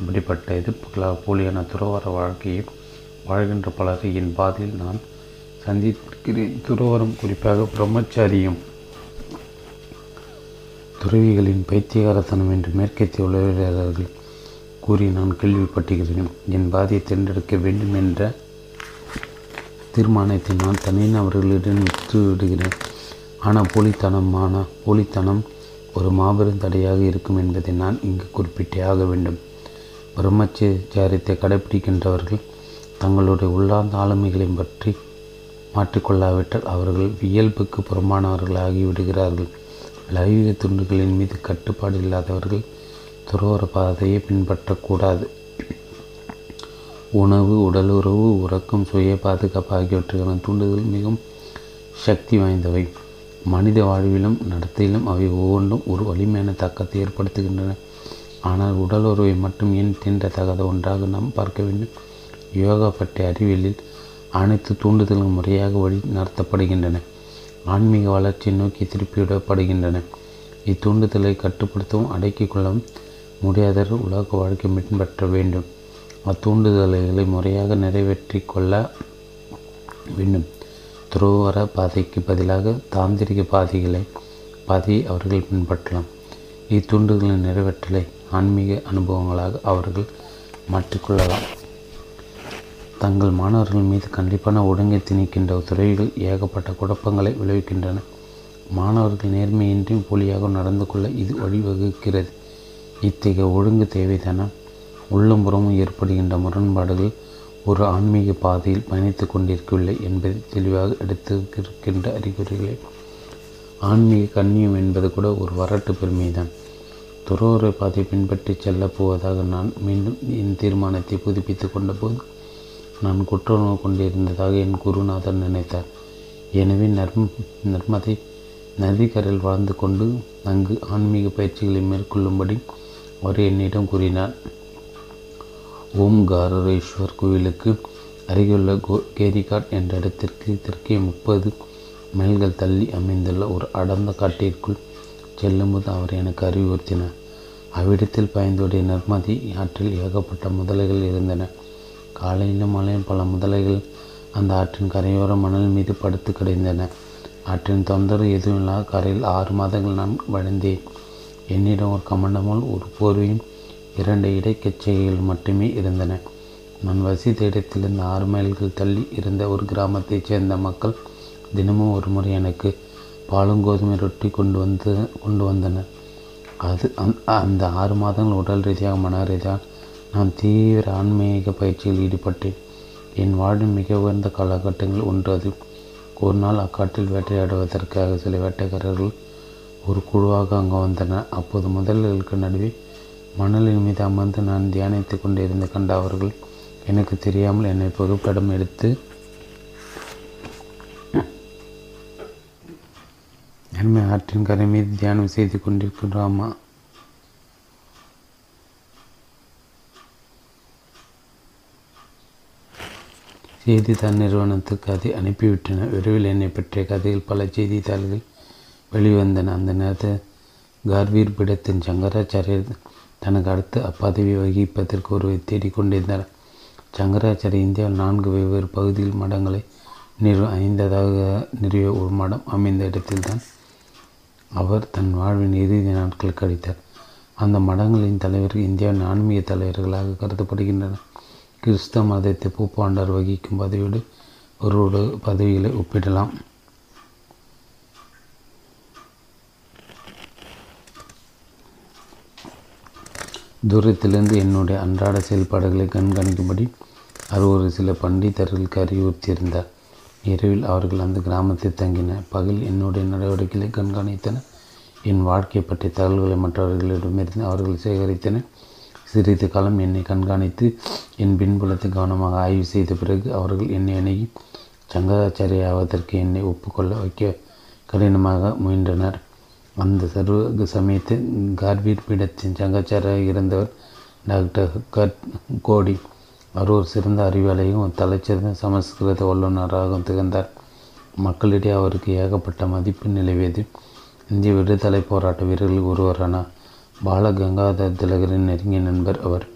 இப்படிப்பட்ட எதிர்ப்புகளால் போலியான துறவர வாழ்க்கையை வாழ்கின்ற பலரை என் பாதையில் நான் சந்தித்திருக்கிறேன் துறவரம் குறிப்பாக பிரம்மச்சாரியும் துறவிகளின் பைத்தியகாரத்தனம் என்று மேற்கத்திய உளவியலாளர்கள் கூறி நான் கேள்விப்பட்டுகிறேன் என் பாதையை தேர்ந்தெடுக்க வேண்டும் என்ற தீர்மானத்தை நான் தனிநபர்களிடம் விட்டுவிடுகிறேன் ஆனால் போலித்தனமான போலித்தனம் ஒரு மாபெரும் தடையாக இருக்கும் என்பதை நான் இங்கு குறிப்பிட்டே ஆக வேண்டும். பிரம்மச்சாரியத்தை கடைபிடிக்கின்றவர்கள் தங்களுடைய உள்ளார்ந்த ஆளுமைகளை பற்றி மாற்றிக்கொள்ளாவிட்டால் அவர்கள் இயல்புக்கு புறம்பானவர்களாகி விடுகிறார்கள். துண்டுகளின் மீது கட்டுப்பாடு இல்லாதவர்கள் துறவர பாதையை பின்பற்றக்கூடாது. உணவு உடலுறவு உறக்கம் சுய பாதுகாப்பு ஆகியவற்றுக்கான தூண்டுதல் மிகவும் சக்தி வாய்ந்தவை. மனித வாழ்விலும் நடத்தையிலும் அவை ஒவ்வொன்றும் ஒரு வலிமையான தாக்கத்தை ஏற்படுத்துகின்றன. ஆனால் உடலுறவை மட்டும் ஏன் தீண்டத்தகாத ஒன்றாக நாம் பார்க்க வேண்டும்? யோகா பற்றிய அறிவியலில் அனைத்து தூண்டுதல்களும் முறையாக வழி நடத்தப்படுகின்றன ஆன்மீக வளர்ச்சியை நோக்கி திருப்பிவிடப்படுகின்றன. இத்தூண்டுதலை கட்டுப்படுத்தவும் அடக்கிக் கொள்ளவும் முடியாதவர்கள் உலக வாழ்க்கை பின்பற்ற வேண்டும். அத்தூண்டுதல்களை முறையாக நிறைவேற்றி கொள்ள வேண்டும். துருவர பாதைக்கு பதிலாக தாந்திரிக பாதைகளை பாதையை அவர்கள் பின்பற்றலாம். இத்தூண்டுதலின் நிறைவேற்றலை ஆன்மீக அனுபவங்களாக அவர்கள் மாற்றிக்கொள்ளலாம் தங்கள் மாணவர்கள் மீது கண்டிப்பான ஒடுங்கை திணிக்கின்ற துறைகள் ஏகப்பட்ட குழப்பங்களை விளைவிக்கின்றன. மாணவர்கள் நேர்மையின்றி போலியாக நடந்து கொள்ள இது வழிவகுக்கிறது. இத்தகைய ஒழுங்கு தேவைதானா? உள்ளும் புறமும் ஏற்படுகின்ற முரண்பாடுகள் ஒரு ஆன்மீக பாதையில் பயணித்து கொண்டிருக்கவில்லை என்பதை தெளிவாக எடுத்திருக்கின்ற அறிகுறிகளை. ஆன்மீக கண்ணியம் என்பது கூட ஒரு வரட்டு பெருமைதான். துறவுரை பாதை பின்பற்றி செல்லப் போவதாக நான் மீண்டும் என் தீர்மானத்தை புதுப்பித்து கொண்டபோது நான் குற்றுணர்வு கொண்டிருந்ததாக என் குருநாதர் நினைத்தார். எனவே நர்ம நர்மதை நதிக்கரையில் வாழ்ந்து கொண்டு அங்கு ஆன்மீக பயிற்சிகளை மேற்கொள்ளும்படி அவர் என்னிடம் கூறினார். ஓம்காரேஸ்வர் கோவிலுக்கு அருகிலுள்ள கோ கேரிகாட் என்ற இடத்திற்கு தெற்கே முப்பது மைல்கள் தள்ளி அமைந்துள்ள ஒரு அடர்ந்த காட்டிற்குள் செல்லும்போது அவர் எனக்கு அறிவுறுத்தினார். அவ்விடத்தில் பாய்ந்தோடைய நர்மதி ஆற்றில் ஏகப்பட்ட முதலைகள் இருந்தன. காலையிலும் மழையும் பல முதலைகள் அந்த ஆற்றின் கரையோர மணல் மீது படுத்து கிடந்தன. ஆற்றின் தொந்தரவு எதுவும் இல்லாத கரையில் ஆறு மாதங்கள் நான் வழிந்தேன். என்னிடம் ஒரு கமண்டமும் ஒரு போர்வையும் இரண்டு இடைக்கச்சைகள் மட்டுமே இருந்தன. நான் வசித்த இடத்திலிருந்து ஆறு மைல்கள் தள்ளி இருந்த ஒரு கிராமத்தைச் சேர்ந்த மக்கள் தினமும் ஒரு முறை எனக்கு பாலும் கோதுமை ரொட்டி கொண்டு வந்து கொண்டு வந்தனர். அது அந்த ஆறு மாதங்கள் உடல் ரீதியாக மன ரீதியாக நான் தீவிர ஆன்மீக பயிற்சியில் ஈடுபட்டேன். என் வாழ்வின் மிக உயர்ந்த காலகட்டங்கள் ஒன்று அது. ஒரு நாள் அக்காட்டில் வேட்டையாடுவதற்காக சில வேட்டைக்காரர்கள் ஒரு குழுவாக அங்கே வந்தனர். அப்போது முதல்களுக்கு நடுவே மணலின் மீது அமர்ந்து நான் தியானித்து கொண்டிருந்து கண்ட அவர்கள் எனக்கு தெரியாமல் என்னை புகைப்படம் எடுத்து என்னை ஆற்றின் கரை மீது தியானம் செய்து கொண்டிருக்கின்றோமா செய்தித்தாள் நிறுவனத்துக்கு அதை அனுப்பிவிட்டன. விரைவில் என்னை பற்றிய கதைகள் பல செய்தித்தாள்கள் வெளிவந்தன. அந்த நேரத்தில் கார்வீர் பீடத்தின் சங்கராச்சாரியர் தனக்கு அடுத்து அப்பதவி வகிப்பதற்கு ஒருவரை தேடிக்கொண்டிருந்தார் சங்கராச்சாரிய இந்தியாவில் நான்கு வெவ்வேறு பகுதியில் மடங்களை நிறு ஐந்ததாக நிறுவிய ஒரு மடம் அமைந்த இடத்தில்தான் அவர் தன் வாழ்வின் இறுதி நாட்கள் கழித்தார். அந்த மடங்களின் தலைவர்கள் இந்தியாவின் ஆன்மீக தலைவர்களாக கருதப்படுகின்றனர். கிறிஸ்தவ மதத்தை பூப்பாண்டார் வகிக்கும் பதவியோடு ஒருவரோட பதவிகளை ஒப்பிடலாம். தூரத்திலிருந்து என்னுடைய அன்றாட செயல்பாடுகளை கண்காணிக்கும்படி அவர் ஒரு சில பண்டிதர்களுக்கு அறிவுறுத்தியிருந்தார் இரவில் அவர்கள் அந்த கிராமத்தில் தங்கின பகல் என்னுடைய நடவடிக்கைகளை கண்காணித்தனர். என் வாழ்க்கை பற்றிய தகவல்களை மற்றவர்களிடமிருந்து அவர்கள் சேகரித்தனர். சிறிது காலம் என்னை கண்காணித்து என் பின்புலத்தை கவனமாக ஆய்வு செய்த பிறகு அவர்கள் என்னை அணுகி சங்கராச்சாரிய ஆவதற்கு என்னை ஒப்புக்கொள்ள வைக்க கடினமாக முயன்றனர் அந்த சர்வ சமயத்தில் கார்வீர் பீடத்தின் சங்கராச்சாரியாக இருந்தவர் டாக்டர் கட் கோடி. அவர் ஒரு சிறந்த அறிவாளையும் தலைச்சிறந்த சமஸ்கிருத வல்லுநராகவும் திகழ்ந்தார். மக்களிடையே அவருக்கு ஏகப்பட்ட மதிப்பு நிலவியது. இந்திய விடுதலை போராட்ட வீரர்கள் ஒருவரான பாலகங்காதர் திலகரின் நெருங்கிய நண்பர் அவர்.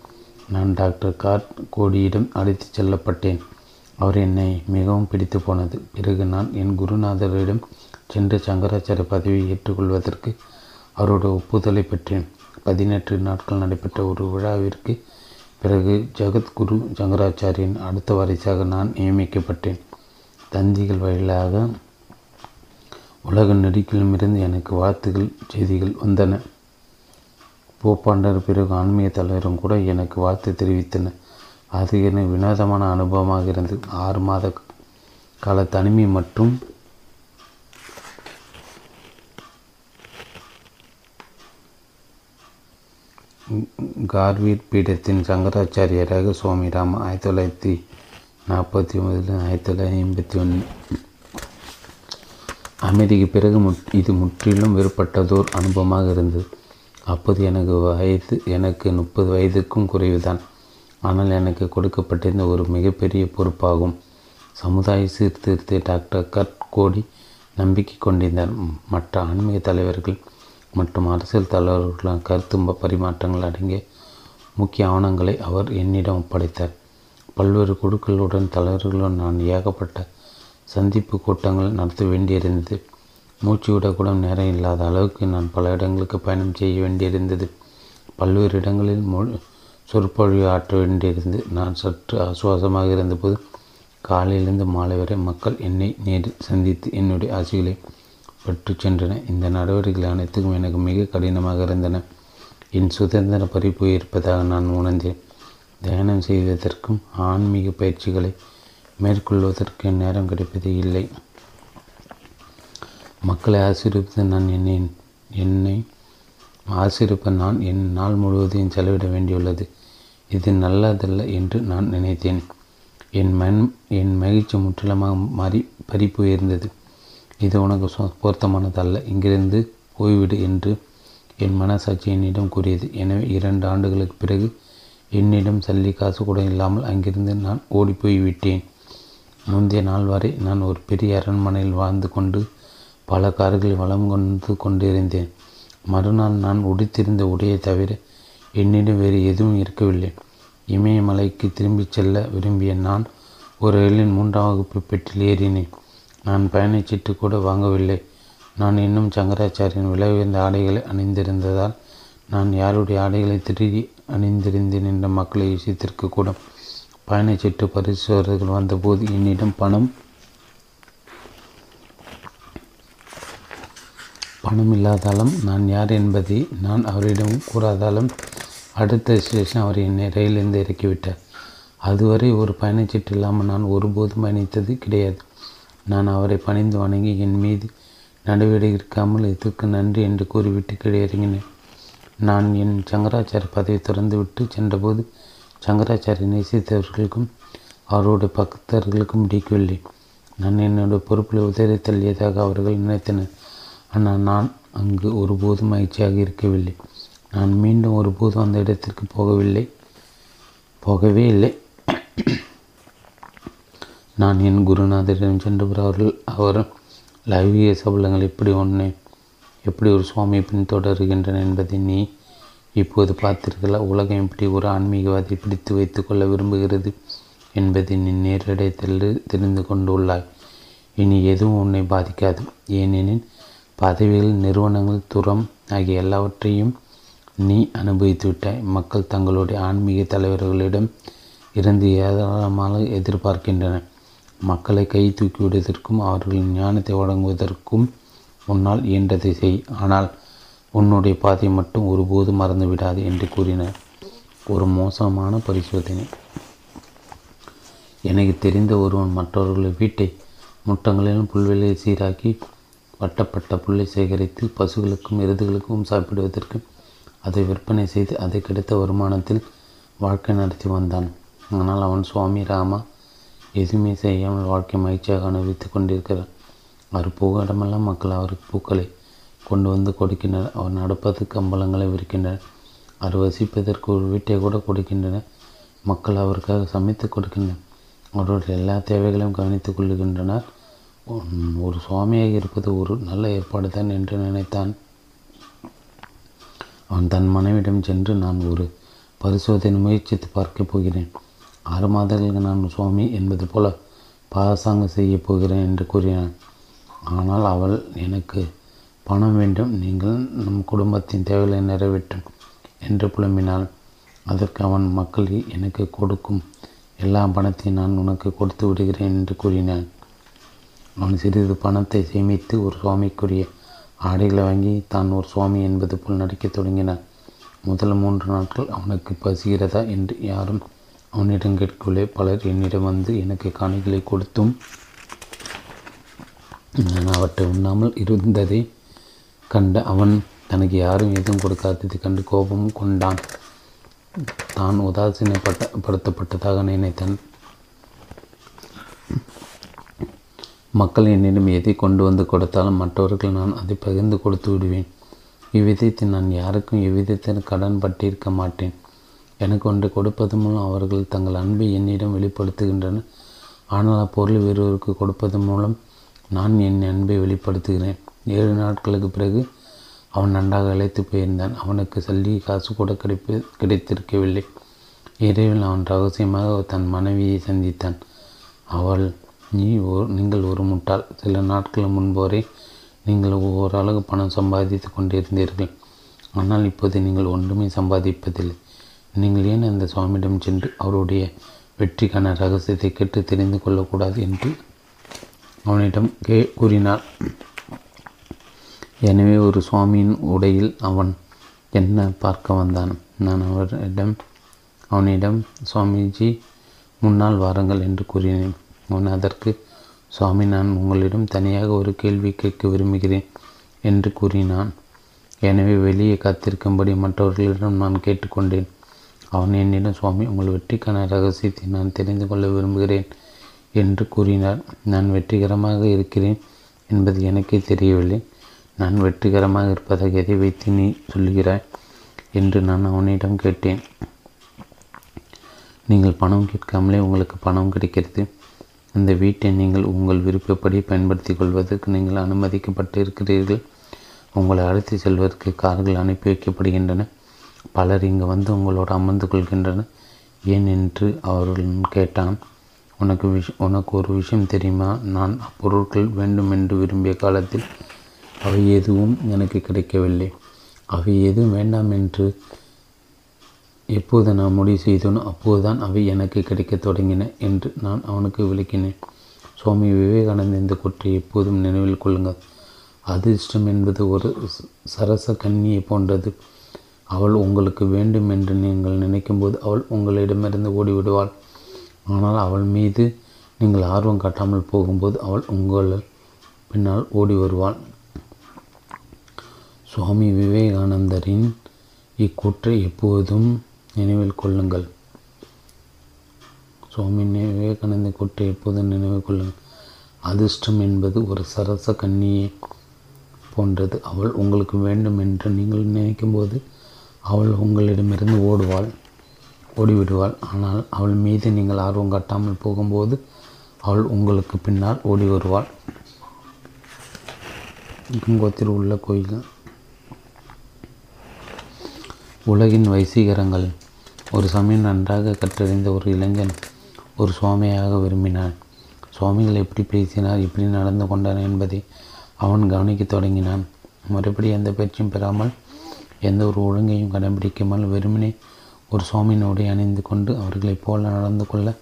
நான் டாக்டர் காட் கோடியிடம் அழைத்து செல்லப்பட்டேன். அவர் என்னை மிகவும் பிடித்து போனது. பிறகு நான் என் குருநாதரிடம் சென்று சங்கராச்சாரிய பதவியை ஏற்றுக்கொள்வதற்கு அவரோட ஒப்புதலை பெற்றேன். பதினெட்டு நாட்கள் நடைபெற்ற ஒரு விழாவிற்கு பிறகு ஜெகத்குரு சங்கராச்சாரியின் அடுத்த வாரிசாக நான் நியமிக்கப்பட்டேன். தந்திகள் வழியாக உலக நெடுக்கிலுமிருந்து எனக்கு வாழ்த்துகள் செய்திகள் வந்தன. பூப்பாண்டர் பிறகு ஆன்மீக தலைவரும் கூட எனக்கு வாழ்த்து தெரிவித்தனர். அது என வினோதமான அனுபவமாக இருந்தது. ஆறு மாத கால தனிமை மற்றும் கார்வீட் பீடத்தின் சங்கராச்சாரியராக சுவாமி ராம் ஆயிரத்தி தொள்ளாயிரத்தி நாற்பத்தி ஒன்பதில் ஆயிரத்தி தொள்ளாயிரத்தி எண்பத்தி ஒன்று. அமைதிக்கு பிறகு முட் இது முற்றிலும் வேறுபட்டதோர் அனுபவமாக இருந்தது. அப்போது எனக்கு வயது எனக்கு முப்பது வயதுக்கும் குறைவுதான். ஆனால் எனக்கு கொடுக்கப்பட்டிருந்த ஒரு மிகப்பெரிய பொறுப்பாகும். சமுதாய சீர்திருத்த டாக்டர் கட் கோடி நம்பிக்கை கொண்டிருந்தார். மற்ற ஆன்மீக தலைவர்கள் மற்றும் அரசியல் தலைவர்களுடன் கருத்து பரிமாற்றங்கள் அடங்கிய முக்கிய ஆவணங்களை அவர் என்னிடம் ஒப்படைத்தார். பல்வேறு குழுக்களுடன் தலைவர்களுடன் நான் ஏகப்பட்ட சந்திப்பு கூட்டங்கள் நடத்த வேண்டியிருந்தது. மூச்சு விடக்கூட நேரம் இல்லாத அளவுக்கு நான் பல இடங்களுக்கு பயணம் செய்ய வேண்டியிருந்தது. பல்வேறு இடங்களில் மொழி சொற்பொழிவு ஆற்ற வேண்டியிருந்து நான் சற்று ஆசுவாசமாக இருந்தபோது காலையிலிருந்து மாலை வரை மக்கள் என்னை நேரில் சந்தித்து என்னுடைய ஆசைகளை பெற்று சென்றன. இந்த நடவடிக்கைகள் அனைத்துக்கும் எனக்கு மிக கடினமாக இருந்தன. என் சுதந்திர பறிப்பு இருப்பதாக நான் உணர்ந்தேன். தியானம் செய்வதற்கும் ஆன்மீக பயிற்சிகளை மேற்கொள்வதற்கு நேரம் கிடைப்பதே இல்லை. மக்களை ஆசீர்வித்து நான் என்னை என்னை ஆசீர்ப்ப நான் என் நாள் முழுவதையும் செலவிட வேண்டியுள்ளது. இது நல்லதல்ல என்று நான் நினைத்தேன். என் மண் என் மகிழ்ச்சி முற்றிலுமாக மாறி பறிப்பு உயர்ந்தது இது உனக்கு பொருத்தமானதல்ல. இங்கிருந்து போய்விடு என்று என் மனசாட்சி என்னிடம் கூறியது. எனவே இரண்டு ஆண்டுகளுக்கு பிறகு என்னிடம் சல்லி காசு கூட இல்லாமல் அங்கிருந்து நான் ஓடிப்போய் விட்டேன் முந்தைய நாள் வரை நான் ஒரு பெரிய அரண்மனையில் வாழ்ந்து கொண்டு பல கார்களில் வளம் கொண்டு கொண்டிருந்தேன். மறுநாள் நான் உடுத்திருந்த உடையை தவிர என்னிடம் வேறு எதுவும் இருக்கவில்லை. இமயமலைக்கு திரும்பிச் செல்ல விரும்பிய நான் ஒரு ரயிலின் மூன்றாம் வகுப்பு பெட்டில் ஏறினேன். நான் பயணச்சீட்டு கூட வாங்கவில்லை. நான் இன்னும் சங்கராச்சாரியின் விலை உயர்ந்த ஆடைகளை அணிந்திருந்ததால் நான் யாருடைய ஆடைகளை திருடி அணிந்திருந்தேன் என்ற மக்களை விஷயத்திற்கு கூட பயணச்சீட்டு பரிசோதர்கள் வந்தபோது என்னிடம் பணம் பணம் இல்லாதாலும் நான் யார் என்பதை நான் அவரிடம் கூறாதாலும் அடுத்த ஸ்டேஷன் அவர் என்னை ரயிலிருந்து இறக்கிவிட்டார். அதுவரை ஒரு பயணச்சீட்டு இல்லாமல் நான் ஒருபோதும் பயணித்தது கிடையாது. நான் அவரை பணிந்து வணங்கி என் மீது நடவடிக்கை இருக்காமல் இதற்கு நன்றி என்று கூறிவிட்டு கீழே இறங்கினேன் நான் என் சங்கராச்சாரிய பதவி திறந்துவிட்டு சென்றபோது சங்கராச்சாரிய நேசித்தவர்களுக்கும் அவருடைய பக்தர்களுக்கும் பிடிக்கவில்லை நான் என்னுடைய பொறுப்பில் உதறி தள்ளியதாக அவர்கள் நினைத்தனர். ஆனால் நான் அங்கு ஒருபோதும் மகிழ்ச்சியாக இருக்கவில்லை. நான் மீண்டும் ஒருபோதும் அந்த இடத்திற்கு போகவில்லை. போகவே இல்லை. நான் என் குருநாதரிடம் சென்று அவர்கள் அவர் லைவிய சபலங்கள் எப்படி ஒன்று எப்படி ஒரு சுவாமியை பின்தொடர்கின்றன என்பதை நீ இப்போது பார்த்தீர்களா உலகம் எப்படி ஒரு ஆன்மீகவாதி பிடித்து வைத்து கொள்ள விரும்புகிறது என்பதை நீ நேரடியில் தெரிந்து கொண்டுள்ளாய். இனி எதுவும் உன்னை பாதிக்காது. ஏனெனில் பதவிகள் நிறுவனங்கள் துறம் ஆகிய எல்லாவற்றையும் நீ அனுபவித்துவிட்டாய் மக்கள் தங்களுடைய ஆன்மீக தலைவர்களிடம் இருந்து ஏராளமாக எதிர்பார்க்கின்றனர் மக்களை கை தூக்கிவிடுவதற்கும் அவர்களின் ஞானத்தை வழங்குவதற்கும் உன்னால் இயன்றதை செய். ஆனால் உன்னுடைய பாதை மட்டும் ஒருபோதும் மறந்துவிடாது என்று கூறினார். ஒரு மோசமான பரிசோதனை. எனக்கு தெரிந்த ஒருவன் மற்றவர்களுடைய வீட்டை முட்டங்களிலும் புல்வெளியை சீராக்கி வட்டப்பட்ட புல்லை சேகரித்து பசுகளுக்கும் எருதுகளுக்கும் சாப்பிடுவதற்கு அதை விற்பனை செய்து அதை கிடைத்த வருமானத்தில் வாழ்க்கை நடத்தி வந்தான். ஆனால் அவன் சுவாமி ராமா எதுவுமே செய்யாமல் வாழ்க்கை மகிழ்ச்சியாக அனுபவித்து கொண்டிருக்கிறார். அவர் போக இடமெல்லாம் மக்கள் அவருக்கு பூக்களை கொண்டு வந்து கொடுக்கின்றனர். அவர் நடப்பதற்கு அம்பலங்களை விற்கின்றனர் அவர் வசிப்பதற்கு ஒரு வீட்டை கூட கொடுக்கின்றனர். மக்கள் அவருக்காக சமைத்து கொடுக்கின்றனர். அவருடைய எல்லா தேவைகளையும் கவனித்துக் கொள்கின்றனர் ஒரு சுவாமியாக இருப்பது ஒரு நல்ல ஏற்பாடு தான் என்று நினைத்தான். அவன் தன் மனைவிடம் சென்று நான் ஒரு பரிசோதனை முயற்சித்து பார்க்கப் போகிறேன். ஆறு மாதங்களுக்கு நான் சுவாமி என்பது போல பாசாங்கம் செய்யப் போகிறேன் என்று கூறினான். ஆனால் அவள் எனக்கு பணம் வேண்டும் நீங்கள் நம் குடும்பத்தின் தேவைகளை நிறைவேற்றும் என்று புலம்பினாள். அதற்கு அவன் மக்கள் எனக்கு கொடுக்கும் எல்லா பணத்தையும் நான் உனக்கு கொடுத்து விடுகிறேன் என்று கூறினான். அவன் சிறிது பணத்தை சேமித்து ஒரு சுவாமிக்குரிய ஆடைகளை வாங்கி தான் ஒரு சுவாமி என்பது போல் நடிக்கத் தொடங்கினான் முதல் மூன்று நாட்கள் அவனுக்கு பசிகிறதா என்று யாரும் அவனிடம் கேட்கவில்லை. பலர் என்னிடம் வந்து எனக்கு காணிகளை கொடுத்தும் நான் அவற்றை உண்ணாமல் இருந்ததை கண்ட அவன் தனக்கு யாரும் எதுவும் கொடுக்காததை கண்டு கோபமும் கொண்டான். தான் உதாசீனப்பட்ட படுத்தப்பட்டதாக நினைத்தான். மக்கள் என்னிடம் எதை கொண்டு வந்து கொடுத்தாலும் மற்றவர்கள் நான் அதை பகிர்ந்து கொடுத்து விடுவேன். இவ்விதத்தில் நான் யாருக்கும் எவ்விதத்தில் கடன் பட்டிருக்க மாட்டேன். எனக்கு ஒன்று கொடுப்பது மூலம் அவர்கள் தங்கள் அன்பை என்னிடம் வெளிப்படுத்துகின்றனர் ஆனால் அப்பொருள் வேறொருக்கு கொடுப்பது மூலம் நான் என் அன்பை வெளிப்படுத்துகிறேன். ஏழு நாட்களுக்கு பிறகு அவன் நன்றாக அழைத்து போயிருந்தான். அவனுக்கு சல்லி காசு கூட கிடைப்பு கிடைத்திருக்கவில்லை. இரவில் அவன் ரகசியமாக தன் மனைவியை சந்தித்தான். அவள் நீ ஒரு நீங்கள் ஒரு முட்டாள். சில நாட்கள் முன்பு நீங்கள் ஓரளவு பணம் சம்பாதித்து கொண்டிருந்தீர்கள். ஆனால் இப்போது நீங்கள் ஒன்றுமே சம்பாதிப்பதில்லை. நீங்கள் ஏன் அந்த சுவாமியிடம் சென்று அவருடைய வெற்றிக்கான ரகசியத்தை கேட்டு தெரிந்து கொள்ளக்கூடாது என்று அவனிடம் கே கூறினார் எனவே ஒரு சுவாமியின் உடையில் அவன் என்ன பார்க்க வந்தான்? நான் அவரிடம் அவனிடம் சுவாமிஜி முன்னால் வாருங்கள் என்று கூறினேன். அவன் அதற்கு சுவாமி நான் உங்களிடம் தனியாக ஒரு கேள்வி கேட்க விரும்புகிறேன் என்று கூறினான். எனவே வெளியே காத்திருக்கும்படி மற்றவர்களிடம் நான் கேட்டுக்கொண்டேன். அவன் என்னிடம் சுவாமி உங்கள் வெற்றிக்கான ரகசியத்தை நான் தெரிந்து கொள்ள விரும்புகிறேன் என்று கூறினார் நான் வெற்றிகரமாக இருக்கிறேன் என்பது எனக்கே தெரியவில்லை. நான் வெற்றிகரமாக இருப்பதாக எதை வைத்து நீ சொல்கிறாய் என்று நான் அவனிடம் கேட்டேன். நீங்கள் பணம் கேட்காமலே உங்களுக்கு பணம் கிடைக்கிறது. இந்த வீட்டை நீங்கள் உங்கள் விருப்பப்படி பயன்படுத்தி கொள்வதற்கு நீங்கள் அனுமதிக்கப்பட்டு இருக்கிறீர்கள் உங்களை அழைத்து செல்வதற்கு கார்கள் அனுப்பி வைக்கப்படுகின்றன. பலர் இங்கு வந்து உங்களோடு அமர்ந்து கொள்கின்றனர். ஏன் என்று அவர்கள் கேட்டான். உனக்கு விஷ் உனக்கு ஒரு விஷயம் தெரியுமா? நான் அப்பொருட்கள் வேண்டும் என்று விரும்பிய காலத்தில் அவை எதுவும் எனக்கு கிடைக்கவில்லை. அவை எதுவும் வேண்டாம் என்று எப்போது நான் முடிவு செய்தேனோ அப்போதுதான் அவை எனக்கு கிடைக்கத் தொடங்கின என்று நான் அவனுக்கு விளக்கினேன். சுவாமி விவேகானந்த இந்த குற்றை எப்போதும் நினைவில் கொள்ளுங்கள். அதிர்ஷ்டம் என்பது ஒரு சரச கன்னியை போன்றது. அவள் உங்களுக்கு வேண்டும் என்று நீங்கள் நினைக்கும்போது அவள் உங்களிடமிருந்து ஓடிவிடுவாள். ஆனால் அவள் மீது நீங்கள் ஆர்வம் காட்டாமல் போகும்போது அவள் உங்கள் பின்னால் ஓடி வருவாள் சுவாமி விவேகானந்தரின் இக்கூற்றை எப்போதும் நினைவில் கொள்ளுங்கள். சுவாமி விவேகானந்த கூற்றை எப்போதும் நினைவில் கொள்ளுங்கள். அதிர்ஷ்டம் என்பது ஒரு சரச கன்னியை போன்றது. அவள் உங்களுக்கு வேண்டும் என்று நீங்கள் நினைக்கும்போது அவள் உங்களிடமிருந்து ஓடுவாள் ஓடிவிடுவாள். ஆனால் அவள் மீது நீங்கள் ஆர்வம் காட்டாமல் போகும்போது அவள் உங்களுக்கு பின்னால் ஓடி வருவாள். குங்கோத்தில் உள்ள கோயில் உலகின் வைசீகரங்கள் ஒரு சமயம் நன்றாக கற்றறிந்த ஒரு இளைஞன் ஒரு சுவாமியாக விரும்பினான். சுவாமிகள் எப்படி பேசினார் எப்படி நடந்து கொண்டார் என்பதை அவன் கவனிக்கத் தொடங்கினான். மறுபடி எந்த பயிற்சியும் பெறாமல் எந்த ஒரு ஒழுங்கையும் கடைபிடிக்காமல் வெறுமனே ஒரு சுவாமியின் உடை அணிந்து கொண்டு அவர்களைப் போல நடந்து கொள்ள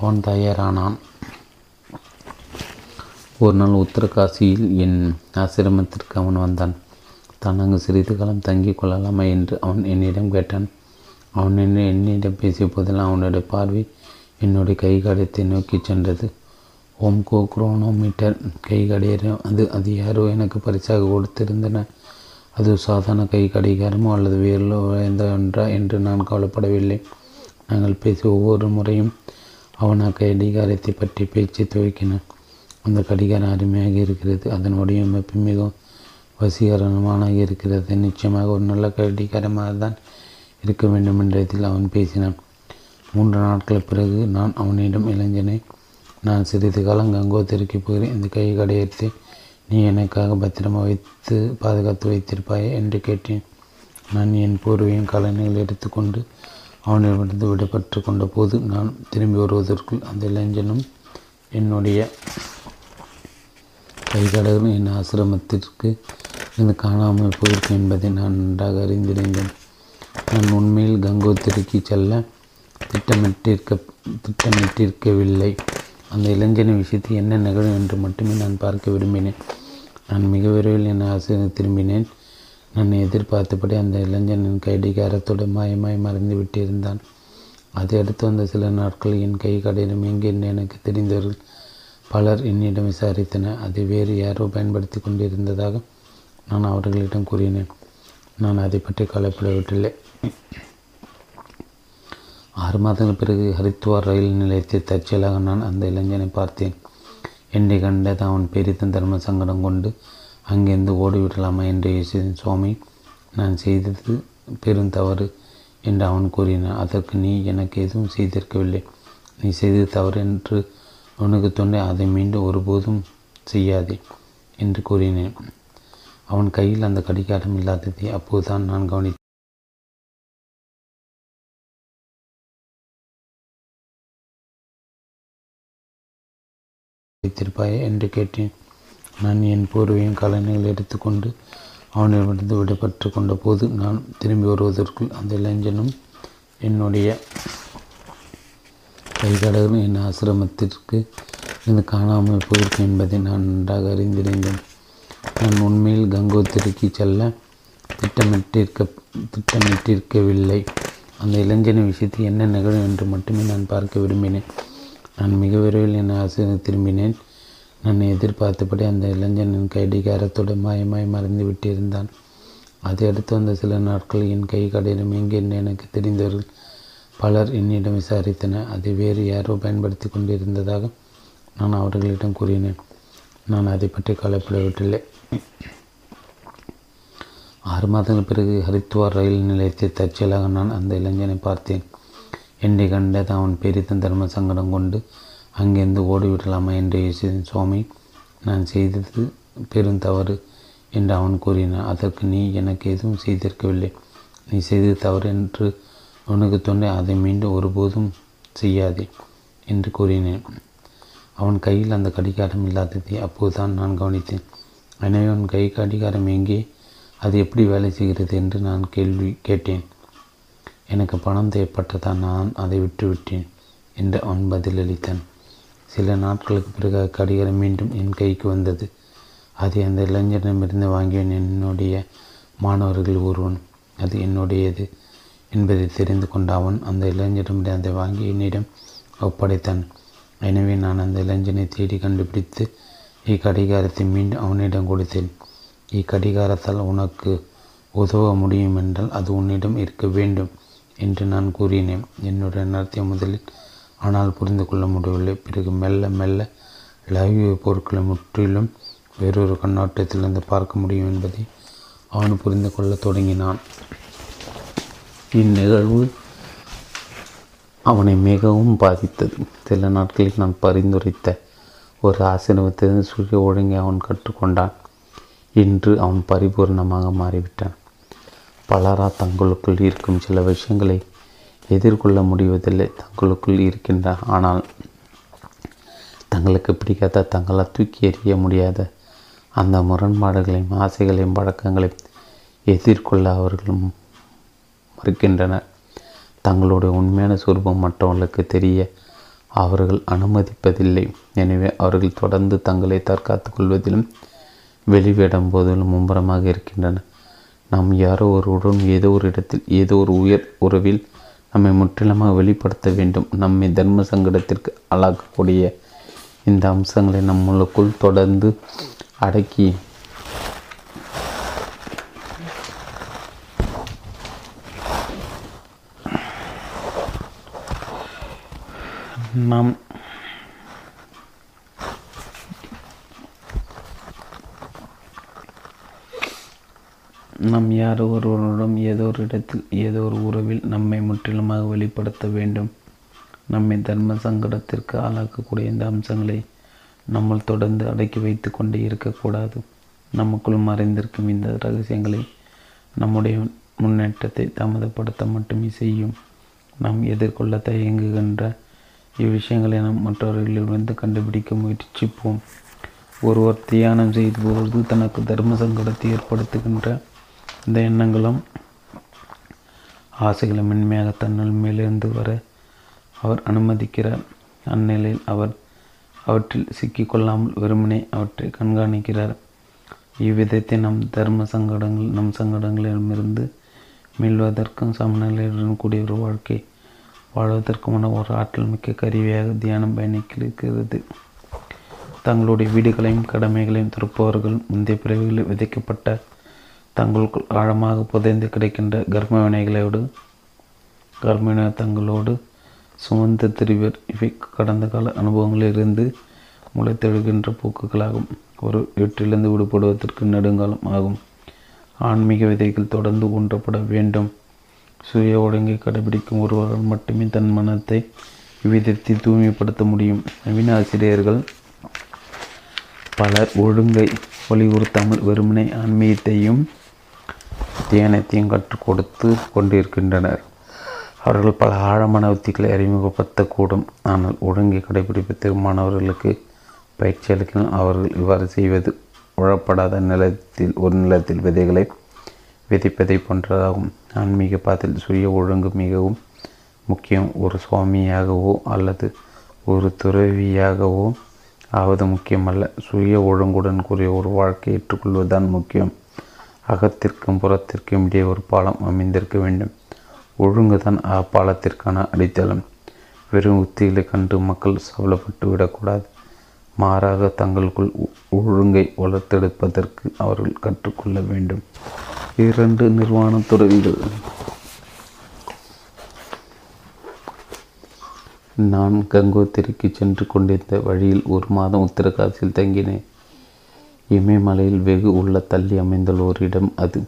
அவன் தயாரானான். ஒரு நாள் உத்தரகாசியில் என் ஆசிரமத்திற்கு அவன் வந்தான். தான் அங்கு சிறிது காலம் தங்கிக் கொள்ளலாமா என்று அவன் என்னிடம் கேட்டான். அவன் என்ன என்னிடம் பேசிய போதெல்லாம் அவனுடைய பார்வை என்னுடைய கை கடித்தை நோக்கி சென்றது. ஓம் கோ குரோனோமீட்டர் கை கடிகாரம் அது அது யாரோ எனக்கு பரிசாக கொடுத்திருந்தன. அது சாதாரண கை கடிகாரமோ அல்லது வேறு என்றா என்று நான் கவலைப்படவில்லை. நாங்கள் பேசி ஒவ்வொரு முறையும் அவன் அக்கடிகாரத்தை பற்றி பேச்சு துவக்கினான் அந்த கடிகாரம் அருமையாக இருக்கிறது. அதன் வடிவமைப்பு மிகவும் வசீகரமாக இருக்கிறது. நிச்சயமாக ஒரு நல்ல கடிகாரமாக தான் இருக்க வேண்டும் என்றதில் அவன் பேசினான். மூன்று நாட்கள் பிறகு நான் அவனிடம் இளைஞனை நான் சிறிது காலம் கங்கோத்திற்கு போகிறேன். இந்த கை கடையத்தை நீ எனக்காக பத்திரமாக வைத்து பாதுகாத்து வைத்திருப்பாயே? என்று கேட்டேன். நான் என் பூர்வீகம் கலைஞர்கள் எடுத்துக்கொண்டு அவனிடமிருந்து விடப்பட்டு கொண்ட போது நான் திரும்பி வருவதற்குள் அந்த இளைஞனும் என்னுடைய கைகடலும் என் ஆசிரமத்திற்கு இருந்து காணாமல் போயிருக்கும் என்பதை நான் நன்றாக அறிந்திருந்தேன். நான் உண்மையில் கங்கோத்திரிக்கு செல்ல திட்டமிட்டிருக்க திட்டமிட்டிருக்கவில்லை. அந்த இளைஞனின் விஷயத்தில் என்ன நிகழும் என்று மட்டுமே நான் பார்க்க விரும்பினேன். நான் மிக விரைவில் என் ஆசிரியர் திரும்பினேன். நான் எதிர்பார்த்தபடி அந்த இளைஞனின் கைடிகாரத்தோடு மாயமாய் மறைந்து விட்டிருந்தான். அதை அடுத்து வந்த சில நாட்கள் என் கை கடையிலும் எங்கே என்று எனக்கு தெரிந்தவர்கள் பலர் என்னிடம் விசாரித்தனர். அதை வேறு யாரோ பயன்படுத்தி கொண்டிருந்ததாக நான் அவர்களிடம் கூறினேன். நான் அதை பற்றி கவலைப்படவில்லை. ஆறு மாதங்கள் பிறகு ஹரித்வார் ரயில் நிலையத்தில் தற்செயலாக நான் அந்த இளைஞனை பார்த்தேன். என்னை கண்டது அவன் பெரிதும் தர்ம சங்கடம் கொண்டு அங்கிருந்து ஓடிவிடலாமா என்று யோசித்தேன். சுவாமி நான் செய்தது பெரும் தவறு என்று அவன் கூறினான். அதற்கு நீ எனக்கு எதுவும் செய்திருக்கவில்லை. நீ செய்தது தவறு என்று உனக்கு தோன்றி அதை மீண்டும் ஒருபோதும் செய்யாதே என்று கூறினேன். அவன் கையில் அந்த கடிகாரம் இல்லாததை அப்போதுதான் நான் கவனித்தேன். வைத்திருப்பாய் என்று கேட்டேன். நான் என் போர்வையின் கலைஞர்கள் எடுத்துக்கொண்டு அவனிடமிருந்து விடைபெற்று கொண்ட போது நான் திரும்பி வருவதற்குள் அந்த இளைஞனும் என்னுடைய கைகடலும் என் ஆசிரமத்திற்கு இருந்து காணாமல் போயிருக்கும் என்பதை நான் நன்றாக அறிந்திருந்தேன். நான் உண்மையில் கங்கோத்திரிக்கு செல்ல திட்டமிட்டிருக்க திட்டமிட்டிருக்கவில்லை. அந்த இளைஞனின் விஷயத்தில் என்ன நிகழும் என்று மட்டுமே நான் பார்க்க விரும்பினேன். நான் மிக விரைவில் என் ஆசிரியர் திரும்பினேன். நான் எதிர்பார்த்தபடி அந்த இளைஞனின் கைடிகாரத்துடன் மாயமாய் மறைந்து விட்டிருந்தான். அதை அடுத்து வந்த சில நாட்கள் என் கை கடையிலும் எங்கே எனக்கு தெரிந்தவர்கள் பலர் என்னிடம் விசாரித்தனர். அதை வேறு யாரோ பயன்படுத்தி கொண்டிருந்ததாக நான் அவர்களிடம் கூறினேன். நான் அதை பற்றி கவலைப்படவில்லை. ஆறு மாதங்கள் பிறகு ஹரித்வார் ரயில் நிலையத்தில் தற்செயலாக நான் அந்த இளைஞனை பார்த்தேன். என்னை கண்டது அவன் பெரிதும் தர்ம சங்கடம் கொண்டு அங்கிருந்து ஓடிவிடலாமா? என்று யோசித்தேன். சுவாமி நான் செய்தது பெரும் தவறு என்று அவன் கூறினான் அதற்கு நீ எனக்கு எதுவும் செய்திருக்கவில்லை. நீ செய்தது தவறு என்று உனக்கு தோன்றி அதை மீண்டும் ஒருபோதும் செய்யாதே என்று கூறினேன். அவன் கையில் அந்த கடிகாரம் இல்லாததை அப்போதுதான் நான் கவனித்தேன். எனவே அவன் கை கடிகாரம் எங்கே? அது எப்படி வேலை செய்கிறது? என்று நான் கேள்வி கேட்டேன். எனக்கு பணம் தேவைப்பட்டதால் நான் அதை விட்டுவிட்டேன் என்று அவன் பதிலளித்தான் சில நாட்களுக்கு பிறகு கடிகாரம் மீண்டும் என் கைக்கு வந்தது. அதை அந்த இளைஞரிடமிருந்து வாங்கியவன் என்னுடைய மாணவர்கள் ஒருவன். அது என்னுடையது என்பதை தெரிந்து கொண்ட அவன் அந்த இளைஞரிடம் அதை வாங்கி என்னிடம் ஒப்படைத்தான். எனவே நான் அந்த இளைஞனை தேடி கண்டுபிடித்து இக்கடிகாரத்தை மீண்டும் அவனிடம் கொடுத்தேன். இக்கடிகாரத்தால் உனக்கு உதவ முடியும் என்றால் அது உன்னிடம் இருக்க வேண்டும். என்று நான் கூறினேன். என்னுடைய நடத்திய முதலில் ஆனால் புரிந்து கொள்ள முடியவில்லை. பிறகு மெல்ல மெல்ல லைவ் பொருட்களை முற்றிலும் வேறொரு கண்ணோட்டத்திலிருந்து பார்க்க முடியும் என்பதை அவன் புரிந்து கொள்ள தொடங்கினான். இந்நிகழ்வு அவனை மிகவும் பாதித்தது. சில நாட்களில் நான் பரிந்துரைத்த ஒரு ஆசிரமத்திலிருந்து சுய ஒழுங்கை அவன் கற்றுக்கொண்டான். இன்று அவன் பரிபூர்ணமாக மாறிவிட்டான். பலரா தங்களுக்குள் இருக்கும் சில விஷயங்களை எதிர்கொள்ள முடிவதில்லை. தங்களுக்குள் இருக்கின்ற ஆனால் தங்களுக்கு பிடிக்காத தங்களால் தூக்கி எறிய முடியாத அந்த முரண்பாடுகளையும் ஆசைகளையும் பழக்கங்களையும் எதிர்கொள்ள அவர்கள் மறுக்கின்றனர். தங்களுடைய உண்மையான சுரூபம் மற்றவர்களுக்கு தெரிய அவர்கள் அனுமதிப்பதில்லை. எனவே அவர்கள் தொடர்ந்து தங்களை தற்காத்து கொள்வதிலும் வெளிவிடும் போதிலும் மும்பரமாக இருக்கின்றனர். நாம் யாரோ ஒருவருடன் ஏதோ ஒரு இடத்தில் ஏதோ ஒரு உயர் உறவில் நம்மை முற்றிலுமாக வெளிப்படுத்த வேண்டும். நம்மை தர்ம சங்கடத்திற்கு ஆளாக்கக்கூடிய இந்த அம்சங்களை நம்மளுக்குள் தொடர்ந்து அடக்கி நாம் நாம் யாரோ ஒருவரிடம் ஏதோ ஒரு இடத்தில் ஏதோ ஒரு உறவில் நம்மை முற்றிலுமாக வெளிப்படுத்த வேண்டும். நம்மை தர்ம சங்கடத்திற்கு ஆளாக்கக்கூடிய இந்த அம்சங்களை நம்மள் தொடர்ந்து அடக்கி வைத்து கொண்டே இருக்கக்கூடாது. நமக்குள் மறைந்திருக்கும் இந்த ரகசியங்களை நம்முடைய முன்னேற்றத்தை தாமதப்படுத்த மட்டுமே செய்யும். நாம் எதிர்கொள்ள தயங்குகின்ற இவ்விஷயங்களை நாம் மற்றவர்களிலிருந்து கண்டுபிடிக்க முயற்சிப்போம். ஒருவர் தியானம் செய்தபோது தனக்கு தர்ம சங்கடத்தை ஏற்படுத்துகின்ற இந்த எண்ணங்களும் ஆசைகளும் மென்மையாக தன்னால் மேலிருந்து வர அவர் அனுமதிக்கிறார் அந்நிலையில் அவர் அவற்றில் சிக்கிக்கொள்ளாமல் வெறுமனே அவற்றை கண்காணிக்கிறார். இவ்விதத்தை நம் தர்ம சங்கடங்கள் நம் சங்கடங்களிடமிருந்து மீள்வதற்கும் சமநிலையுடன் கூடிய ஒரு வாழ்க்கை வாழ்வதற்குமான ஒரு ஆற்றல் மிக்க கருவியாக தியானம் பயணிக்கிறது. தங்களுடைய வீடுகளையும் கடமைகளையும் திருப்பவர்கள் முந்தைய பிறவிகளில் விதைக்கப்பட்ட தங்களுக்குள் ஆழமாக புதைந்து கிடைக்கின்ற கர்ம வினைகளோடு கர்மவினை தங்களோடு சுமந்து திரிவர். இவை கடந்த கால அனுபவங்களிலிருந்து முளைத்தெழுகின்ற போக்குகளாகும். ஒரு வீட்டிலிருந்து விடுபடுவதற்கு நெடுங்காலம் ஆகும். ஆன்மீக விதைகள் தொடர்ந்து ஊன்றப்பட வேண்டும். சுய ஒழுங்கை கடைபிடிக்கும் ஒருவரால் மட்டுமே தன் மனத்தை இவ்விதத்தில் தூய்மைப்படுத்த முடியும். நவீன ஆசிரியர்கள் பலர் ஒழுங்கை வலியுறுத்தாமல் வெறுமனை ஆன்மீகத்தையும் தியானத்தையும் கற்றுக் கொடுத்து கொண்டிருக்கின்றனர். அவர்கள் பல ஆழமான உத்திகளை அறிமுகப்படுத்தக்கூடும். ஆனால் ஒழுங்கை கடைபிடிப்பதற்கு மாணவர்களுக்கு பயிற்சி அளிக்கலாம் அவர்கள் இவ்வாறு செய்வது உழப்படாத நிலத்தில் ஒரு நிலத்தில் விதைகளை விதைப்பதை போன்றதாகும். ஆன்மீக பாதையில் சுய ஒழுங்கு மிகவும் முக்கியம். ஒரு சுவாமியாகவோ அல்லது ஒரு துறவியாகவோ ஆவது முக்கியமல்ல. சுய ஒழுங்குடன் கூடிய ஒரு வாழ்க்கை ஏற்றுக்கொள்வதுதான் முக்கியம். அகத்திற்கும் புறத்திற்கும் இடையே ஒரு பாலம் அமைந்திருக்க வேண்டும். ஒழுங்கு தான் அப்பாலத்திற்கான அடித்தளம். வெறும் உத்திகளை கண்டு மக்கள் சவலப்பட்டு விடக்கூடாது. மாறாக தங்களுக்குள் ஒழுங்கை வளர்த்தெடுப்பதற்கு அவர்கள் கற்றுக்கொள்ள வேண்டும். இரண்டு நிர்வாண துறவிகள். நான் கங்கோத்திரிக்கு சென்று கொண்டிருந்த வழியில் ஒரு மாதம் உத்தரகாசியில் தங்கினேன். இமயமலையில் வெகு உள்ள தள்ளி அமைந்துள்ள ஒரு இடம் அது.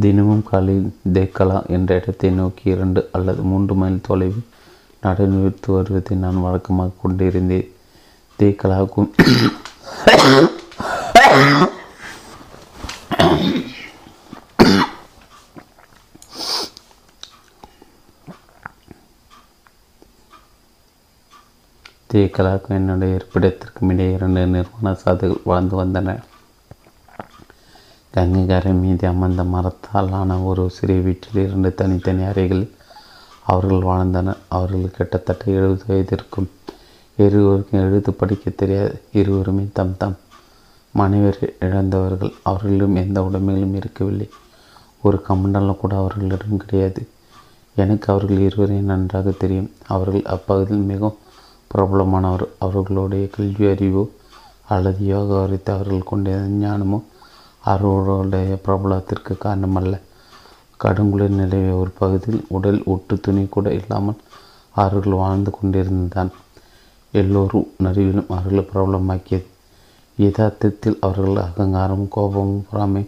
தினமும் காலையில் தேக்கலா என்ற இடத்தை நோக்கி இரண்டு அல்லது மூன்று மைல் தொலைவில் நடைநிறுத்து வருவதை நான் வழக்கமாக கொண்டிருந்தேன். தேக்கலாவுக்கும் தேக்கலாவுக்கும் என்னுடைய இருப்பிடத்திற்கும் இடையே இரண்டு நிர்வாண சாதுகள் வாழ்ந்து வந்தன. கங்கை கரை மீது அமர்ந்த மரத்தால் ஆன ஒரு சிறிய வீட்டில் இரண்டு தனித்தனி அறைகள் அவர்கள் வாழ்ந்தனர் அவர்கள் கிட்டத்தட்ட எழுபது வயது இருக்கும் இருவருக்கும் எழுது படிக்க தெரியாது. இருவருமே தம் தம் மனைவர் இழந்தவர்கள். அவர்களிடம் எந்த உடைமைகளும் இருக்கவில்லை. ஒரு கமண்டலம் கூட அவர்களிடம் கிடையாது. எனக்கு அவர்கள் இருவரையும் நன்றாக தெரியும். அவர்கள் அப்பகுதியில் மிகவும் பிரபலமானவர். அவர்களுடைய கல்வி அறிவோ அல்லது யோகா குறித்து அவர்கள் கொண்ட ஞானமோ அவர்களுடைய பிரபலத்திற்கு காரணமல்ல. கடுங்குளிர் நிலவிய ஒரு பகுதியில் உடல் ஒட்டு துணி கூட இல்லாமல் அவர்கள் வாழ்ந்து கொண்டிருந்தான். எல்லோரும் நடுவிலும் அவர்களை பிரபலமாக்கியது. யதார்த்தத்தில் அவர்கள் அகங்காரமும் கோபமும் பொறாமை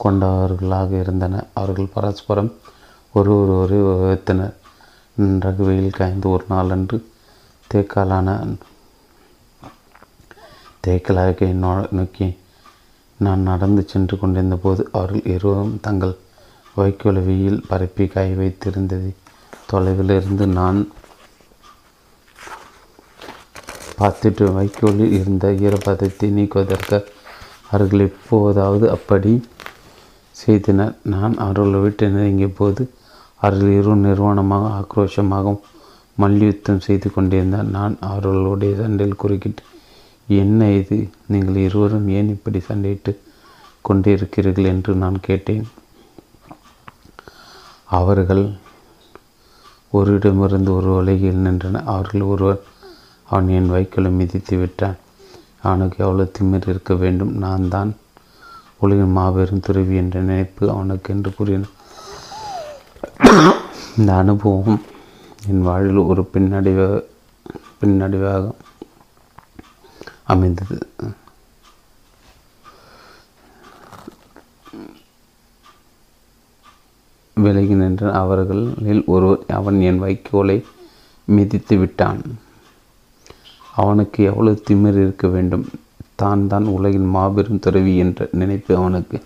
கொண்டவர்களாக இருந்தனர் அவர்கள் பரஸ்பரம் ஒருவர் ஒரு வகுத்தனர் நன்றாக வெயில் காய்ந்து ஒரு நாளன்று தேக்காலான தேக்கலாக நோக்கி நான் நடந்து சென்று கொண்டிருந்த போது அவர்கள் இருவரும் தங்கள் வைக்கோல வெயில் பரப்பி காய வைத்திருந்தது. தொலைவிலிருந்து நான் பார்த்துட்டு வைக்கோலில் இருந்த ஈரப்பதத்தை நீக்குவதற்கு அவர்கள் எப்போதாவது அப்படி செய்தனர். நான் அவர்கள் வீட்டை நெருங்கிய போது அவர்கள் இரு நிர்வாணமாக ஆக்ரோஷமாகவும் மல்யுத்தம் செய்து கொண்டிருந்தார் நான் அவர்களுடைய சண்டையில் குறுக்கிட்டு என்ன இது? நீங்கள் இருவரும் ஏன் இப்படி சண்டையிட்டு கொண்டிருக்கிறீர்கள் என்று நான் கேட்டேன். அவர்கள் ஒரு இடமிருந்து ஒரு உலகில் நின்றனர். அவர்கள் ஒருவர் அவன் என் வைக்கோலை மிதித்து விட்டான். அவனுக்கு எவ்வளோ திமிர் இருக்க வேண்டும்? நான் தான் உலகின் மாபெரும் துறவி என்ற நினைப்பு அவனுக்கு என்று கூறினான். இந்த அனுபவம் என் வாழ்வில் ஒரு பின்னடைவாக பின்னடைவாக அமைந்தது. விலகி நின்ற அவர்களில் ஒருவர் அவன் என் வைக்கோலை மிதித்து விட்டான். அவனுக்கு எவ்வளவு திமிர் இருக்க வேண்டும்? தான் தான் உலகின் மாபெரும் துறவி என்ற நினைப்பு அவனுக்கு.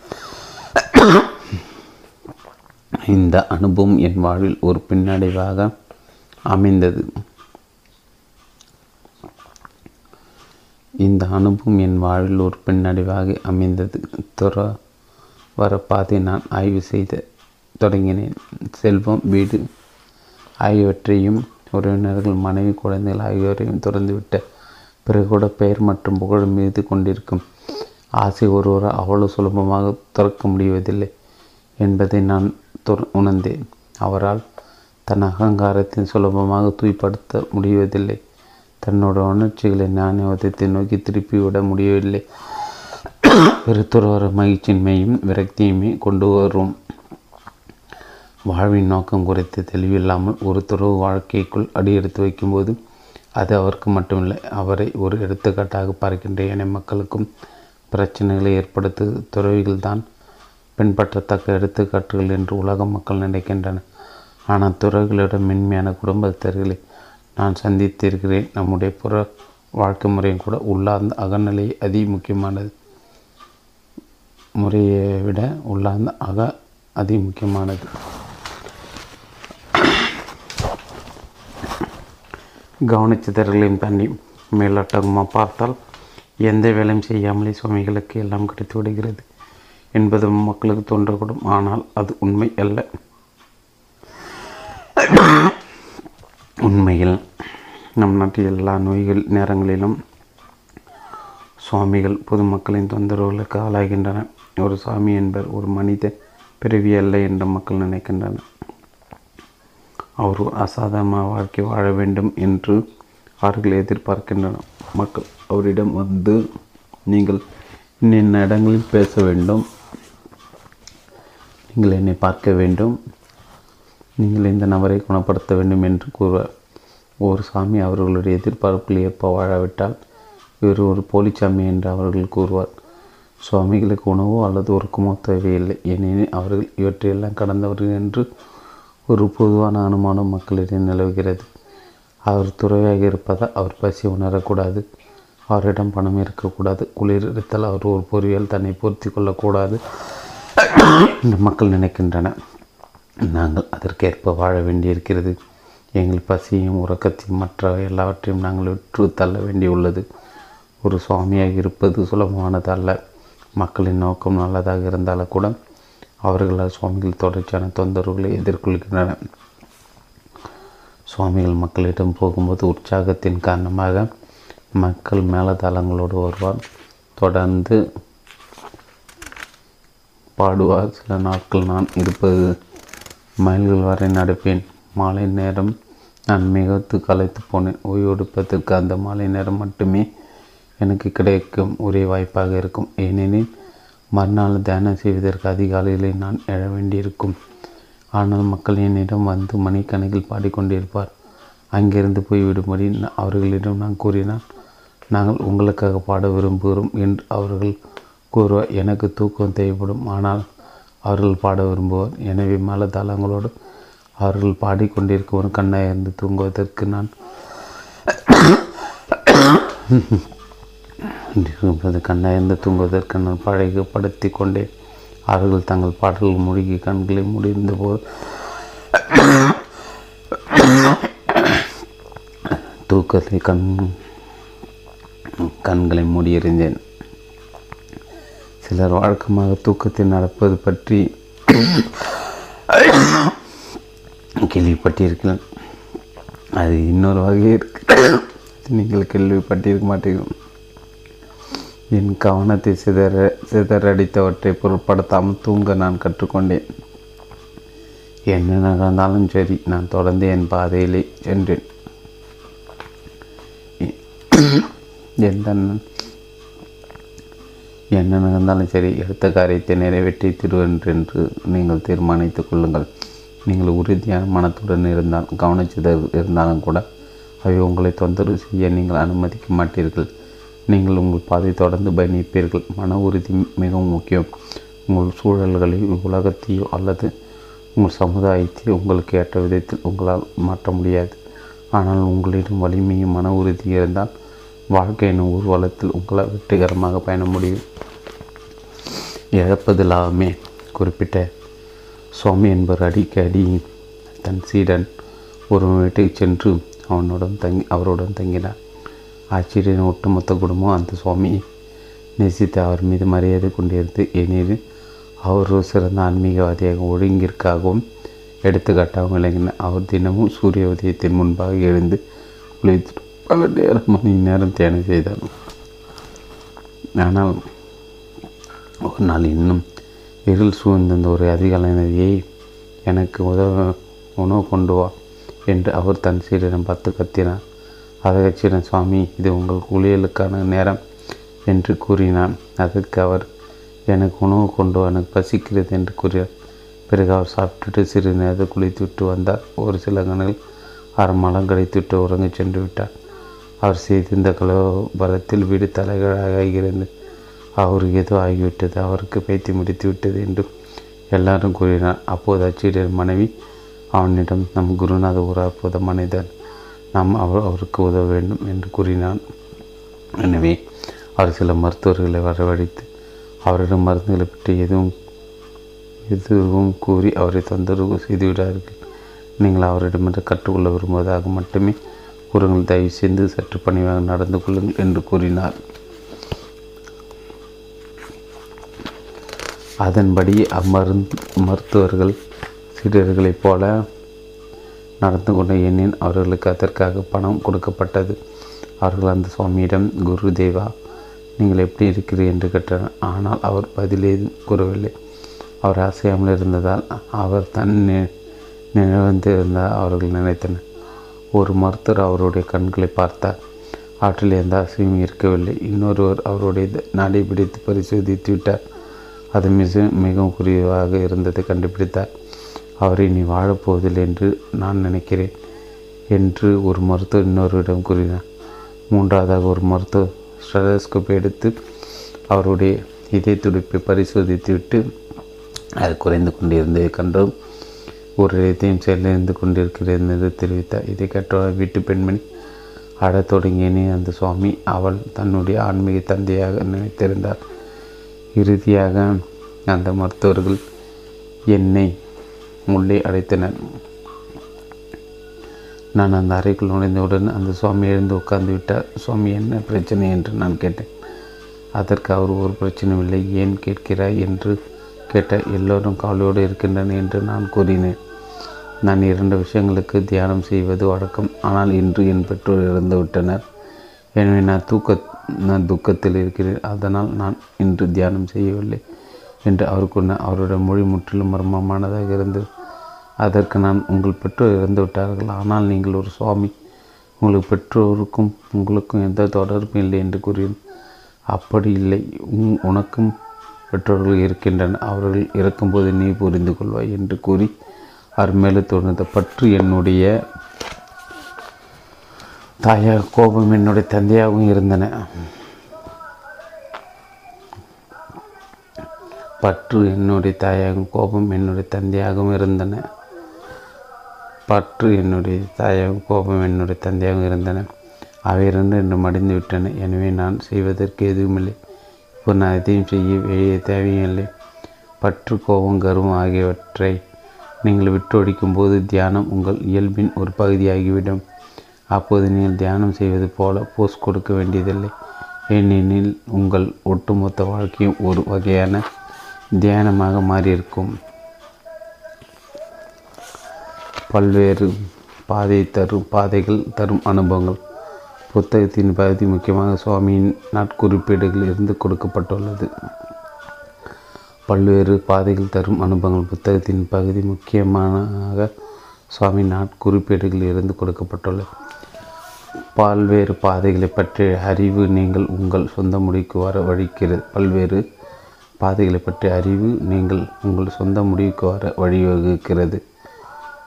இந்த அனுபவம் என் வாழ்வில் ஒரு பின்னடைவாக அமைந்தது. இந்த அனுபவம் என் வாழ்வில் ஒரு பின்னடைவாக அமைந்தது. துற வர பாதை நான் ஆய்வு செய்த தொடங்கினேன். செல்வம் வீடு ஆகியவற்றையும் உறவினர்கள் மனைவி குழந்தைகள் ஆகியோரையும் திறந்துவிட்ட பிறகு கூட பெயர் மற்றும் புகழ் மீது கொண்டிருக்கும். ஆசை ஒருவரை அவ்வளவு சுலபமாக துறக்க முடிவதில்லை என்பதை நான் துற- உணர்ந்தேன். அவரால் தன் அகங்காரத்தை சுலபமாக தூய்ப்படுத்த முடிவதில்லை. தன்னோட உணர்ச்சிகளை ஞானவதத்தை நோக்கி திருப்பிவிட முடியவில்லை. வெறுத்துறவர மகிழ்ச்சியின்மையும் விரக்தியுமே கொண்டு வரும். வாழ்வின் நோக்கம் குறித்து தெளிவில்லாமல் ஒரு துறவு வாழ்க்கைக்குள் அடியெடுத்து வைக்கும்போது அது அவருக்கு மட்டுமில்லை அவரை ஒரு எடுத்துக்காட்டாக பார்க்கின்ற ஏனைய மக்களுக்கும் பிரச்சனைகளை ஏற்படுத்து துறவிகள்தான் பின்பற்றத்தக்க எடுத்துக்காட்டுகள் என்று உலக மக்கள் நினைக்கின்றனர். ஆனால் துறவிகளிடம் மென்மையான குடும்பத்தர்களை நான் சந்தித்திருக்கிறேன். நம்முடைய புற வாழ்க்கை முறையும் கூட உள்ளார்ந்த அகநிலை அதி முக்கியமானது. முறையை விட உள்ளார்ந்த அக அதி முக்கியமானது. கவனிச்சதர்களையும் தண்ணி மேலோட்டமாக பார்த்தால் எந்த வேலையும் செய்யாமலே சுவாமிகளுக்கு எல்லாம் கிடைத்து விடுகிறது என்பது மக்களுக்கு தோன்றக்கூடும். ஆனால் அது உண்மை அல்ல. உண்மையில் நம் நாட்டில் எல்லா நோய்கள் நேரங்களிலும் சுவாமிகள் பொதுமக்களின் தொந்தரவுகளுக்கு ஆளாகின்றன. ஒரு சாமி என்பர் ஒரு மனித பிறவி அல்ல என்று மக்கள் நினைக்கின்றனர். அவர் ஒரு அசாதாரண வாழ்க்கை வாழ வேண்டும் என்று அவர்கள் எதிர்பார்க்கின்றனர். மக்கள் அவரிடம் வந்து நீங்கள் இன்ன இடங்களில் பேச வேண்டும். நீங்கள் என்னை பார்க்க வேண்டும். நீங்கள் இந்த நபரை குணப்படுத்த வேண்டும் என்று கூறுவார் ஒரு சாமி அவர்களுடைய எதிர்பார்ப்பில் ஏற்ப வாழாவிட்டால் இவர் ஒரு போலிச்சாமி என்று அவர்கள் கூறுவார். சுவாமிகளுக்கு உணவோ அல்லது உறக்கமோ தேவையில்லை. ஏனெனில் அவர்கள் இவற்றையெல்லாம் கடந்தவர்கள் என்று ஒரு பொதுவான அனுமானம் மக்களிடையே நிலவுகிறது. அவர் துறவியாக இருப்பதால் அவர் பசி உணரக்கூடாது. அவரிடம் பணம் இருக்கக்கூடாது. குளிர் எடுத்தால் அவர் ஒரு பொறியால் தன்னை பொருத்தி கொள்ளக்கூடாது என்று மக்கள் நினைக்கின்றனர். நாங்கள் அதற்கேற்ப வாழ வேண்டியிருக்கிறது. எங்கள் பசியும் உறக்கத்தையும் மற்ற எல்லாவற்றையும் நாங்கள் விற்று தள்ள வேண்டியுள்ளது. ஒரு சுவாமியாக இருப்பது சுலபமானது அல்ல மக்களின் நோக்கம் நல்லதாக இருந்தாலும் கூட அவர்களால் சுவாமிகள் தொடர்ச்சியான தொந்தரவுகளை எதிர்கொள்கின்றனர் சுவாமிகள் மக்களிடம் போகும்போது உற்சாகத்தின் காரணமாக மக்கள் மேலதளங்களோடு வருவார். தொடர்ந்து பாடுவார். சில நாட்கள் நான் இருப்பது மைல்கள் வரை நடப்பேன் மாலை நேரம் நான் மிகத்து கலைத்து போனேன். ஓய்வெடுப்பதற்கு அந்த மாலை நேரம் மட்டுமே எனக்கு கிடைக்கும் ஒரே வாய்ப்பாக இருக்கும். ஏனெனில் மறுநாள் தியானம் செய்வதற்கு அதிகாலையிலே நான் எழ வேண்டியிருக்கும். ஆனால் மக்கள் என்னிடம் வந்து மணிக்கணக்கில் பாடிக்கொண்டிருப்பார். அங்கிருந்து போய்விடும்படி அவர்களிடம் நான் கூறினால் நாங்கள் உங்களுக்காக பாட விரும்புகிறோம் என்று அவர்கள் கூறுவார். எனக்கு தூக்கம் தேவைப்படும். ஆனால் அவர்கள் பாட விரும்புவார். எனவே மல தாளங்களோடு அவர்கள் பாடிக்கொண்டிருக்கும் கண்ணாய் இருந்து தூங்குவதற்கு நான் கண்ணாயிருந்து தூங்குவதற்கு நான் பழகப்படுத்தி கொண்டேன் அவர்கள் தங்கள் பாடல்கள் மூழ்கி கண்களை முடிந்த போது தூக்கத்தை கண் கண்களை மூடியறிந்தேன் சிலர் வழக்கமாக தூக்கத்தில் நடப்பது பற்றி கேள்விப்பட்டிருக்கிறேன் அது இன்னொரு வகை இருக்கு. நீங்கள் கேள்விப்பட்டிருக்க மாட்டீர்கள். என் கவனத்தை சிதற சிதறடித்தவற்றை பொருட்படுத்தாமல் தூங்க நான் கற்றுக்கொண்டேன். என்ன நடந்தாலும் சரி நான் தொடர்ந்து என் பாதையிலே சென்றேன். எந்த என்ன நடந்தாலும் சரி எடுத்த காரியத்தை நிறைவேற்றி திருவென்றென்று நீங்கள் தீர்மானித்துக் கொள்ளுங்கள். நீங்கள் உறுதியான மனத்துடன் இருந்தால் கவனிச்சதர் இருந்தாலும் கூட அவை உங்களை தொந்தரவு செய்ய நீங்கள் அனுமதிக்க மாட்டீர்கள். நீங்கள் உங்கள் பாதை தொடர்ந்து பயணிப்பீர்கள். மன உறுதி மிகவும் முக்கியம். உங்கள் சூழல்களில் உலகத்தையோ அல்லது உங்கள் சமுதாயத்தையோ உங்களுக்கு ஏற்ற விதத்தில் உங்களால் மாற்ற முடியாது. ஆனால் உங்களிடம் வலிமையும் மன உறுதி இருந்தால் வாழ்க்கை எனும் ஊர்வலத்தில் உங்களால் வெற்றிகரமாக பயண முடியும். இழப்பது லாபமே குறிப்பிட்ட சுவாமி என்பவர் அடிக்கடி தன் சீடன் ஒரு வீட்டுக்கு சென்று அவனுடன் தங்கி அவருடன் தங்கினார். ஆச்சரியன் ஒட்டுமொத்த குடும்பம் அந்த சுவாமியை நேசித்து அவர் மீது மரியாதை கொண்டிருந்து ஏனெனில் அவர் ஒரு சிறந்த ஆன்மீகவாதியாக ஒழுங்கிற்காகவும் எடுத்துக்காட்டாகவும் விளங்கினார். அவர் தினமும் சூரிய உதயத்தின் முன்பாக எழுந்து குளித்து பல நேரம் மணி நேரம் தியானம் செய்தார் ஆனால் ஒரு நாள் இன்னும் இருள் சூழ்ந்திருந்த ஒரு அதிகாலை நதியை எனக்கு உதவ உணவு கொண்டு வா என்று அவர் தன் சீடரிடம் பார்த்து கத்தினார். அதற்கு சீடன் சுவாமி இது உங்கள் குளியலுக்கான நேரம் என்று கூறினான். அதற்கு அவர் எனக்கு உணவு கொண்டு வா, எனக்கு பசிக்கிறது என்று கூறினார். பிறகு அவர் சாப்பிட்டுட்டு சிறிது நேரத்தில் குளித்து விட்டு வந்தார். ஒரு சில கணங்கள் அரை மலம் கழித்துவிட்டு உறங்கச் சென்று விட்டார். அவர் செய்திருந்த கலோபரத்தில் வீடு தலைகளாக ஆகிறது அவர் ஏதோ ஆகிவிட்டது அவருக்கு பேத்தி முடித்து விட்டது என்று எல்லாரும் கூறினார். அப்போது அச்சீடர் மனைவி அவனிடம் நம் குருநாத ஒரு அற்புத மனிதன் நாம் அவர் அவருக்கு உதவ வேண்டும் என்று கூறினான். எனவே அவர் சில மருத்துவர்களை வரவழைத்து அவரிடம் மருந்துகளை பற்றி எதுவும் எதுவும் கூறி அவரை தொந்தரவு செய்துவிடார்கள் நீங்கள் அவரிடமிருந்து கற்றுக்கொள்ள விரும்புவதாக மட்டுமே கூறுங்கள் தயவு செய்து சற்று பணிவாக நடந்து கொள்ளுங்கள் என்று கூறினார். அதன்படி அம்மருந்து மருத்துவர்கள் சீடர்களைப் போல நடந்து கொண்ட எண்ணின் அவர்களுக்கு அதற்காக பணம் கொடுக்கப்பட்டது. அவர்கள் அந்த சுவாமியிடம் குரு தேவா நீங்கள் எப்படி இருக்கிறீர்? என்று கேட்டனர். ஆனால் அவர் பதிலேதும் கூறவில்லை. அவர் அசையாமல் இருந்ததால் அவர் தன் நி- நினைவந்திருந்தார் அவர்கள் நினைத்தனர். ஒரு மருத்துவர் அவருடைய கண்களை பார்த்தார். ஆற்றில் எந்த அசையும் இருக்கவில்லை. இன்னொருவர் அவருடைய த- பிடித்து பரிசோதித்து விட்டார். அது மிக மிகவும் குறைவாக இருந்ததை கண்டுபிடித்தார். அவர் இனி வாழப்போவதில்லை என்று நான் நினைக்கிறேன் என்று ஒரு மருத்துவர் இன்னொருவரிடம் கூறினார். மூன்றாவதாக ஒரு மருத்துவர் ஸ்டெலஸ்கோப் எடுத்து அவருடைய இதய துடிப்பை பரிசோதித்துவிட்டு அது குறைந்து கொண்டிருந்ததை கண்டோம். ஒரு இதயம் செயலிழந்து கொண்டிருக்கிறது என்று தெரிவித்தார் இதை கற்ற வீட்டு பெண்மணி அடத் தொடங்கியனே அந்த சுவாமி. அவள் தன்னுடைய ஆன்மீக தந்தையாக நினைத்திருந்தார். இறுதியாக அந்த மருத்துவர்கள் என்னை உள்ளே அடைத்தனர் நான் அந்த அறைக்குள் நுழைந்தவுடன் அந்த சுவாமி எழுந்து உட்கார்ந்து விட்டார். சுவாமி என்ன பிரச்சனை? என்று நான் கேட்டேன். அதற்கு அவர் ஒரு பிரச்சனையும் இல்லை. ஏன் கேட்கிறாய்? என்று கேட்ட எல்லோரும் கவலையோடு இருக்கின்றன என்று நான் கூறினேன். நான் இரண்டு விஷயங்களுக்கு தியானம் செய்வது வழக்கம். ஆனால் இன்று என் பெற்றோர் இறந்து விட்டனர். எனவே நான் தூக்க நான் துக்கத்தில் இருக்கிறேன். அதனால் நான் இன்று தியானம் செய்யவில்லை என்று அவர் கூறினார். அவருடைய மொழி முற்றிலும் மர்மமானதாக இருந்தது. அதற்கு நான் உங்கள் பெற்றோர் இறந்து விட்டார்கள். ஆனால் நீங்கள் ஒரு சுவாமி. உங்களுக்கு பெற்றோருக்கும் உங்களுக்கும் எந்த தொடர்பும் இல்லை என்று கூறினேன். அப்படி இல்லை. உன் உனக்கும் பெற்றோர்கள் இருக்கின்றன அவர்கள் இறக்கும்போது நீ புரிந்து கொள்வாய் என்று கூறி அவர் மேலே தோணுத பற்று என்னுடைய தாயாக கோபம் என்னுடைய தந்தையாகவும் இருந்தன. பற்று என்னுடைய தாயாகவும் கோபம் என்னுடைய தந்தையாகவும் இருந்தன. பற்று என்னுடைய தாயாகவும் கோபம் என்னுடைய தந்தையாகவும் இருந்தன. அவை இரண்டு என்று மடிந்து விட்டன. எனவே நான் செய்வதற்கு எதுவுமில்லை. இப்போ நான் எதையும் செய்ய தேவையும் தேவையில்லை பற்று கோபம் கருவம் ஆகியவற்றை நீங்கள் விட்டொழிக்கும் போது தியானம் உங்கள் இயல்பின் ஒரு பகுதியாகிவிடும். அப்போது நீங்கள் தியானம் செய்வது போல போஸ் கொடுக்க வேண்டியதில்லை. ஏனெனில் உங்கள் ஒட்டுமொத்த வாழ்க்கையும் ஒரு வகையான தியானமாக மாறியிருக்கும். பல்வேறு பாதை தரும் பாதைகள் தரும் அனுபவங்கள். புத்தகத்தின் பகுதி முக்கியமாக சுவாமியின் நாட்குறிப்பீடுகளில் இருந்து கொடுக்கப்பட்டுள்ளது. பல்வேறு பாதைகள் தரும் அனுபவங்கள். புத்தகத்தின் பகுதி முக்கியமாக சுவாமி நாட்குறிப்பீடுகளில் இருந்து கொடுக்கப்பட்டுள்ளது. பல்வேறு பாதைகளை பற்றிய அறிவு நீங்கள் உங்கள் சொந்த முடிவுக்கு வர வழிக்கிறது பல்வேறு பாதைகளை பற்றிய அறிவு நீங்கள் உங்கள் சொந்த முடிவுக்கு வர வழிவகுக்கிறது.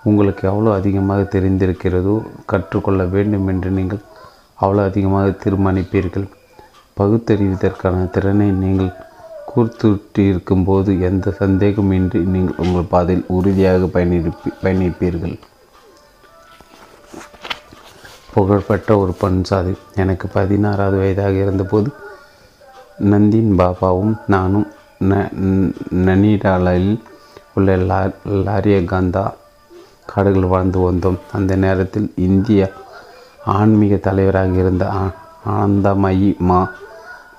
உங்களுக்கு எவ்வளோ அதிகமாக தெரிந்திருக்கிறதோ கற்றுக்கொள்ள வேண்டும் என்று நீங்கள் அவ்வளோ அதிகமாக தீர்மானிப்பீர்கள். பகுத்தறிவதற்கான திறனை நீங்கள் கூர்த்துட்டி போது எந்த சந்தேகமின்றி நீங்கள் உங்கள் பாதையில் உறுதியாக பயணிப்பி பயணிப்பீர்கள் புகழ்பெற்ற ஒரு பன்சாதி எனக்கு பதினாறாவது வயதாக இருந்தபோது நந்தின் பாபாவும் நானும் ந நனிடாலில் உள்ள லா லாரியகாந்தா காடுகள் வாழ்ந்து வந்தோம் அந்த நேரத்தில் இந்திய ஆன்மீக தலைவராக இருந்த ஆ- ஆனந்தமயி மா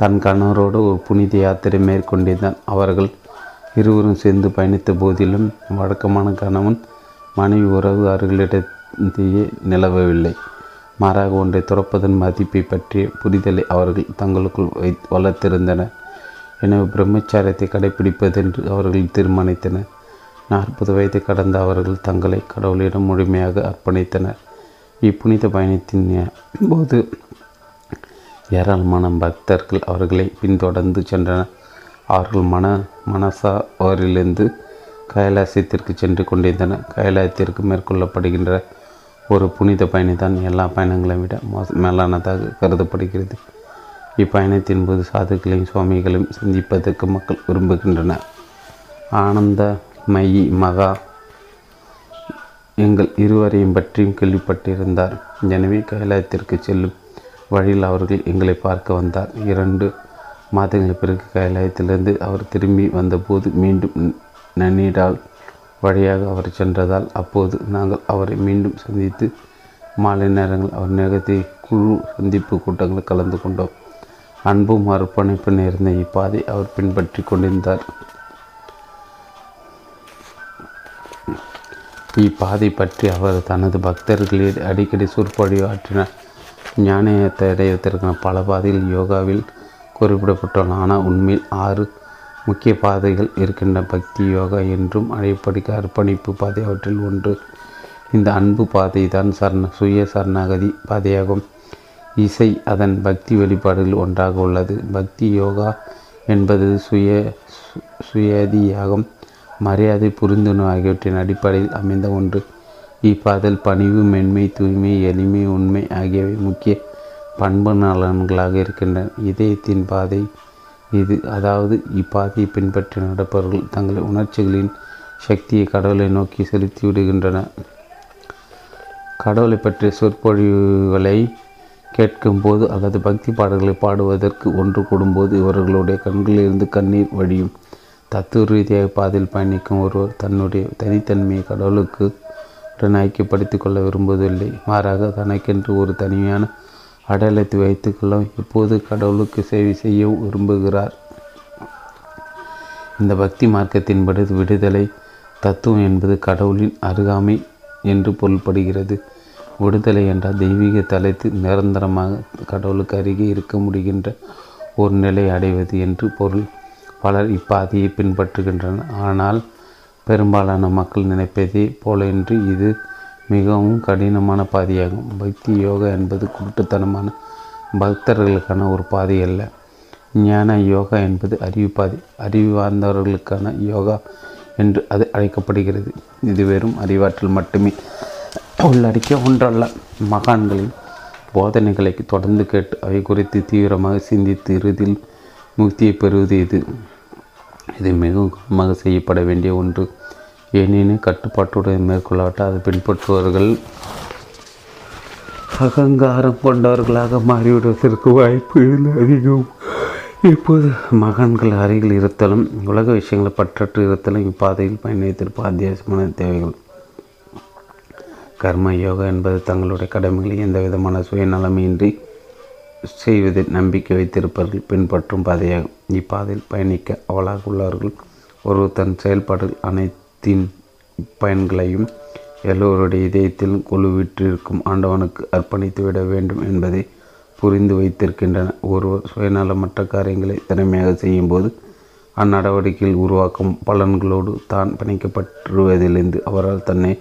தன் கணவரோடு ஒரு புனித யாத்திரை மேற்கொண்டிருந்தான். அவர்கள் இருவரும் சேர்ந்து பயணித்த போதிலும் வழக்கமான கணவன் மனைவி உறவு அவர்களிடத்தையே நிலவவில்லை. மாறாக ஒன்றை துறப்பதன் மதிப்பை பற்றிய புரிதலை அவர்கள் தங்களுக்குள் வை வளர்த்திருந்தனர். எனவே பிரம்மச்சாரியத்தை கடைபிடிப்பதென்று அவர்கள் தீர்மானித்தனர். நாற்பது வயதை கடந்த அவர்கள் தங்களை கடவுளிடம் முழுமையாக அர்ப்பணித்தனர். இப்புனித பயணத்தின் போது ஏராளமான பக்தர்கள் அவர்களை பின்தொடர்ந்து சென்றனர். அவர்கள் மன மனசா அவரிலிருந்து கைலாசத்திற்கு சென்று கொண்டிருந்தனர். கைலாயத்திற்கு மேற்கொள்ளப்படுகின்ற ஒரு புனித பயணி தான் எல்லா பயணங்களை விட மோச மேலானதாக கருதப்படுகிறது. இப்பயணத்தின் போது சாதுக்களையும் சுவாமிகளையும் சந்திப்பதற்கு மக்கள் விரும்புகின்றனர். ஆனந்த மயி மகா எங்கள் இருவரையும் பற்றியும் கேள்விப்பட்டிருந்தார். எனவே கைலாயத்திற்கு செல்லும் வழியில் அவர்கள் எங்களை பார்க்க வந்தார். இரண்டு மாதங்கள் பிறகு கைலாயத்திலிருந்து அவர் திரும்பி வந்தபோது மீண்டும் நன்னீடால் வழியாக அவர் சென்றதால் அப்போது நாங்கள் அவரை மீண்டும் சந்தித்து மாலை நேரங்கள் அவர் நிகழ்த்தி குழு சந்திப்பு கூட்டங்களில் கலந்து கொண்டோம். அன்பும் அர்ப்பணிப்பு நேர்ந்த இப்பாதை அவர் பின்பற்றி கொண்டிருந்தார். இப்பாதை பற்றி அவர் தனது பக்தர்களில் அடிக்கடி சொற்பொழிவு ஆற்றினார். ஞானத்தை அடைவதற்கான பல பாதைகள் யோகாவில் குறிப்பிடப்பட்டுள்ளன. ஆனால் உண்மையில் ஆறு முக்கிய பாதைகள் இருக்கின்ற பக்தி யோகா என்றும் அழைப்படிக்க அர்ப்பணிப்பு பாதை அவற்றில் ஒன்று. இந்த அன்பு பாதை தான் சரண சுய சரணாகதி பாதையாகும். இசை அதன் பக்தி வெளிப்பாடுகள் ஒன்றாக உள்ளது. பக்தி யோகா என்பது சுய சுயதியாகும் மரியாதை புரிந்துணர்வு ஆகியவற்றின் அடிப்படையில் அமைந்த ஒன்று. இப்பாதல் பணிவு மென்மை தூய்மை எளிமை உண்மை ஆகியவை முக்கிய பண்பு நலன்களாக இருக்கின்றன. இதயத்தின் பாதை இது. அதாவது இப்பாதையை பின்பற்றி நடப்பவர்கள் தங்கள் உணர்ச்சிகளின் சக்தியை கடவுளை நோக்கி செலுத்தி விடுகின்றனர். கடவுளை பற்றிய சொற்பொழிவுகளை கேட்கும்போது அல்லது பக்தி பாடல்களை பாடுவதற்கு ஒன்று கூடும்போது இவர்களுடைய கண்களிலிருந்து கண்ணீர் வழியும் தத்துவ ரீதியாக பாதையில் பயணிக்கும் ஒருவர் தன்னுடைய தனித்தன்மையை கடவுளுக்கு உடன் ஐக்கியப்படுத்திக் கொள்ள விரும்புவதில்லை. மாறாக தனக்கென்று ஒரு தனிமையான அடையாளத்தை வைத்துக்கொள்ள எப்போது கடவுளுக்கு சேவை செய்ய விரும்புகிறார்? இந்த பக்தி மார்க்கத்தின்படி விடுதலை தத்துவம் என்பது கடவுளின் அருகாமை என்று பொருள்படுகிறது. விடுதலை என்றால் தெய்வீக தலைத்து நிரந்தரமாக கடவுளுக்கு அருகே இருக்க முடிகின்ற ஒரு நிலை அடைவது என்று பொருள். பலர் இப்பாதையை பின்பற்றுகின்றனர். ஆனால் பெரும்பாலான மக்கள் நினைப்பதே போலன்றி இது மிகவும் கடினமான பாதையாகும். பக்தி யோகா என்பது குருட்டுத்தனமான பக்தர்களுக்கான ஒரு பாதை அல்ல. ஞான யோகா என்பது அறிவு பாதை. அறிவு வாழ்ந்தவர்களுக்கான யோகா என்று அது அழைக்கப்படுகிறது. இது வெறும் அறிவாற்றல் மட்டுமே. உள்ளடக்கிய ஒன்றல்ல. மகான்களின் போதனைகளை தொடர்ந்து கேட்டு அவை குறித்து தீவிரமாக சிந்தித்து இறுதியில் முக்தியை பெறுவது இது. இது மிகவும் கவனமாக செய்யப்பட வேண்டிய ஒன்று. ஏனெனில் கட்டுப்பாட்டுடன் மேற்கொள்ளாட்ட அதை பின்பற்றுபவர்கள் அகங்காரம் கொண்டவர்களாக மாறிவிடுவதற்கு வாய்ப்பு அதிகம். இப்போது மகன்கள் அருகில் இருத்தலும் உலக விஷயங்களை பற்றற்று இருத்தலும் இப்பாதையில் பயணித்திருப்ப அத்தியாவசியமான தேவைகள். கர்ம யோகா என்பது தங்களுடைய கடமைகளை எந்த விதமான சுயநலமின்றி செய்வதில் நம்பிக்கை வைத்திருப்பவர்கள் பின்பற்றும் பாதையாகும் இப்பாதையில் பயணிக்க அவளாக உள்ளவர்கள் ஒரு தன் செயல்பாடுகள் அனைத்தின் பயன்களையும் எல்லோருடைய இதயத்திலும் குழுவிற்றிருக்கும் ஆண்டவனுக்கு அர்ப்பணித்து விட வேண்டும் என்பதை புரிந்து வைத்திருக்கின்றன ஒருவர் சுயநலமற்ற காரியங்களை திறமையாக செய்யும்போது அந்நடவடிக்கையில் உருவாக்கும் பலன்களோடு தான் பிணைக்கப்பட்டுவதிலிருந்து அவரால் தன்னை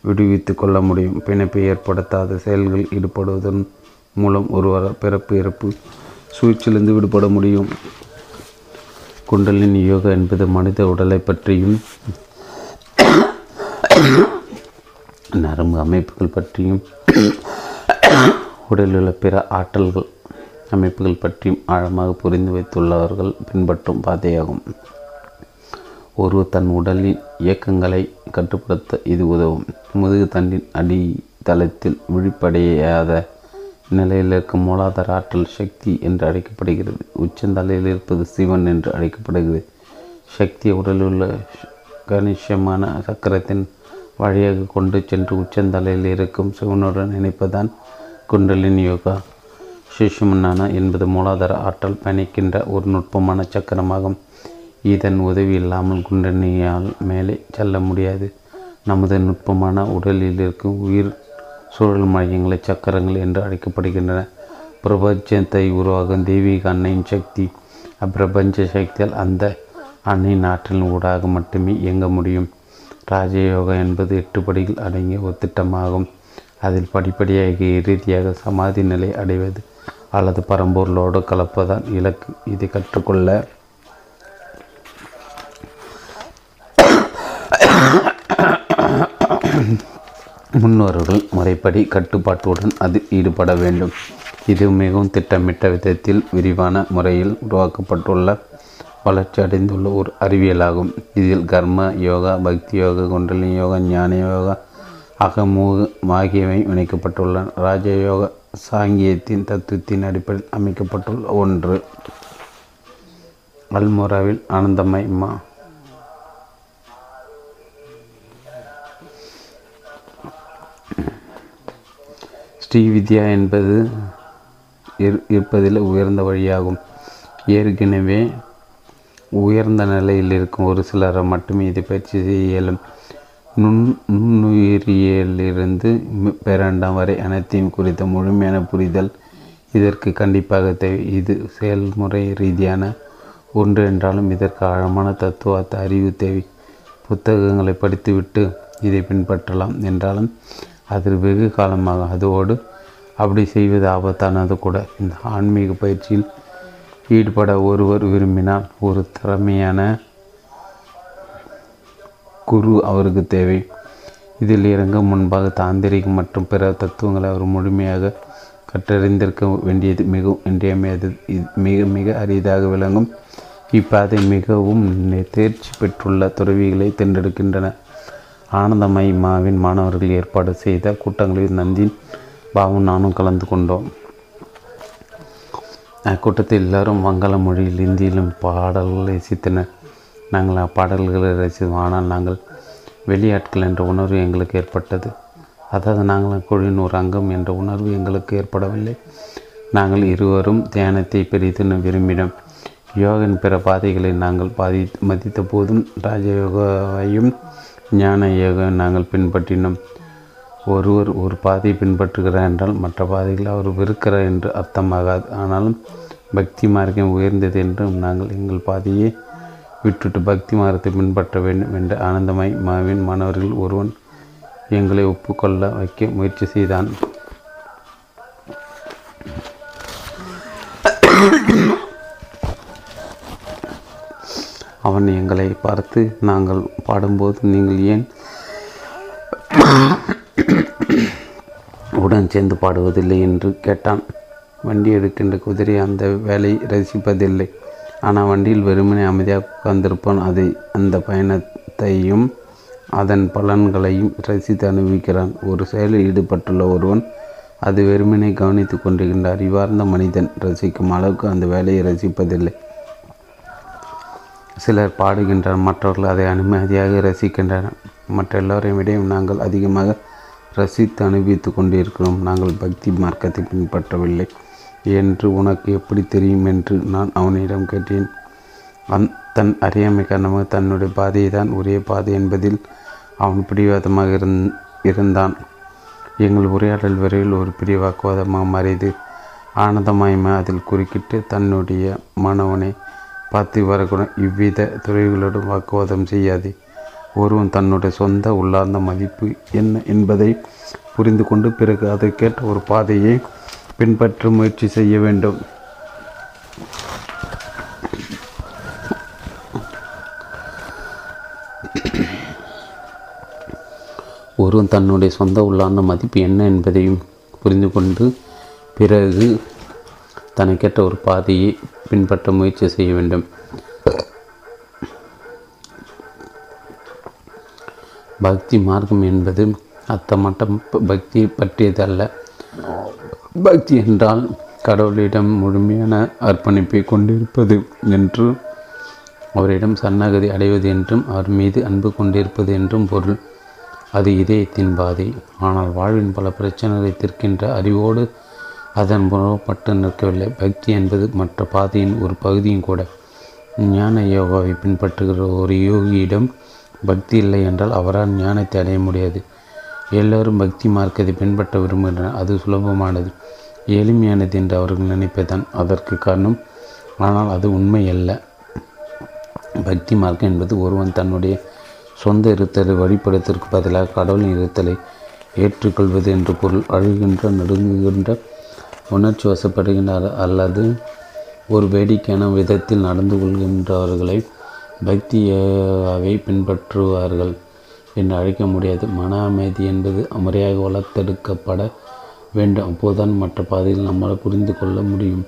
விடுவித்து கொள்ள முடியும். பிணைப்பை ஏற்படுத்தாத செயல்களில் ஈடுபடுவதன் மூலம் ஒருவர் பிறப்பு இறப்பு சூழ்ச்சியிலிருந்து விடுபட முடியும். குண்டலின் யோகா என்பது மனித உடலை பற்றியும் நரம்பு அமைப்புகள் பற்றியும் உடலில் உள்ள பிற ஆற்றல்கள் அமைப்புகள் பற்றியும் ஆழமாக புரிந்து வைத்துள்ளவர்கள் பின்பற்றும் பாதையாகும். ஒருவர் தன் உடலின் இயக்கங்களை கட்டுப்படுத்த இது உதவும். முதுகு தண்டின் அடித்தளத்தில் விழிப்படையாத நிலையில் இருக்கும் மூலாதார ஆற்றல் சக்தி என்று அழைக்கப்படுகிறது. உச்சந்தலையில் இருப்பது சிவன் என்று அழைக்கப்படுகிறது. சக்தியை உடலில் உள்ள கணிசமான சக்கரத்தின் வழியாக கொண்டு சென்று உச்சந்தலையில் இருக்கும் சிவனுடன் இணைப்பதுதான் குண்டலின் யோகா. சிசுமன்னான என்பது மூலாதார ஆற்றல் பயணிக்கின்ற ஒரு நுட்பமான சக்கரமாகும். இதன் உதவி இல்லாமல் குண்டலினியால் மேலே செல்ல முடியாது. நமது நுட்பமான உடலில் இருக்கும் உயிர் சூழல் மையங்களை சக்கரங்கள் என்று அழைக்கப்படுகின்றன. பிரபஞ்சத்தை உருவாகும் தெய்வீக அன்னையின் சக்தி அப்பிரபஞ்ச சக்தியால் அந்த அன்னையின் ஆற்றலின் ஊடாக மட்டுமே இயங்க முடியும். ராஜயோகா என்பது எட்டு படிகள் அடங்கிய ஒரு திட்டமாகும். அதில் படிப்படியாக இறுதியாக சமாதி நிலை அடைவது அல்லது பரம்பொருளோடு கலப்பதான் இலக்கு. இதை கற்றுக்கொள்ள முன்னோர்கள் முறைப்படி கட்டுப்பாட்டுடன் அது ஈடுபட வேண்டும். இது மிகவும் திட்டமிட்ட விதத்தில் விரிவான முறையில் உருவாக்கப்பட்டுள்ள வளர்ச்சி அடைந்துள்ள ஒரு அறிவியலாகும். இதில் கர்ம யோகா பக்தி யோகா குண்டலினி யோகா ஞான யோகா அகமூக ஆகியவை இணைக்கப்பட்டுள்ளன ராஜயோக சாங்கியத்தின் தத்துவத்தின் அடிப்படையில் அமைக்கப்பட்டுள்ள ஒன்று. அல்மோராவில் ஆனந்தமய் மா ஸ்ரீ வித்யா என்பது இருப்பதில் உயர்ந்த வழியாகும். ஏற்கனவே உயர்ந்த நிலையில் இருக்கும் ஒரு சிலரை மட்டுமே இதை பயிற்சி செய்ய இயலும். நுண் நுண்ணுயிரியலிருந்து பேரண்டம் வரை அனைத்தையும் குறித்த முழுமையான புரிதல் இதற்கு கண்டிப்பாக தேவை. இது செயல்முறை ரீதியான ஒன்று என்றாலும் இதற்கு ஆழமான தத்துவார்த்த அறிவு தேவை. புத்தகங்களை படித்துவிட்டு இதை பின்பற்றலாம் என்றாலும் அது வெகு காலமாக அதோடு அப்படி செய்வது ஆபத்தானது கூட. இந்த ஆன்மீக பயிற்சியில் ஈடுபட ஒருவர் விரும்பினால் ஒரு திறமையான குரு அவருக்கு தேவை. இதில் இறங்க முன்பாக தாந்திரிகம் மற்றும் பிற தத்துவங்களை அவர் முழுமையாக கற்றறிந்திருக்க வேண்டியது மிகவும் இன்றியமையது மிக மிக அரிதாக விளங்கும். இப்பாதை மிகவும் தேர்ச்சி பெற்றுள்ள துறவிகளை தேர்ந்தெடுக்கின்றன ஆனந்தமய் மாவின் மாணவர்கள் ஏற்பாடு செய்த கூட்டங்களில் நந்தின் பாபு நானும் கலந்து கொண்டோம். அக்கூட்டத்தில் எல்லாரும் வங்காள மொழியில் இந்தியிலும் பாடல்களை ரசித்தனர். நாங்கள் அப்பாடல்களை ரசித்தோம். ஆனால் நாங்கள் வெளியாட்கள் என்ற உணர்வு எங்களுக்கு ஏற்பட்டது. அதாவது நாங்கள் குழுவின் ஒரு அங்கம் என்ற உணர்வு எங்களுக்கு ஏற்படவில்லை. நாங்கள் இருவரும் தியானத்தை பெரிதும் விரும்பினோம். யோகின் பிற பாதைகளை நாங்கள் பாதி மதித்த போதும் ராஜயோகாவையும் ஞான யோகம் நாங்கள் பின்பற்றினோம். ஒருவர் ஒரு பாதையை பின்பற்றுகிறார் என்றால் மற்ற பாதைகளை அவர் வெறுக்கிறார் என்று அர்த்தமாகாது. ஆனாலும் பக்தி மார்க்கம் உயர்ந்தது என்றும் நாங்கள் எங்கள் பாதையை விட்டுட்டு பக்தி மார்க்கத்தை பின்பற்ற வேண்டும் என்ற ஆனந்தமாய் மாவின் மாணவர்கள் ஒருவன் எங்களை ஒப்புக்கொள்ள வைக்க முயற்சி செய்தான். அவன் எங்களை பார்த்து நாங்கள் பாடும்போது நீங்கள் ஏன் உடன் சேர்ந்து பாடுவதில்லை? என்று கேட்டான். வண்டி எடுக்கின்ற குதிரை அந்த வேலை ரசிப்பதில்லை. ஆனால் வண்டியில் வெறுமனே அமைதியாக உட்கார்ந்திருப்பான். அதை அந்த பயணத்தையும் அதன் பலன்களையும் ரசித்து அனுபவிக்கிறான். ஒரு செயலில் ஈடுபட்டுள்ள ஒருவன் அது வெறுமனே கவனித்து கொண்டிருக்கின்ற அறிவார்ந்த மனிதன் ரசிக்கும் அளவுக்கு அந்த வேலையை ரசிப்பதில்லை. சிலர் பாடுகின்றனர் மற்றவர்கள் அதை அனுமதியாக ரசிக்கின்றனர். மற்ற எல்லோரையும் விட நாங்கள் அதிகமாக ரசித்து அனுபவித்து கொண்டிருக்கிறோம். நாங்கள் பக்தி மார்க்கத்தை பின்பற்றவில்லை. என்று உனக்கு எப்படி தெரியும் என்று நான் அவனிடம் கேட்டேன். அந் தன் அறியாமை காரணமாக தன்னுடைய பாதையை தான் ஒரே பாதை என்பதில் அவன் பிடிவாதமாக இருந் இருந்தான். எங்கள் உரையாடல் விரைவில் ஒரு பெரிய வாக்குவாதமாக மாறியது. ஆனந்தமயமா அதில் குறுக்கிட்டு தன்னுடைய மாணவனை பார்த்து வரக்கூடும் இவ்வித துறைகளோடும் வாக்குவாதம் செய்யாது. ஒருவன் தன்னுடைய சொந்த உள்ளார்ந்த மதிப்பு என்ன என்பதை புரிந்து கொண்டு பிறகு அதற்கேற்ற ஒரு பாதையை பின்பற்ற முயற்சி செய்ய வேண்டும். ஒருவன் தன்னுடைய சொந்த உள்ளார்ந்த மதிப்பு என்ன என்பதையும் புரிந்து கொண்டு பிறகு தனக்கேற்ற ஒரு பாதையை பின்பற்ற முயற்சி செய்ய வேண்டும். பக்தி மார்க்கம் என்பது அத்தமட்ட பக்தி பற்றியதல்ல பக்தி என்றால் கடவுளிடம் முழுமையான அர்ப்பணிப்பை கொண்டிருப்பது என்று அவரிடம் சன்னகதி அடைவது என்றும் அவர் மீது அன்பு கொண்டிருப்பது என்றும் பொருள். அது இதயத்தின் பாதை. ஆனால் வாழ்வின் பல பிரச்சனைகளை தீர்க்கின்ற அறிவோடு அதன் புறப்பட்டு நிற்கவில்லை. பக்தி என்பது மற்ற பாதையின் ஒரு பகுதியும் கூட. ஞான யோகாவை பின்பற்றுகிற ஒரு யோகியிடம் பக்தி இல்லை என்றால் அவரால் ஞானத்தை அடைய முடியாது. எல்லோரும் பக்தி மார்க்கத்தை பின்பற்ற விரும்புகின்றனர். அது சுலபமானது. எளிமையானது என்று அவர்கள் நினைப்பதுதான் அதற்கு காரணம். ஆனால் அது உண்மை அல்ல. பக்தி மார்க்கம் என்பது ஒருவன் தன்னுடைய சொந்த இருத்தலை வழிபடுவதற்கு பதிலாக கடவுளின் இருத்தலை ஏற்றுக்கொள்வது என்று பொருள். அழுகின்ற நடுங்குகின்ற உணர்ச்சி வசப்படுகின்ற அல்லது ஒரு வேடிக்கையான விதத்தில் நடந்து கொள்கின்றவர்களை பக்தியாவை பின்பற்றுவார்கள் என்று அழைக்க முடியாது. மன அமைதி என்பது முறையாக வளர்த்தெடுக்கப்பட வேண்டும். அப்போதுதான் மற்ற பாதையில் நம்மால் புரிந்து கொள்ள முடியும்.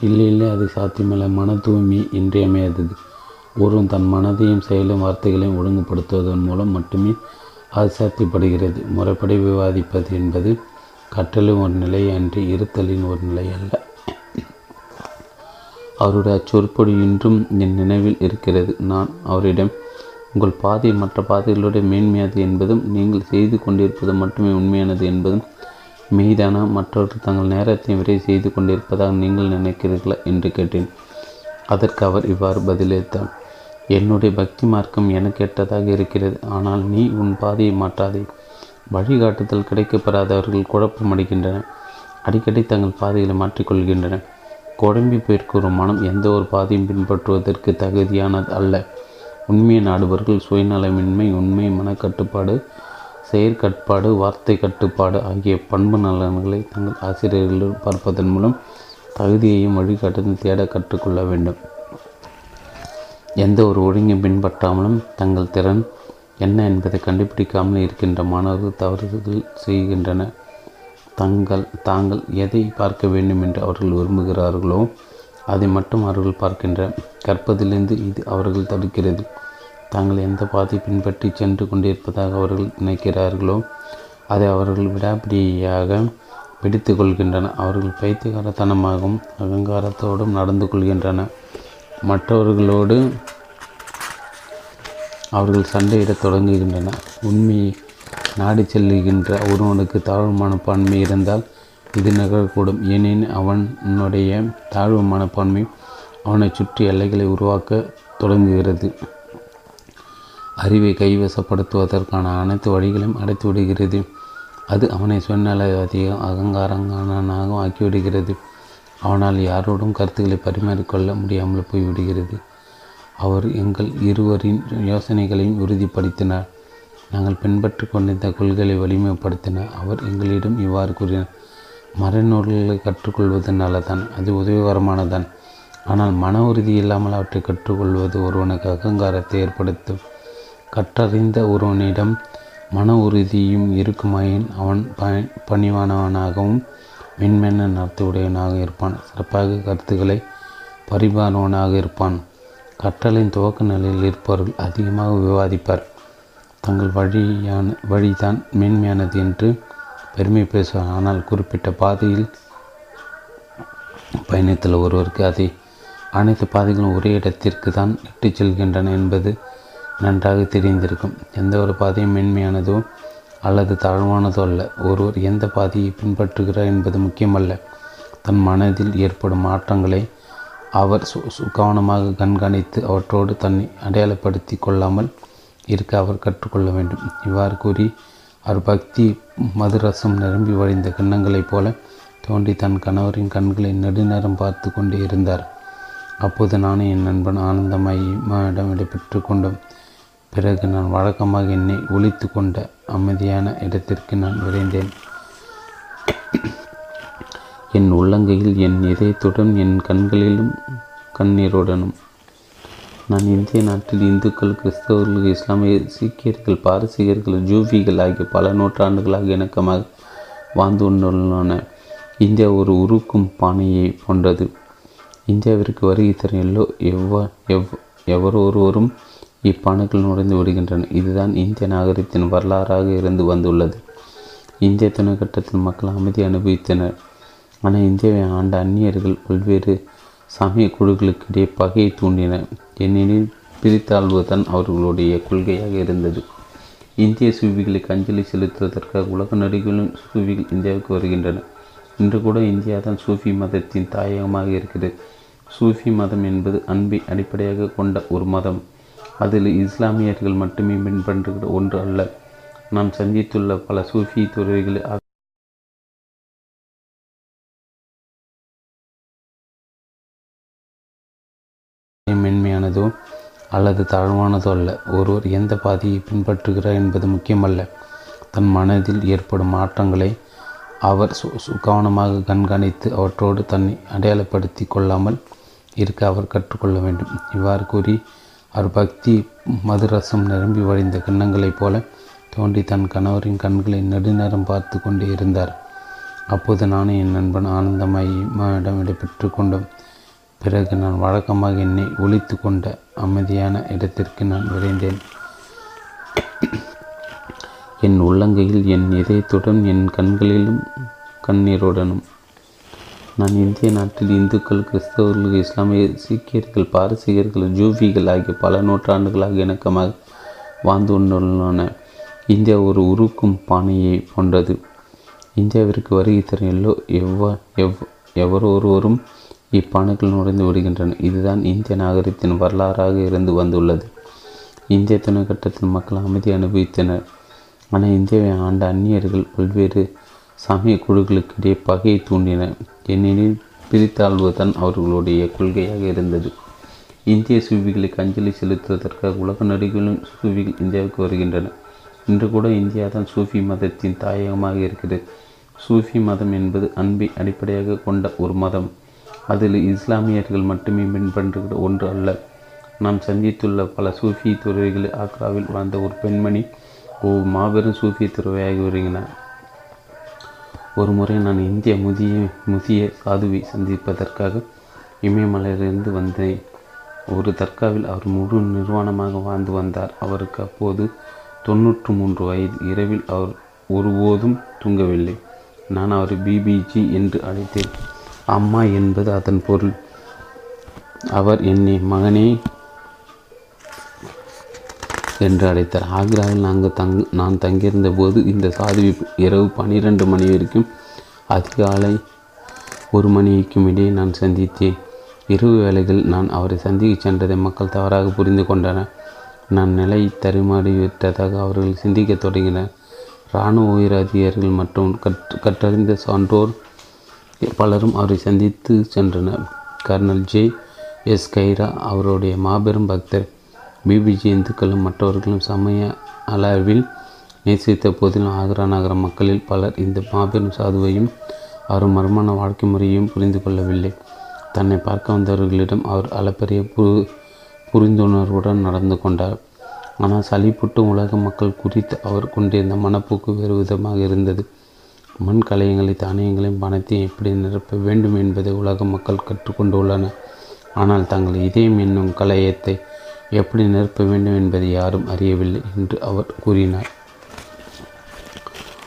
இல்லை இல்லை அது சாத்தியமில்லை. மன தூய்மை இன்றியமையாதது. ஒருவன் தன் மனதையும் செயலும் வார்த்தைகளையும் ஒழுங்குபடுத்துவதன் மூலம் மட்டுமே அது சாத்தியப்படுகிறது. முறைப்படி விவாதிப்பது என்பது கற்றலின் ஒரு நிலை அன்றி இருத்தலின் ஒரு நிலை அல்ல. அவருடைய அச்சொற்பொழி இன்றும் என் நினைவில் இருக்கிறது. நான் அவரிடம் உங்கள் பாதை மற்ற பாதைகளுடைய மேன்மையானது என்பதும் நீங்கள் செய்து கொண்டிருப்பது மட்டுமே உண்மையானது என்பதும் மீதான மற்றவர்கள் தங்கள் நேரத்தை விரை செய்து கொண்டிருப்பதாக நீங்கள் நினைக்கிறீர்களா? என்று கேட்டேன். அதற்கு அவர் இவ்வாறு பதிலளித்தார் என்னுடைய பக்தி மார்க்கம் எனக்கு கேட்டதாக இருக்கிறது. ஆனால் நீ உன் பாதையை மாற்றாதே. வழிகாட்டுதல் கிடைக்கப்பெறாதவர்கள் குழப்பமடைகின்றன அடிக்கடி தங்கள் பாதைகளை மாற்றிக்கொள்கின்றன குழம்பி போயிருக்கிற மனம் எந்த ஒரு பாதையும் பின்பற்றுவதற்கு தகுதியானது அல்ல. உண்மையை நாடுபவர்கள் சுயநலமின்மை உண்மை மனக்கட்டுப்பாடு செயற்கட்டுப்பாடு வார்த்தை கட்டுப்பாடு ஆகிய பண்பு நலன்களை தங்கள் ஆசிரியர்களிடம் பார்ப்பதன் மூலம் தகுதியையும் வழிகாட்டுதல் தேட கற்றுக்கொள்ள வேண்டும். எந்த ஒரு ஒழுங்கையும் பின்பற்றாமலும் தங்கள் திறன் என்ன என்பதை கண்டுபிடிக்காமல் இருக்கின்ற மாணவர்கள் தவறுகள் செய்கின்றன. தங்கள் தாங்கள் எதை பார்க்க வேண்டும் என்று அவர்கள் விரும்புகிறார்களோ அதை மட்டும் அவர்கள் பார்க்கின்ற கற்பதிலிருந்து இது அவர்கள் தடுக்கிறது. தாங்கள் எந்த பாதை பின்பற்றி சென்று கொண்டிருப்பதாக அவர்கள் நினைக்கிறார்களோ அதை அவர்கள் விடாப்பிடியாக பிடித்து கொள்கின்றன. அவர்கள் பைத்தியகாரத்தனமாகவும் அகங்காரத்தோடும் நடந்து கொள்கின்றன. மற்றவர்களோடு அவர்கள் சண்டையிடத் தொடங்குகின்றன. உண்மையை நாடி செல்லுகின்ற ஒருவனுக்கு தாழ்வு மனப்பான்மை இருந்தால் இது நிகழக்கூடும் ஏனெனில் அவனுடைய தாழ்வு மனப்பான்மை அவனை சுற்றி எல்லைகளை உருவாக்க தொடங்குகிறது. அறிவை கைவசப்படுத்துவதற்கான அனைத்து வழிகளையும் அடைத்து விடுகிறது அது அவனை சுயநல அதிகம் அகங்காரங்கானனாகவும் ஆக்கிவிடுகிறது. அவனால் யாரோடும் கருத்துக்களை பரிமாறிக்கொள்ள முடியாமல் போய்விடுகிறது. அவர் எங்கள் இருவரின் யோசனைகளையும் உறுதிப்படுத்தினார். நாங்கள் பின்பற்றி கொண்டிருந்த கொள்கைகளை வலிமைப்படுத்தினார் அவர் எங்களிடம் இவ்வாறு கூறினார். மறைநூல்களை கற்றுக்கொள்வது நல்லதான் அது உதவிகரமானதான் ஆனால் மன உறுதி இல்லாமல் அவற்றை கற்றுக்கொள்வது ஒருவனுக்கு அகங்காரத்தை ஏற்படுத்தும். கற்றறிந்த ஒருவனிடம் மன உறுதியும் இருக்குமாயின் அவன் ப பணிவானவனாகவும் மென்மென்ன உடையவனாக இருப்பான். சிறப்பாக கருத்துக்களை பரிபாலவனாக இருப்பான். கற்றலின் துவக்க நிலையில் இருப்பவர்கள் அதிகமாக விவாதிப்பார். தங்கள் வழியான வழிதான் மேன்மையானது என்று பெருமை பேசுவார். ஆனால் குறிப்பிட்ட பாதையில் பயணத்தில் ஒருவருக்கு அதை அனைத்து பாதைகளும் ஒரே இடத்திற்கு தான் இட்டுச் செல்கின்றன என்பது நன்றாக தெரிந்திருக்கும். எந்த ஒரு பாதையும் மேன்மையானதோ அல்லது தாழ்வானதோ அல்ல. ஒருவர் எந்த பாதையை பின்பற்றுகிறார் என்பது முக்கியமல்ல. தன் மனதில் ஏற்படும் மாற்றங்களை அவர் கவனமாக கண்காணித்து அவற்றோடு தன்னை அடையாளப்படுத்தி கொள்ளாமல் இருக்க அவர் கற்றுக்கொள்ள வேண்டும். இவ்வாறு கூறி அவர் பக்தி மதுரசம் நிரம்பி வழிந்த கிண்ணங்களைப் போல தோண்டி தன் கணவரின் கண்களை நெடுநேரம் பார்த்து கொண்டே இருந்தார். அப்போது நானும் என் நண்பன் ஆனந்தமாயிடம் விடைபெற்று கொண்டோம் பிறகு நான் வழக்கமாக என்னை ஒழித்து கொண்ட அமைதியான இடத்திற்கு நான் விரைந்தேன். என் உள்ளங்கையில் என் இதயத்துடன் என் கண்களிலும் கண்ணீருடனும். நான் இந்திய நாட்டில் இந்துக்கள் கிறிஸ்தவர்கள் இஸ்லாமிய சீக்கியர்கள் பாரசீகர்கள் ஜூஃபிகள் ஆகிய பல நூற்றாண்டுகளாக இணக்கமாக வாழ்ந்து கொண்டுள்ளன இந்தியா ஒரு உருக்கும் பானையை போன்றது இந்தியாவிற்கு வருகை தரும் எல்லோ எவ் எவரொருவரும் இப்பானைகள் நுழைந்து விடுகின்றன இதுதான் இந்திய நாகரிகத்தின் வரலாறாக இருந்து வந்துள்ளது. இந்திய துணைக்கட்டத்தில் மக்கள் அமைதி அனுபவித்தனர். ஆனால் இந்தியாவை ஆண்ட அந்நியர்கள் பல்வேறு சமய குழுக்களுக்கிடையே பகையை தூண்டினர் ஏனெனில் பிரித்தாழ்வுதான் அவர்களுடைய கொள்கையாக இருந்தது. இந்திய சூவிகளுக்கு அஞ்சலி செலுத்துவதற்காக உலக நடிகளும் சூவிகள் இந்தியாவுக்கு வருகின்றனர் இன்று கூட இந்தியா தான் சூஃபி மதத்தின் தாயகமாக இருக்கிறது. சூஃபி மதம் என்பது அன்பை அடிப்படையாக கொண்ட ஒரு மதம். அதில் இஸ்லாமியர்கள் மட்டுமே பின்பற்றுகிற ஒன்று அல்ல. நான் சந்தித்துள்ள பல சூஃபி துறவிகளை மென்மையானதோ அல்லது தாழ்வானதோ அல்ல. ஒருவர் எந்த பாதையை பின்பற்றுகிறார் என்பது முக்கியமல்ல. தன் மனதில் ஏற்படும் மாற்றங்களை அவர் சு கவனமாக கண்காணித்து அவற்றோடு தன்னை அடையாளப்படுத்தி கொள்ளாமல் இருக்க அவர் கற்றுக்கொள்ள வேண்டும். இவ்வாறு கூறி அவர் பக்தி மதுரசம் நிரம்பி வழிந்த கிண்ணங்களைப் போல தோண்டி தன் கணவரின் கண்களை நெடுநேரம் பார்த்து கொண்டே இருந்தார். அப்போது நானும் என் நண்பன் ஆனந்தமாயிடம் விடைபெற்று கொண்டோம். பிறகு நான் வழக்கமாக என்னை ஒழித்து கொண்ட அமைதியான இடத்திற்கு நான் விரைந்தேன். என் உள்ளங்கையில் என் இதயத்துடன் என் கண்களிலும் கண்ணீருடனும். நான் இந்திய நாட்டில் இந்துக்கள் கிறிஸ்தவர்கள் இஸ்லாமிய சீக்கியர்கள் பாரசீகர்கள் ஜூஃபிகள் ஆகிய பல நூற்றாண்டுகளாக இணக்கமாக வாழ்ந்து கொண்டுள்ளன. இந்தியா ஒரு உருக்கும் பானையை போன்றது. இந்தியாவிற்கு வருகை தரும் எல்லோ எவ்வ எவ் எவரொருவரும் இப்பானைகள் நுழைந்து விடுகின்றன. இதுதான் இந்திய நாகரிகத்தின் வரலாறாக இருந்து வந்துள்ளது. இந்திய துணைக்கட்டத்தில் மக்கள் அமைதி அனுபவித்தனர். ஆனால் இந்தியாவை ஆண்ட அந்நியர்கள் பல்வேறு சமய குழுக்களுக்கிடையே பகையை தூண்டினர். ஏனெனில் பிரித்தாழ்வுதான் அவர்களுடைய கொள்கையாக இருந்தது. இந்திய சூவிகளுக்கு அஞ்சலி செலுத்துவதற்காக உலக நடிகளும் சூஃபிகள் இந்தியாவுக்கு வருகின்றனர் இன்று கூட இந்தியா தான் சூஃபி மதத்தின் தாயகமாக இருக்கிறது. சூஃபி மதம் என்பது அன்பை அடிப்படையாக கொண்ட ஒரு மதம். அதில் இஸ்லாமியர்கள் மட்டுமே பின்பற்றுகிற ஒன்று அல்ல. நாம் சந்தித்துள்ள பல சூஃபி துறவிகள் ஆக்ராவில் வாழ்ந்த ஒரு பெண்மணி ஒரு மாபெரும் சூஃபி துறவியாகி வருகிறார். ஒரு முறை நான் இந்திய முதிய முதிய சாதுவை சந்திப்பதற்காக இமயமலையிலிருந்து வந்தேன். ஒரு தர்காவில் அவர் முழு நிர்வாணமாக வாழ்ந்து வந்தார். அவருக்கு அப்போது தொன்னூற்று மூன்று வயது. இரவில் அவர் ஒருபோதும் தூங்கவில்லை. நான் அவரை பிபிஜி என்று அழைத்தேன். அம்மா என்பது அதன் பொருள். அவர் என்னை மகனே என்று அழைத்தார். ஆக்ராவில் நாங்கள் தங் நான் தங்கியிருந்த போது இந்த சாதுவி இரவு பன்னிரெண்டு மணி வரைக்கும் அதிகாலை ஒரு மணிக்கும் இடையே நான் சந்தித்தேன். இரவு வேளைகள் நான் அவரை சந்திக்க சென்றதை மக்கள் தவறாக புரிந்து கொண்டனர். நான் நிலை தரிமாறிவிட்டதாக அவர்கள் சிந்திக்க தொடங்கினர். இராணுவ உயர் அதிகாரிகள் மற்றும் கற்று கற்றறிந்த சான்றோர் பலரும் அவரை சந்தித்து சென்றனர். Colonel J. எஸ். கைரா அவருடைய மாபெரும் பக்தர். பிபிஜி இந்துக்களும் மற்றவர்களும் சமய அளவில் நேசித்த போதிலும் ஆக்ரா நகர மக்களில் பலர் இந்த மாபெரும் சாதுவையும் அவர் மர்மான வாழ்க்கை முறையையும் புரிந்து கொள்ளவில்லை. தன்னை பார்க்க வந்தவர்களிடம் அவர் அளப்பரிய புரு புரிந்துணர்வுடன் நடந்து கொண்டார். ஆனால் சளிப்புட்டு உலக மக்கள் குறித்து அவர் கொண்டிருந்த மனப்போக்கு வேறு விதமாக இருந்தது. மண் கலையங்களை தானியங்களையும் பணத்தையும் எப்படி நிரப்ப வேண்டும் என்பதை உலக மக்கள் கற்றுக்கொண்டுள்ளனர் ஆனால் தங்கள் இதயம் என்னும் கலையத்தை எப்படி நிரப்ப வேண்டும் என்பதை யாரும் அறியவில்லை என்று அவர் கூறினார்.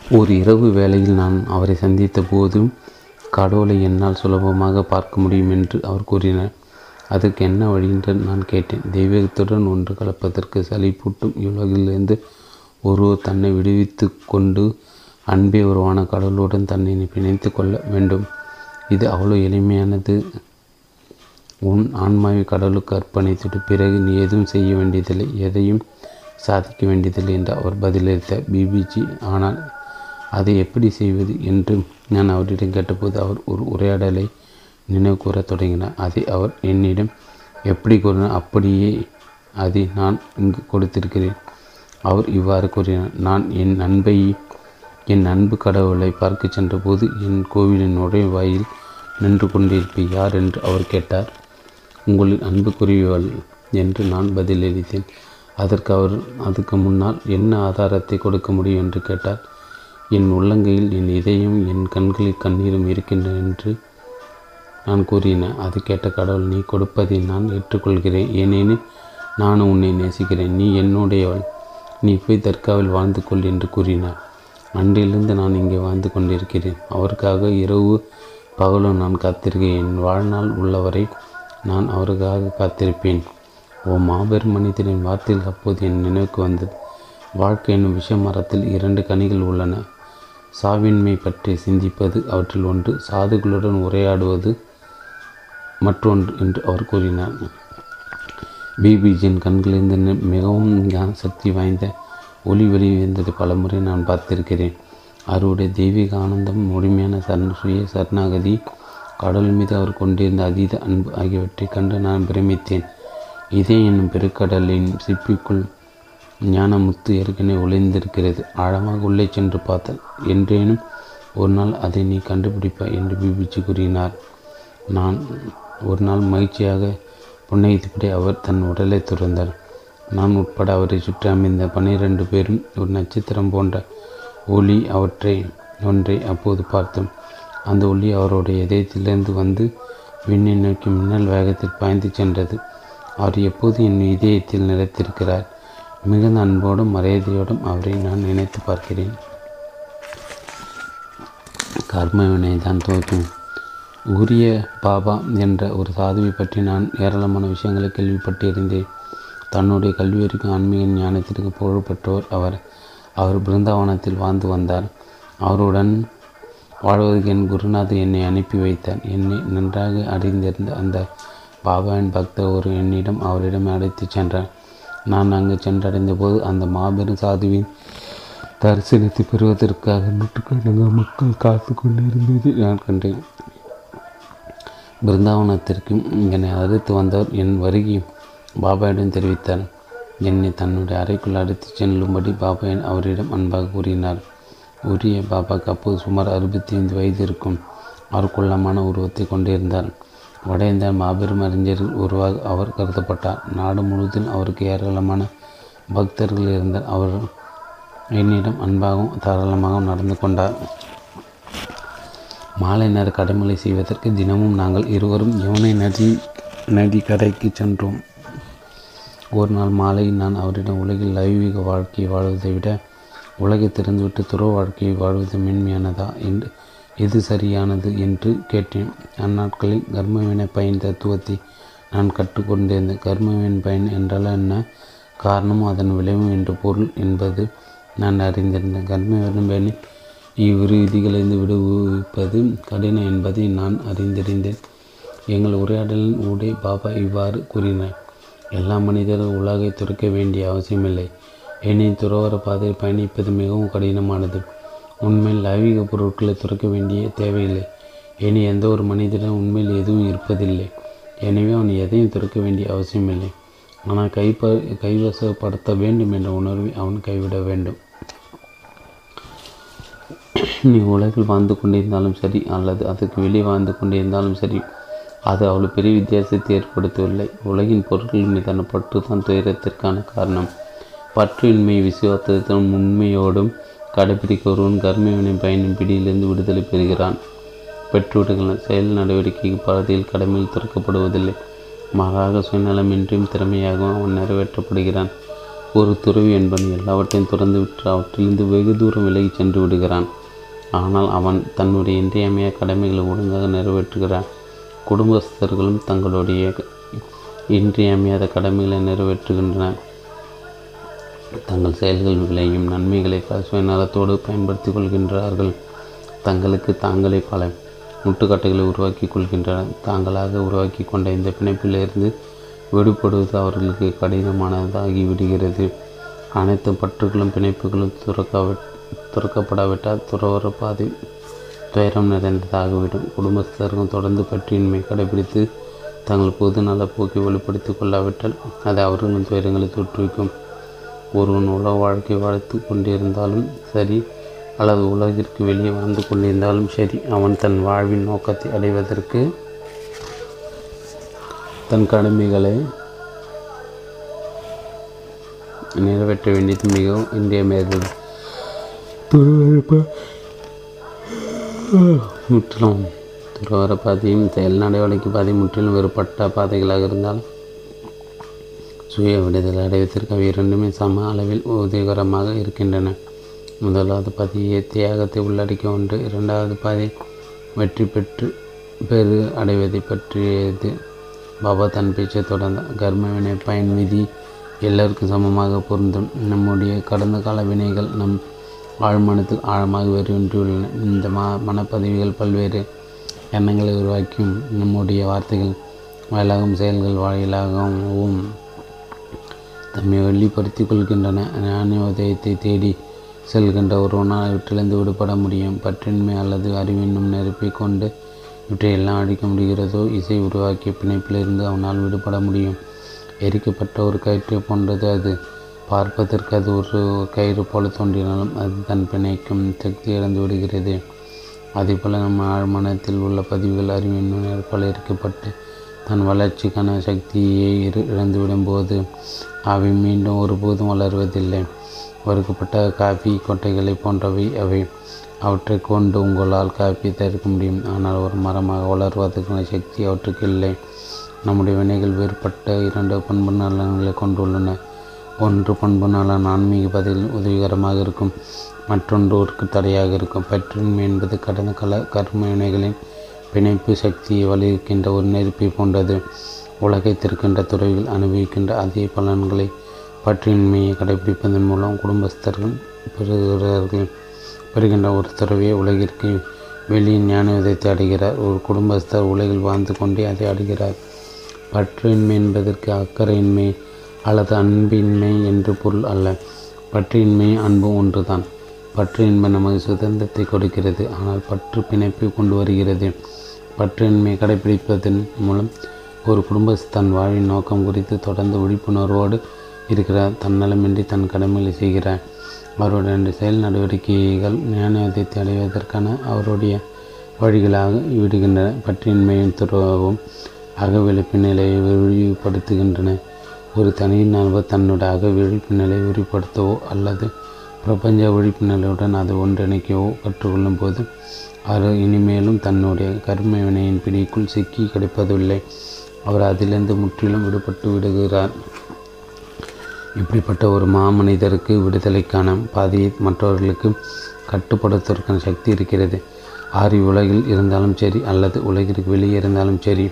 ஒரு இரவு வேளையில் நான் அவரை சந்தித்த போதும் கடவுளை என்னால் சுலபமாக பார்க்க முடியும் என்று அவர் கூறினார். அதற்கு என்ன வழி? என்று நான் கேட்டேன். தெய்வீகத்துடன் ஒன்று கலப்பதற்கு சளிப்பூட்டும் இவ்வுலகிலிருந்து ஒருவர் தன்னை விடுவித்து கொண்டு அன்பே உருவான கடவுளுடன் தன்னை பிணைத்து கொள்ள வேண்டும். இது அவ்வளோ எளிமையானது. உன் ஆன்மாவை கடவுளுக்கு அர்ப்பணித்துட்டு பிறகு நீ எதுவும் செய்ய வேண்டியதில்லை எதையும் சாதிக்க வேண்டியதில்லை என்று அவர் பதிலளித்தார். பிபிஜி ஆனால் அதை எப்படி செய்வது? என்று நான் அவரிடம் கேட்டபோது அவர் ஒரு உரையாடலை நினைவு கூறத் தொடங்கினார். அதை அவர் என்னிடம் எப்படி கூறினார்? அப்படியே அதை நான் இங்கு கொடுத்திருக்கிறேன். அவர் இவ்வாறு கூறினார். நான் என் அன்பை என் அன்பு கடவுளை பார்க்க சென்றபோது என் கோவிலின் நுழைவாயில் நின்று கொண்டிருப்ப யார் என்று அவர் கேட்டார். உங்களின் அன்புக்குரியவள் என்று நான் பதிலளித்தேன். அதற்கு அவர் அதுக்கு முன்னால் என்ன ஆதாரத்தை கொடுக்க முடியும் என்று கேட்டார். என் உள்ளங்கையில் என் இதயம் என் கண்களில் கண்ணீரும் இருக்கின்றன என்று நான் கூறினேன் அது கேட்ட கடவுள் நீ கொடுப்பதை நான் ஏற்றுக்கொள்கிறேன். ஏனெனில் நான் உன்னை நேசிக்கிறேன். நீ என்னுடையவள். நீ போய் தர்காவில் வாழ்ந்து கொள் என்று கூறினார். அன்றிலிருந்து நான் இங்கே வாழ்ந்து கொண்டிருக்கிறேன். அவருக்காக இரவு பகலும் நான் காத்திருக்கேன் என் வாழ்நாள் உள்ளவரை நான் அவருக்காக காத்திருப்பேன். ஓ மாபெரும் மனிதனின் வார்த்தையில் அப்போது என் நினைவுக்கு வந்தது. வாழ்க்கை என்னும் விஷ மரத்தில் இரண்டு கனிகள் உள்ளன. சாவின்மை பற்றி சிந்திப்பது அவற்றில் ஒன்று. சாதுகளுடன் உரையாடுவது மற்றொன்று என்று அவர் கூறினார். பிபிஜியின் கண்களிலிருந்து மிகவும் சக்தி வாய்ந்த ஒளி வெளிவந்ததை பலமுறை நான் பார்த்திருக்கிறேன். அவருடைய தெய்வீக ஆனந்தம் முழுமையான சரண் சுய சரணாகதி கடல் மீது அவர் கொண்டிருந்த அதீத அன்பு ஆகியவற்றைக் கண்டு நான் பிரமித்தேன். இதே என்னும் பெருக்கடலின் சிப்பிக்குள் ஞான முத்து ஏற்கனவே ஒளிந்திருக்கிறது. ஆழமாக உள்ளே சென்று பார்த்தால் என்றேனும் ஒரு நாள் அதை நீ கண்டுபிடிப்பாய் என்று பிபிச்சு கூறினார். நான் ஒரு நாள் மகிழ்ச்சியாக புன்னகித்தபடி அவர் தன் உடலை துறந்தார். நான் உட்பட அவரை சுற்றி அமைந்த பன்னிரண்டு பேரும் ஒரு நட்சத்திரம் போன்ற ஒளி அவற்றை ஒன்றை அப்போது பார்த்தோம். அந்த ஒளி அவருடைய இதயத்திலிருந்து வந்து விண்ணை நோக்கி மின்னல் வேகத்தில் பாய்ந்து சென்றது. அவர் எப்போது என் இதயத்தில் நிலைத்திருக்கிறார்? மிகுந்த அன்போடும் மரியாதையோடும் அவரை நான் நினைத்து பார்க்கிறேன். கர்மவினை தான் தோற்றும். உரிய பாபா என்ற ஒரு சாதுவை பற்றி நான் ஏராளமான விஷயங்களை கேள்விப்பட்டிருந்தேன். தன்னுடைய கல்வியறிக்கும் ஆன்மீக ஞானத்திற்கு புகழ்பெற்றோர் அவர். அவர் பிருந்தாவனத்தில் வாழ்ந்து வந்தார். அவருடன் வாழ்வதற்கு என் குருநாதர் என்னை அனுப்பி வைத்தார். என்னை நன்றாக அறிந்திருந்த அந்த பாபாவின் பக்தர் ஒரு என்னிடம் அவரிடம் அழைத்துச் சென்றார். நான் அங்கு சென்றடைந்த போது அந்த மாபெரும் சாதுவின் தரிசனத்தை பெறுவதற்காக நூற்றுக்கணக்கான மக்கள் காத்து கொண்டிருந்தது நான் கண்டேன். பிருந்தாவனத்திற்கும் என்னை அழைத்து வந்தவர் என் வருகையும் பாபாவிடம் தெரிவித்தார். என்னை தன்னுடைய அறைக்குள் அழைத்து செல்லும்படி பாபாயன் அவரிடம் அன்பாக கூறினார். உரிய பாபாக்கு அப்போது சுமார் அறுபத்தி ஐந்து வயது இருக்கும். அவர் குள்ளமான உருவத்தை கொண்டிருந்தார். வட இந்திய மாபெரும் அறிஞர்கள் உருவாக அவர் கருதப்பட்டார். நாடு முழுவதும் அவருக்கு ஏராளமான பக்தர்கள் இருந்தார் அவர் என்னிடம் அன்பாகவும் தாராளமாகவும் நடந்து கொண்டார். மாலை நேர கடமலை செய்வதற்கு தினமும் நாங்கள் இருவரும் யமுனை நதி நதி கரைக்கு சென்றோம். ஒரு நாள் மாலை நான் அவரிடம் உலகில் லைவீக வாழ்க்கையை வாழ்வதை விட உலகை திறந்துவிட்டு துறவு வாழ்க்கையை வாழ்வது மென்மையானதா? என்று எது சரியானது என்று கேட்டேன். அந்நாட்களில் கர்மவினை பயன் தத்துவத்தை நான் கற்றுக்கொண்டிருந்தேன் கர்மவின் பயன் என்றால் என்ன? காரணமும் அதன் விளைவும் என்று பொருள் என்பது நான் அறிந்திருந்தேன். கர்மவின் பயனில் இவ்விரு விதிகளிலிருந்து விடுவிப்பது கடினம் என்பதை நான் அறிந்திருந்தேன். எங்கள் உரையாடலின் ஊடே பாபா இவ்வாறு கூறினார். எல்லா மனிதரும் உலகை துறக்க வேண்டிய அவசியமில்லை. ஏனைய துறவர பாதையில் பயணிப்பது மிகவும் கடினமானது. உண்மையில் லைவிக பொருட்களை துறக்க வேண்டிய தேவையில்லை. இனி எந்த ஒரு மனிதனும் உண்மையில் எதுவும் இருப்பதில்லை. எனவே அவன் எதையும் துறக்க வேண்டிய அவசியமில்லை. ஆனால் கைப்ப கைவசப்படுத்த வேண்டும் என்ற உணர்வை அவன் கைவிட வேண்டும். நீ உலகில் வாழ்ந்து கொண்டிருந்தாலும் சரி அல்லது அதுக்கு வெளியே வாழ்ந்து கொண்டிருந்தாலும் சரி அது அவ்வளோ பெரிய வித்தியாசத்தை ஏற்படுத்தவில்லை. உலகின் பொருட்கள் மீதான பற்று தான் துயரத்திற்கான காரணம். பற்றின்மை விசுவாசத்தின் உண்மையோடும் கடைபிடிக்க ஒருவன் கர்மவினை பயனின் பிடியிலிருந்து விடுதலை பெறுகிறான். பெற்றுவிடுகிறான் செயல் நடவடிக்கைக்கு பாதையில் கடமையில் திறக்கப்படுவதில்லை. மாறாக சுயநலமின்றியும் திறமையாகவும் அவன் நிறைவேற்றப்படுகிறான். ஒரு துறவி என்பவன் எல்லாவற்றையும் துறந்துவிட்டு அவற்றிலிருந்து வெகு தூரம் விலகி சென்று விடுகிறான். ஆனால் அவன் தன்னுடைய இன்றியமைய கடமைகளை ஒழுங்காக நிறைவேற்றுகிறான். குடும்பஸ்தர்களும் தங்களுடைய இன்றியமையாத கடமைகளை நிறைவேற்றுகின்றன. தங்கள் செயல்கள் விளையும் நன்மைகளை சுயநலத்தோடு பயன்படுத்தி கொள்கின்றார்கள். தங்களுக்கு தாங்களே பல முட்டுக்கட்டைகளை உருவாக்கி கொள்கின்றனர். தாங்களாக உருவாக்கி கொண்ட இந்த பிணைப்பிலிருந்து விடுபடுவது அவர்களுக்கு கடினமானதாகி விடுகிறது. அனைத்து பற்றுகளும் பிணைப்புகளும் துறக்க துறக்கப்படாவிட்டால் துறவர பாதை துயரம் நிறைந்ததாகிவிடும். குடும்பஸ்தர்கள் தொடர்ந்து பற்றியின்மை கடைபிடித்து தங்கள் பொது நல போக்கை வெளிப்படுத்திக் கொள்ளாவிட்டால் அது அவர்களின் துயரங்களை தோற்றுவிக்கும். ஒருவன் உலக வாழ்க்கை வாழ்த்து கொண்டிருந்தாலும் சரி அல்லது உலகிற்கு வெளியே வாழ்ந்து கொண்டிருந்தாலும் சரி அவன் தன் வாழ்வின் நோக்கத்தை அடைவதற்கு தன் கடமைகளை நிறைவேற்ற வேண்டியது மிகவும் இன்றியமையாதது. முற்றிலும் துறவர பாதையும் செயல் நடவடிக்கை பாதை முற்றிலும் வேறுபட்ட பாதைகளாக இருந்தாலும் சுய விடுதலை அடைவதற்கு அவை இரண்டுமே சம அளவில் உதவிகரமாக இருக்கின்றன. முதலாவது பதியை தியாகத்தை உள்ளடக்கிய ஒன்று இரண்டாவது பாதை வெற்றி பெற்று பெரு அடைவதை பற்றியது. பாபா தன் பேச்சை தொடர்ந்தார். கர்ம வினை பயன் விதி எல்லோருக்கும் சமமாக பொருந்தும். நம்முடைய கடந்த கால வினைகள் நம் வாழ்மனத்தில் ஆழமாக வேரூன்றியுள்ளன இந்த மா மனப்பதவிகள் பல்வேறு எண்ணங்களை உருவாக்கியும் நம்முடைய வார்த்தைகள் வாயிலாகவும் செயல்கள் வாயிலாகவும் தம்மை வெளிப்படுத்திக் கொள்கின்றன. ஞான உதயத்தை தேடி செல்கின்ற ஒருவனால் இவற்றிலிருந்து விடுபட முடியும். பற்றின்மை அல்லது அறிவின்னும் நெருப்பை கொண்டு இவற்றையெல்லாம் அழிக்க முடிகிறதோ இசை உருவாக்கிய பிணைப்பிலிருந்து அவனால் விடுபட முடியும். எரிக்கப்பட்ட ஒரு கயிற்றை போன்றது. அது பார்ப்பதற்கு அது ஒரு கயிறு போல தோன்றினாலும் அது தன் பிணைக்கும் சக்தி இழந்து விடுகிறது. அதேபோல் நம்ம ஆழ்மனத்தில் உள்ள பதிவுகள் அறிவின் நுண்ணறிப்பால் இருக்கப்பட்டு தன் வளர்ச்சிக்கான சக்தியை இரு இழந்துவிடும் போது அவை மீண்டும் ஒருபோதும் வளர்வதில்லை. வறுக்கப்பட்ட காஃபி கொட்டைகளை போன்றவை அவை அவற்றை கொண்டு உங்களால் காப்பி தயாரிக்க முடியும். ஆனால் ஒரு மரமாக வளர்வதற்கான சக்தி அவற்றுக்கு இல்லை. நம்முடைய வினைகள் வேறுபட்ட இரண்டு பண்பு நலன்களை கொண்டுள்ளன. ஒன்று பண்பு நலன் ஆன்மீக பதில் உதவிகரமாக இருக்கும். மற்றொன்றோருக்கு தடையாக இருக்கும். பற்றின்மை என்பது கடந்த கல கர்மவினைகளின் பிணைப்பு சக்தியை வலியுறுக்கின்ற ஒரு நெருப்பை போன்றது. உலகை திருக்கின்ற துறையில் அனுபவிக்கின்ற அதே பலன்களை பற்றின்மையை கடைபிடிப்பதன் மூலம் குடும்பஸ்தர்கள் பெறுகிறார்கள் பெறுகின்ற ஒரு துறவியை உலகிற்கு வெளியின் ஞான விதத்தை அடைகிறார். ஒரு குடும்பஸ்தர் உலகில் வாழ்ந்து கொண்டே அதை அடைகிறார். பற்றின்மை என்பதற்கு அக்கறையின்மை அல்லது அன்பின்மை என்று பொருள் அல்ல. பற்றின்மை அன்பு ஒன்றுதான். பற்றின்மை நமது சுதந்திரத்தை கொடுக்கிறது. ஆனால் பற்று பிணைப்பை கொண்டு வருகிறது. பற்றின்மை கடைபிடிப்பதன் மூலம் ஒரு குடும்பஸ்தன் தன் வாழ்வின் நோக்கம் குறித்து தொடர்ந்து விழிப்புணர்வோடு இருக்கிறார். தன்னலமின்றி தன் கடமைகளை செய்கிறார். அவருடைய செயல் நடவடிக்கைகள் ஞானத்தை அடைவதற்கான அவருடைய வழிகளாக விடுகின்றன. பற்றின்மையும் துறவும் அகவிழப்பின் நிலையை விரிவுபடுத்துகின்றன. ஒரு தனி நபர் தன்னுடைய அக விழிப்பு அல்லது பிரபஞ்ச விழிப்பு நிலையுடன் அதை ஒன்றிணைக்கவோ கற்றுக்கொள்ளும் போது அவர் இனிமேலும் தன்னுடைய கர்ம வினையின் பிடிக்குள் சிக்கி கிடைப்பதில்லை. அவர் அதிலிருந்து முற்றிலும் விடுபட்டு விடுகிறார். இப்படிப்பட்ட ஒரு மாமனிதருக்கு விடுதலைக்கான பாதையை மற்றவர்களுக்கு கட்டுப்படுத்துவதற்கான சக்தி இருக்கிறது. ஆரி உலகில் இருந்தாலும் சரி அல்லது உலகிற்கு வெளியே இருந்தாலும் சரி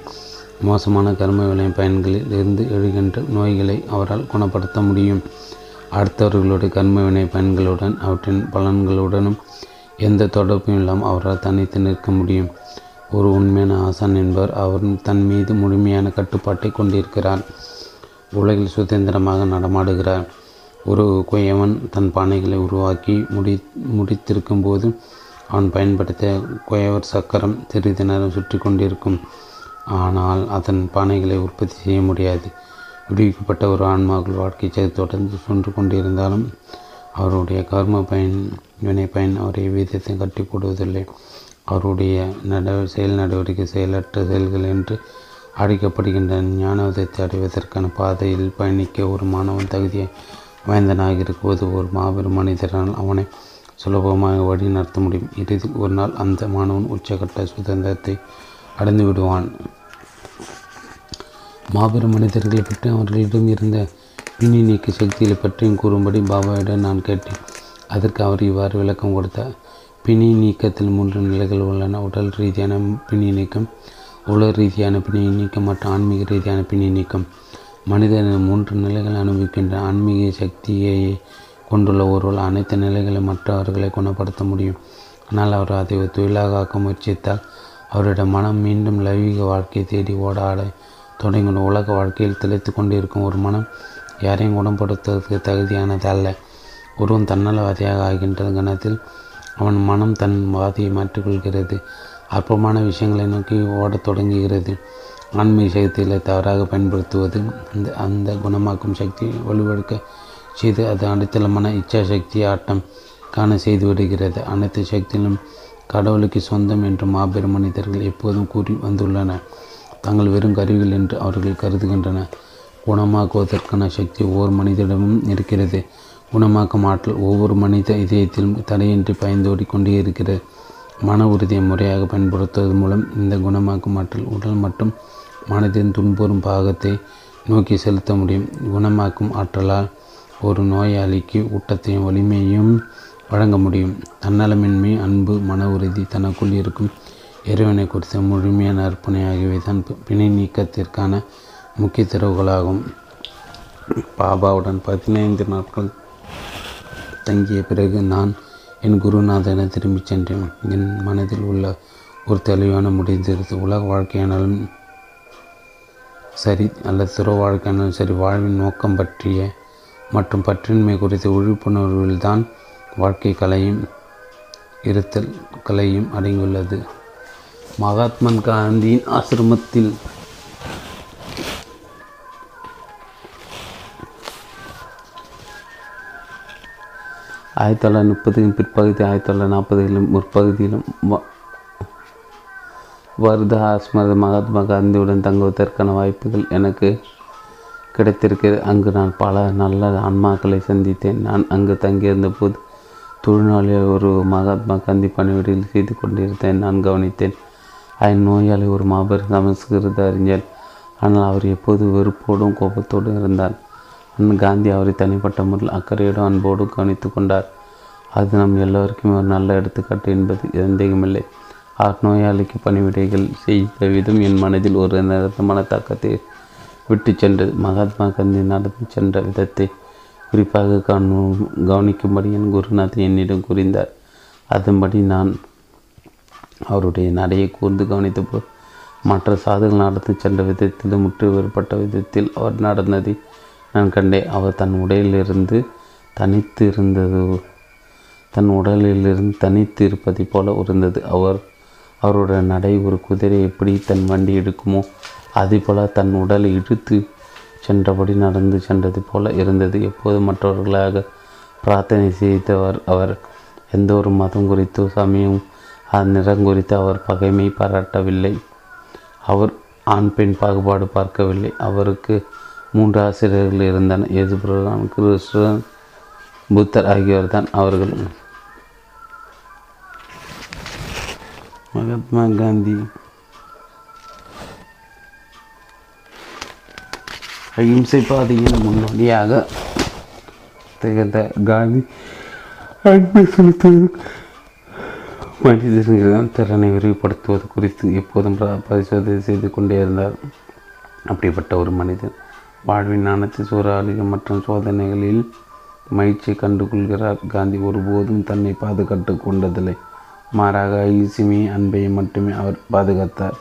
மோசமான கர்ம விளை பயன்களில் இருந்து எழுகின்ற நோய்களை அவரால் குணப்படுத்த முடியும். அடுத்தவர்களுடைய கர்ம வினை பயன்களுடன் அவற்றின் பலன்களுடனும் எந்த தொடர்பும் இல்லாமல் அவரால் தனித்து நிற்க முடியும். ஒரு உண்மையான ஆசான் என்பவர் அவர் தன் மீது முழுமையான கட்டுப்பாட்டை கொண்டிருக்கிறார். உலகில் சுதந்திரமாக நடமாடுகிறார். ஒரு குயவன் தன் பானைகளை உருவாக்கி முடி முடித்திருக்கும் போது அவன் பயன்படுத்த குயவர் சக்கரம் சிறிது நேரம் சுற்றி கொண்டிருக்கும். ஆனால் அதன் பானைகளை உற்பத்தி செய்ய முடியாது. விடுவிக்கப்பட்ட ஒரு ஆன்மாக்கள் வாழ்க்கை தொடர்ந்து சென்று கொண்டிருந்தாலும் அவருடைய கர்ம பயன் வினை பயன் அவரை வீதத்தை கட்டி போடுவதில்லை. அவருடைய நட செயல் நடவடிக்கை செயலற்ற செயல்கள் என்று அழைக்கப்படுகின்ற ஞானவதத்தை அடைவதற்கான பாதையில் பயணிக்க ஒரு மாணவன் தகுதியை வாய்ந்தனாக இருக்கும்போது ஒரு மாபெரும் மனிதரால் அவனை சுலபமாக வழி நடத்த முடியும். இறுதி ஒரு நாள் அந்த மாணவன் உச்சகட்ட சுதந்திரத்தை அடைந்து விடுவான் மாபெரும் மனிதர்களை பற்றி அவர்களிடம் இருந்த பின்னி நீக்க சக்திகளை பற்றியும் கூறும்படி பாபாவிடம் நான் கேட்டேன். அதற்கு அவர் இவ்வாறு விளக்கம் கொடுத்தார். பிணி நீக்கத்தில் மூன்று நிலைகள் உள்ளன. உடல் ரீதியான பிணி நீக்கம் உலக ரீதியான பிணி நீக்கம் மற்றும் ஆன்மீக ரீதியான பிணி நீக்கம். மனிதன் மூன்று நிலைகள் அனுபவிக்கின்ற ஆன்மீக சக்தியை கொண்டுள்ள ஒருவர் அனைத்து நிலைகளை மற்றவர்களை குணப்படுத்த முடியும். ஆனால் அவர் அதை தொழிலாக ஆக்க முயற்சித்தால் அவருடைய மனம் மீண்டும் லைவீக வாழ்க்கையை தேடி ஓடாட தொடங்கின உலக வாழ்க்கையில் திளைத்து கொண்டிருக்கும் ஒரு மனம் யாரையும் குணப்படுத்துவதற்கு தகுதியானது அல்ல. ஒருவன் தன்னலவாதியாக ஆகின்ற கணத்தில் அவன் மனம் தன் வாதியை மாற்றிக்கொள்கிறது. அற்பமான விஷயங்களை நோக்கி ஓடத் தொடங்குகிறது. ஆன்மீக சக்திகளை தவறாக பயன்படுத்துவது அந்த அந்த குணமாக்கும் சக்தி வலுவெடுக்க செய்து அது அடித்தளமான இச்சா சக்தி ஆட்டம் காண செய்து விடுகிறது. அனைத்து சக்தியிலும் கடவுளுக்கு சொந்தம் என்று மாபெரும் மனிதர்கள் எப்போதும் கூறி வந்துள்ளனர். தாங்கள் வெறும் கருவிகள் என்று அவர்கள் கருதுகின்றனர் குணமாக்குவதற்கான சக்தி ஒவ்வொரு மனிதனிடமும் இருக்கிறது. குணமாக்கும் ஆற்றல் ஒவ்வொரு மனித இதயத்திலும் தடையின்றி பயந்தோடி கொண்டே இருக்கிறது. மன உறுதியை முறையாக பயன்படுத்துவதன் மூலம் இந்த குணமாக்கும் ஆற்றல் உடல் மற்றும் மனதின் துன்புறும் பாகத்தை நோக்கி செலுத்த முடியும். குணமாக்கும் ஆற்றலால் ஒரு நோயாளிக்கு ஊட்டத்தையும் வலிமையும் வழங்க முடியும். தன்னலமின்மை அன்பு மன உறுதி தனக்குள் இருக்கும் இறைவனை குறித்த முழுமையான அர்ப்பணை ஆகியவை தான் பிணை நீக்கத்திற்கான முக்கிய திறவுகளாகும். பாபாவுடன் பதினைந்து நாட்கள் தங்கிய பிறகு நான் என் குருநாதனை திரும்பிச் சென்றேன். என் மனதில் உள்ள ஒரு தெளிவான முடிந்திருது உலக வாழ்க்கையானாலும் சரி அல்லது துற வாழ்க்கையானாலும் சரி வாழ்வின் நோக்கம் பற்றிய மற்றும் பற்றின்மை குறித்த விழிப்புணர்வில் தான் வாழ்க்கை கலையும் இருத்தல் கலையும் அடங்கியுள்ளது. மகாத்மா காந்தியின் ஆசிரமத்தில். ஆயிரத்தி தொள்ளாயிரத்தி முப்பதுகளின் பிற்பகுதி ஆயிரத்தி தொள்ளாயிரத்தி நாற்பதுகளிலும் முற்பகுதியிலும் வருதா ஸ்மரது மகாத்மா காந்தியுடன் தங்குவதற்கான வாய்ப்புகள் எனக்கு கிடைத்திருக்கிறது. அங்கு நான் பல நல்ல ஆன்மாக்களை சந்தித்தேன். நான் அங்கு தங்கியிருந்த போது தொழிலாளியால் ஒரு மகாத்மா காந்தி பணிவிடையில் செய்து கொண்டிருந்தேன் நான் கவனித்தேன். அதன் நோயாளி ஒரு மாபெரும் சமஸ்கிருத அறிஞர். ஆனால் அவர் எப்போது வெறுப்போடும் கோபத்தோடும் இருந்தார் அண்ணன் காந்தி அவரை தனிப்பட்ட முறையில் அக்கறையோடும் அன்போடும் கவனித்து கொண்டார். அது நம் எல்லோருக்குமே ஒரு நல்ல எடுத்துக்காட்டு என்பது சந்தேகமில்லை அவர் நோயாளிக்கு பணிவிடைகள் செய்த விதம் என் மனதில் ஒரு நிரந்தரமான தாக்கத்தை விட்டு சென்றது. மகாத்மா காந்தி நடந்து சென்ற விதத்தை குறிப்பாக கவனிக்கும்படி என் குருநாதன் என்னிடம் கூறினார் அதன்படி நான் அவருடைய நடையை கூர்ந்து கவனித்தபோது மற்ற சாதுகள் நடந்து சென்ற விதத்தில் முற்று வேறுபட்ட விதத்தில் அவர் நடந்ததை நான் கண்டேன். அவர் தன் உடையிலிருந்து தனித்து இருந்தது. தன் உடலிலிருந்து தனித்து இருப்பதைப் போல இருந்தது. அவர் அவருடைய நடை ஒரு குதிரை எப்படி தன் வண்டி எடுக்குமோ அதேபோல தன் உடலை இழுத்து சென்றபடி நடந்து சென்றது போல இருந்தது. எப்போது மற்றவர்களாக பிரார்த்தனை செய்தவர் அவர். எந்த ஒரு மதம் குறித்தோ சமயம் அந்நிறம் குறித்து அவர் பகைமை பாராட்டவில்லை. அவர் ஆண் பெண் பாகுபாடு பார்க்கவில்லை. அவருக்கு மூன்று ஆசிரியர்கள் இருந்தனர். இயேசு பிரதான் கிருஷ்ணன் புத்தர் ஆகியோர் தான் அவர்கள். மகாத்மா காந்தி. அகிம்சை பாதையின் முன்னோடியாக திகழ்ந்த காந்தி. அன்பு செலுத்துவதற்கு மனிதர்களிடம் திறனை விரிவுபடுத்துவது குறித்து எப்போதும் பரிசோதனை செய்து கொண்டே இருந்தார். அப்படிப்பட்ட ஒரு மனிதன் வாழ்வின் அனைத்து சூறாவளிகள் மற்றும் சோதனைகளில் மகிழ்ச்சியை கண்டுகொள்கிறார். காந்தி ஒருபோதும் தன்னை பாதுகாத்து கொண்டதில்லை. மாறாக ஐசிமி அன்பை மட்டுமே அவர் பாதுகாத்தார்.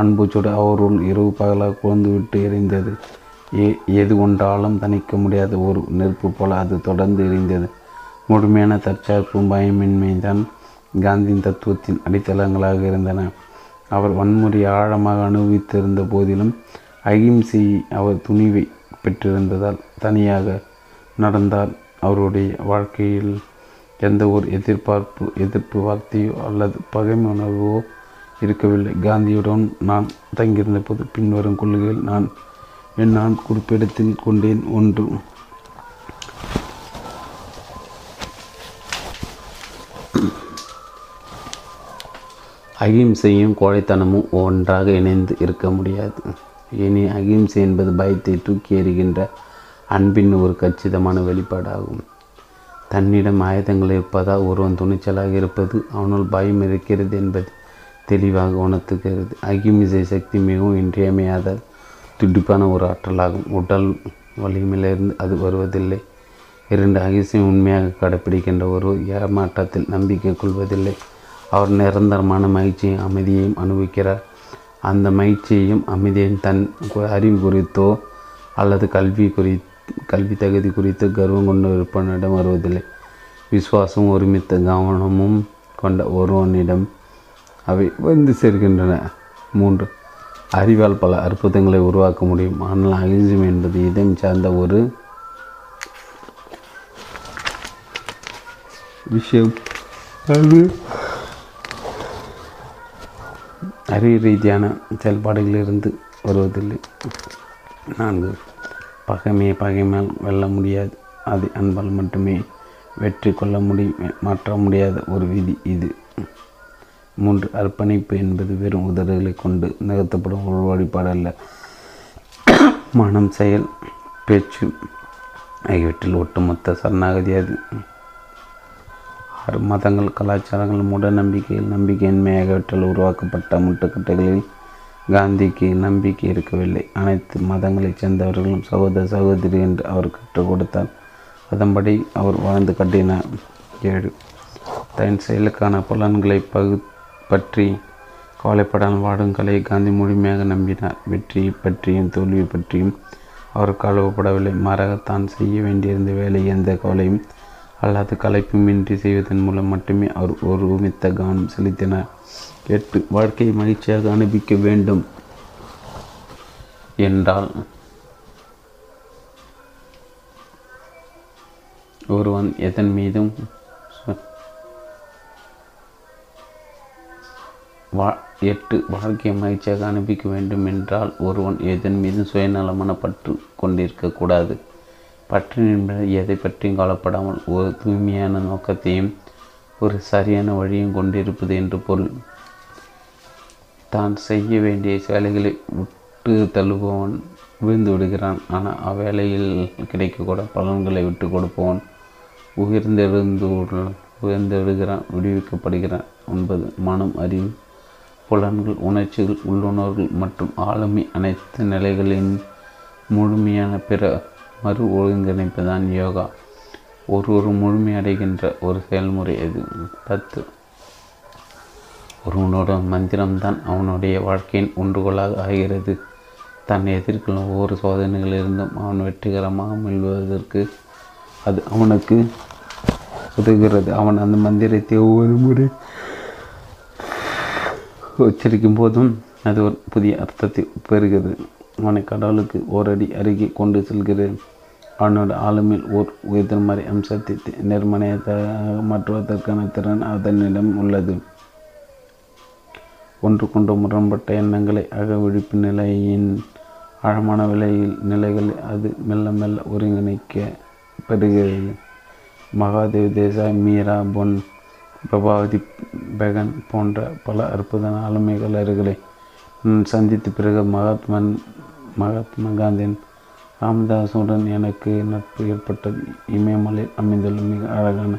அன்பு சுடு அவருள் இரவு பகலாக குழந்துவிட்டு எரிந்தது. ஏ எது கொண்டாலும் தணிக்க முடியாத ஒரு நெருப்பு போல அது தொடர்ந்து எரிந்தது. முழுமையான தற்சார்பும் பயமின்மை தான் காந்தியின் தத்துவத்தின் அடித்தளங்களாக இருந்தன. அவர் வன்முறையை ஆழமாக அனுபவித்திருந்த போதிலும் அகிம்சை அவர் துணிவை பெற்றிருந்ததால் தனியாக நடந்தால் அவருடைய வாழ்க்கையில் எந்த ஒரு எதிர்பார்ப்பு எதிர்ப்பு வார்த்தையோ அல்லது பகைமை உணர்வோ இருக்கவில்லை. காந்தியுடன் நான் தங்கியிருந்த போது பின்வரும் கொள்கையில் நான் என் நான் குறிப்பிடத்தில் கொண்டேன். ஒன்று அகிம்சையும் கோழைத்தனமும் ஒன்றாக இணைந்து இருக்க முடியாது. இனி அகிம்சை என்பது பயத்தை தூக்கி எறிகின்ற அன்பின் ஒரு கச்சிதமான வெளிப்பாடாகும். தன்னிடம் ஆயுதங்கள் இருப்பதால் ஒருவன் துணிச்சலாக இருப்பது அவனால் பயம் இருக்கிறது என்பது தெளிவாக உணர்த்துகிறது. அகிம்சை சக்தி மிகவும் இன்றியமையாத துடிப்பான ஒரு ஆற்றலாகும். உடல் வலிமையிலிருந்து அது வருவதில்லை. இரண்டு அகிம்சை உண்மையாக கடைப்பிடிக்கின்ற ஒரு ஏமாற்றத்தில் நம்பிக்கை கொள்வதில்லை. அவர் நிரந்தரமான மகிழ்ச்சியும் அமைதியையும் அனுபவிக்கிறார். அந்த மகிழ்ச்சியையும் அமைதியையும் தன் அறிவு குறித்தோ அல்லது கல்வி குறி கல்வி தகுதி குறித்து கர்வம் கொண்டு இருப்பவனிடம் வருவதில்லை. விசுவாசம் ஒருமித்த கவனமும் கொண்ட ஒருவனிடம் அவை வந்து சேர்கின்றன. மூன்று அறிவால் பல அற்புதங்களை உருவாக்க முடியும். ஆனால் அகிம்சம் என்பது இதயம் சார்ந்த ஒரு விஷயம். அது அறிவு ரீதியான செயல்பாடுகளிலிருந்து வருவதில்லை. நான்கு பகைமையை பகைமையால் வெல்ல முடியாது. அதை அன்பால் மட்டுமே வெற்றி கொள்ள முடியும் மாற்ற முடியாத ஒரு விதி இது. மூன்று அர்ப்பணிப்பு என்பது வெறும் உதடுகளை கொண்டு நிகழ்த்தப்படும் ஒரு வழிபாடு அல்ல. மனம் செயல் பேச்சு ஆகியவற்றில் ஒட்டுமொத்த சரணாகதி அது. மதங்கள் கலாச்சாரங்கள் மூட நம்பிக்கைகள் நம்பிக்கையின்மை ஆகியவற்றால் உருவாக்கப்பட்ட முட்டுக்கட்டைகளில் காந்திக்கு நம்பிக்கை இருக்கவில்லை. அனைத்து மதங்களைச் சேர்ந்தவர்களும் சகோதர சகோதரி என்று அவர் கற்றுக் கொடுத்தார். அதன்படி அவர் வாழ்ந்து கட்டினார் ஏழு தன் செயலுக்கான பலன்களை பகு பற்றி கவலைப்படாமல் வாடும் காந்தி முழுமையாக நம்பினார். வெற்றியை பற்றியும் தோல்வி பற்றியும் அவர் கழுவப்படவில்லை மாறாக தான் செய்ய வேண்டியிருந்த வேலை எந்த கவலையும் அல்லாது கலைப்புமின்றி செய்வதன் மூலம் மட்டுமே அவர் ஒரு ஒருமித்த கவனம் செலுத்தினார் எட்டு வாழ்க்கையை மகிழ்ச்சியாக அனுபவிக்க வேண்டும். என்றால் ஒருவன் எதன் மீதும் வா எட்டு வாழ்க்கையை மகிழ்ச்சியாக அனுப்பிக்க வேண்டும் என்றால் ஒருவன் எதன் மீதும் சுயநலமான பற்று கொண்டிருக்கக்கூடாது பற்று என்பது எதை பற்றியும் கவலைப்படாமல் ஒரு தூய்மையான நோக்கத்தையும் ஒரு சரியான வழியும் கொண்டிருப்பது என்று பொருள். தான் செய்ய வேண்டிய வேலைகளை விட்டு தள்ளுபவன் விழுந்து விடுகிறான். ஆனால் அவ்வேளையில் கிடைக்கக்கூட பலன்களை விட்டு கொடுப்பவன் உயர்ந்தெழுந்து உயர்ந்தெழுகிறான் விடுவிக்கப்படுகிறான் ஒன்பது மனம் அறிவு புலன்கள் உணர்ச்சிகள் உள்ளுணர்வுகள் மற்றும் ஆளுமை அனைத்து நிலைகளின் முழுமையான பிற மறு ஒழுங்கிணைப்பு தான் யோகா. ஒரு ஒரு முழுமையடைகின்ற ஒரு செயல்முறை அது பத்து. ஒருவனோட மந்திரம்தான் அவனுடைய வாழ்க்கையின் ஒன்றுகோலாக ஆகிறது. தன்னை எதிர்கொள்ளும் ஒவ்வொரு சோதனைகளிலிருந்தும் அவன் வெற்றிகரமாக மீள்வதற்கு அது அவனுக்கு உதவுகிறது. அவன் அந்த மந்திரத்தை ஒவ்வொரு முறை உச்சரிக்கும் போதும் அது ஒரு புதிய அர்த்தத்தை பெறுகிறது. அவனை கடவுளுக்கு ஓரடி அருகே கொண்டு செல்கிறது அவனோட ஆளுமையில் ஓர் எதிர்மறை அம்சத்தை நிர்மனையத்தை மாற்றுவதற்கான திறன் அதனிடம் உள்ளது. ஒன்று கொண்டு முரண்பட்ட எண்ணங்களை அகவிழிப்பு நிலையின் ஆழமான விலையில் நிலைகளை அது மெல்ல மெல்ல ஒருங்கிணைக்க பெறுகிறது. மகாதேவ் தேசாய் மீரா பொன் பிரபாவதி பெகன் போன்ற பல அற்புதமான ஆளுமைகளர்களை சந்தித்த பிறகு மகாத்மன் மகாத்மா காந்தியின் ராமதாஸுடன் எனக்கு நட்பு ஏற்பட்டது. இமயமலையில் அமைந்துள்ள மிக அழகான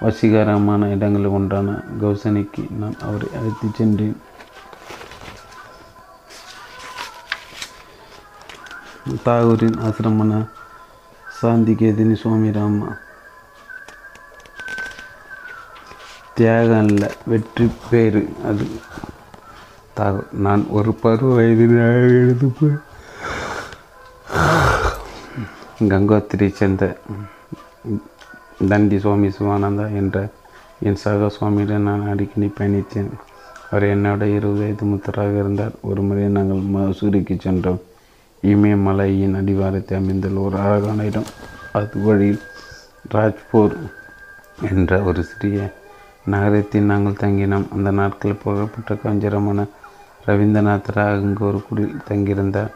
வசீகரமான இடங்களில் ஒன்றான கௌசனிக்கு நான் அவரை அழைத்து சென்றேன். தாகூரின் ஆசிரமான சாந்திகேதினி சுவாமி ராமா. தியாகம் அல்ல வெற்றி பேரு அது. தாகூர் நான் ஒரு பருவ வயதில் எழுது கங்கோத்திரி சேர்ந்த தண்டி சுவாமி சிவானந்தா என்ற என் சக சுவாமியுடன் நான் அடிக்கடி பயணித்தேன். அவர் என்னோட இருபது வயது முத்தராக இருந்தார். ஒரு முறை நாங்கள் மசூரிக்கு சென்றோம். இமயமலையின் அடிவாரத்தை அமைந்துள்ள ஒரு அழகான இடம். அது வழியில் ராஜ்பூர் என்ற ஒரு சிறிய நகரத்தில் நாங்கள் தங்கினோம். அந்த நாட்களில் புகழ்பெற்ற கவிஞரமான ரவீந்திரநாத் அங்கு ஒரு குடியில் தங்கியிருந்தார்.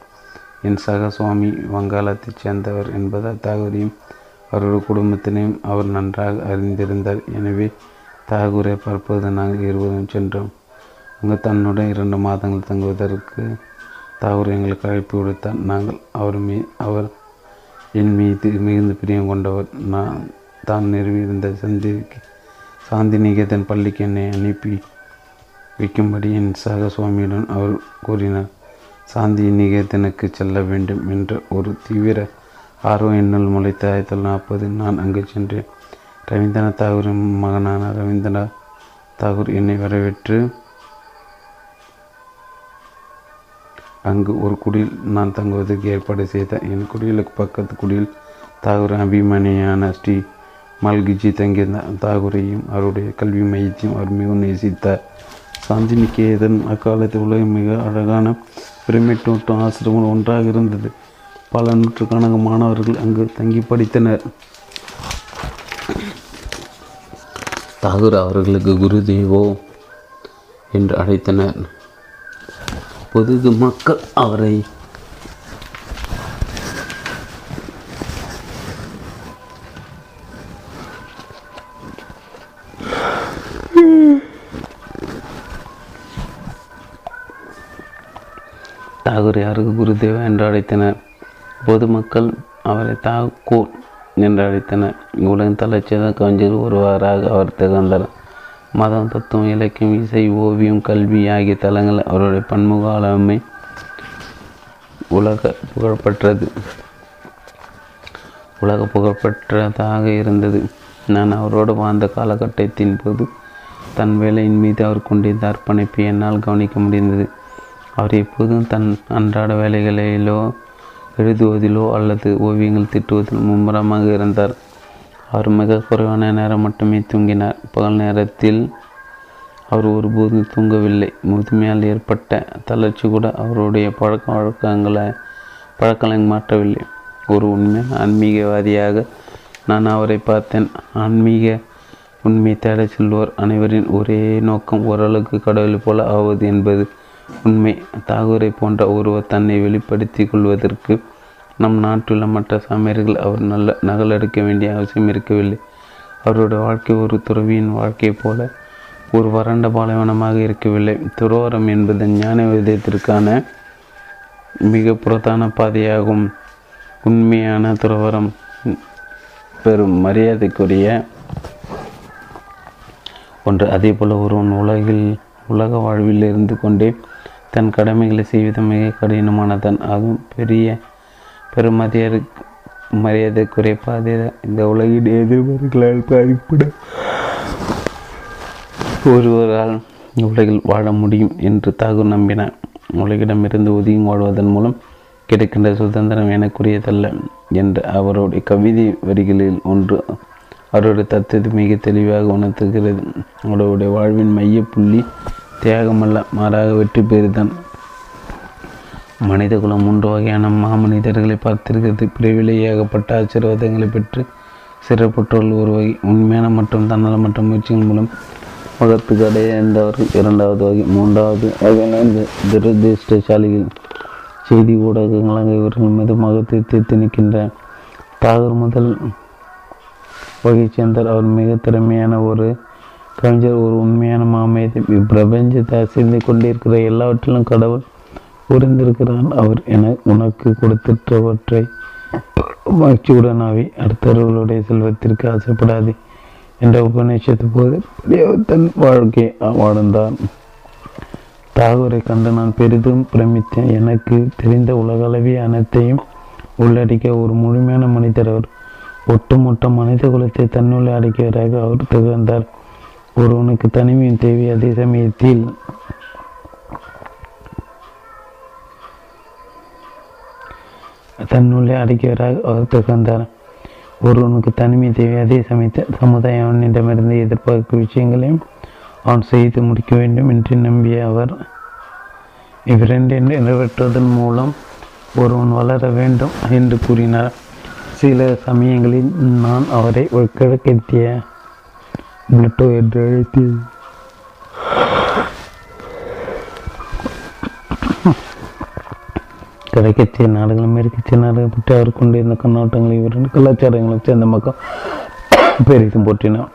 என் சக சுவாமி வங்காளத்தைச் சேர்ந்தவர் என்பதால் தாகூரையும் அவரது குடும்பத்தினையும் அவர் நன்றாக அறிந்திருந்தார். எனவே தாகூரை பார்ப்பது நாங்கள் இருவரும் சென்றோம். அங்கு தன்னுடன் இரண்டு மாதங்கள் தங்குவதற்கு தாகூர் எங்களுக்கு அழைப்பு விடுத்தார். நாங்கள் அவர் மீ அவர் என் மீது மிகுந்த பிரியம் கொண்டவர். நான் தான் நிறுவியிருந்த சந்தி சாந்தி நிகேதன் பள்ளிக்கு என்னை அனுப்பி வைக்கும்படி என் சக சுவாமியுடன் அவர் கூறினார். சாந்தி நிகேதனுக்கு செல்ல வேண்டும் என்ற ஒரு தீவிர ஆர்வம் என்னுள் முளைத்த ஆயிரத்தி தொள்ளாயிரத்தி நாற்பது நான் அங்கு சென்றேன். ரவீந்திரநாத் தாகூரின் மகனான ரவீந்திரநாத் தாகூர் என்னை வரவேற்று அங்கு ஒரு குடியில் நான் தங்குவதற்கு ஏற்பாடு செய்தேன் என் குடியிலுக்கு பக்கத்து குடியில் தாகூர் அபிமானியான ஸ்ரீ மல்கிஜி தங்கியிருந்தார் தாகூரையும் அவருடைய கல்வி மையத்தையும் அவர் மிகவும் நேசித்தார். சாந்தி நிகேதன் அக்காலத்தில் உலக மிக அழகான பிரமிட்டூட்டும் ஆசிரமம் ஒன்றாக இருந்தது. பல நூற்றுக்கணக்கான மாணவர்கள் அங்கு தங்கி படித்தனர். தாகூர் அவர்களுக்கு குருதேவோ என்று அழைத்தனர். பொது மக்கள் அவரை தாகூர் யாருக்கு குருதேவா என்று அழைத்தனர். பொதுமக்கள் அவரை தாக்கூர் என்று அழைத்தனர். உலகின் தலைச்சிறந்த கவிஞர் ஒருவராக அவர் திகழ்ந்தார் மதம் தத்துவம் இலக்கியம் இசை ஓவியம் கல்வி ஆகிய தலங்கள் அவருடைய பன்முக ஆளுமை உலக புகழ்பெற்றது. உலக புகழ்பெற்றதாக இருந்தது. நான் அவரோடு வாழ்ந்த காலகட்டத்தின் போது தன் வேலையின் மீது அவர் கொண்டிருந்த அர்ப்பணிப்பை என்னால் கவனிக்க முடிந்தது. அவர் எப்போதும் தன் அன்றாட வேலைகளிலோ எழுதுவதிலோ அல்லது ஓவியங்கள் திட்டுவதில் மும்முரமாக இருந்தார். அவர் மிக குறைவான நேரம் மட்டுமே தூங்கினார். பகல் நேரத்தில் அவர் ஒருபோதும் தூங்கவில்லை. முதுமையால் ஏற்பட்ட தளர்ச்சி கூட அவருடைய பழக்க வழக்கங்களை பழக்கங்களை மாற்றவில்லை. ஒரு உண்மையான ஆன்மீகவாதியாக நான் அவரை பார்த்தேன். ஆன்மீக உண்மை தேடச் செல்வோர் அனைவரின் ஒரே நோக்கம் ஓரளவுக்கு கடவுள் போல ஆவது என்பது. உண்மை. தாகூரை போன்ற ஒருவர் தன்னை வெளிப்படுத்திக் கொள்வதற்கு நம் நாட்டுள்ள மற்ற சாமியர்கள் அவர் நல்ல நகலெடுக்க வேண்டிய அவசியம் இருக்கவில்லை. அவருடைய வாழ்க்கை ஒரு துறவியின் வாழ்க்கையைப் போல ஒரு வறண்ட பாலைவனமாக இருக்கவில்லை. துறவரம் என்பது ஞான விதயத்திற்கான மிக புறத்தான பாதையாகும். உண்மையான துறவரம் பெரும் மரியாதைக்குரிய ஒன்று. அதே போல் ஒருவன் உலகில் உலக வாழ்வில் இருந்து கொண்டே தன் கடமைகளை செய்வது மிக கடினமானதான் அதுவும் பெரிய பெருமதியார் மரியாதை குறைப்பாதே இந்த உலகின் எதிர்மறைகளால் பாதிப்படும் ஒருவரால் உலகில் வாழ முடியும் என்று தாகூர் நம்பினார். உலகிடமிருந்து ஒதுங்கி வாழ்வதன் மூலம் கிடைக்கின்ற சுதந்திரம் எனக்குரியதல்ல என்று அவருடைய கவிதை வரிகளில் ஒன்று அவருடைய தத்துவத்தை மிக தெளிவாக உணர்த்துகிறது. அவருடைய வாழ்வின் மைய புள்ளி தியாகமல்ல மாறாக வெற்றி பெறுதான். மனித குலம் மூன்று வகையான மாமனிதர்களை பார்த்திருக்கிறது. பிரிவிலே ஏகப்பட்ட ஆசீர்வாதங்களை பெற்று சிறப்புற்றவர்கள் ஒரு வகை உண்மையான மற்றும் தன்னலமற்ற மற்றும் முயற்சிகள் மூலம் முகத்துக்கு அடைந்தவர்கள் இரண்டாவது வகை மூன்றாவது வகையான துரதிருஷ்டசாலிகள். செய்தி ஊடகங்களாக இவர்கள் மீது மகத்தை திணிக்கின்ற தாகூர் முதல் வகை சேர்ந்தார் அவர் மிக திறமையான ஒரு கவிஞர் ஒரு உண்மையான மாமேதை இப்பிரபஞ்சத்தை அசைந்து கொண்டிருக்கிற எல்லாவற்றிலும் கடவுள் புரிந்திருக்கிறான் அவர் என உனக்கு கொடுத்திட்டவற்றை மகிழ்ச்சியுடனாவே அடுத்தவர்களுடைய செல்வத்திற்கு ஆசைப்படாது என்ற உபநிஷத்து போது தன் வாழ்க்கை வாழ்ந்தான் தாகூரை கண்டு நான் பெரிதும் பிரமித்தேன். எனக்கு தெரிந்த உலகளவிய அனைத்தையும் உள்ளடக்கிய ஒரு முழுமையான மனிதர் அவர். ஒட்டுமொத்த மனித குலத்தை தன்னுள்ளே அடக்கியவராக அவர் திகழ்ந்தார். ஒருவனுக்கு தனிமையின் தேவை அதே சமயத்தில் தன்னுள்ளே அடக்கியவராக அவர் திகழ்ந்தார் ஒருவனுக்கு தனிமை தேவை அதே சமயத்தில் சமுதாயம் அவனிடமிருந்து எதிர்பார்க்கும் விஷயங்களையும் அவன் செய்து முடிக்க வேண்டும் என்று நம்பிய அவர் இவ்விரண்டு நிறைவேற்றுவதன் மூலம் ஒருவன் வளர வேண்டும் என்று கூறினார். சில சமயங்களில் நான் அவரை ஒரு பிளட்டோ என்று அழைத்து கிழக்கத்திய நாடுகள் மேற்கத்திய நாடுகள் பற்றி அவர் கொண்டிருந்த கண்ணோட்டங்களை இவரின் கலாச்சாரங்களும் சேர்ந்த மக்கள் பெரிதும் போற்றினார்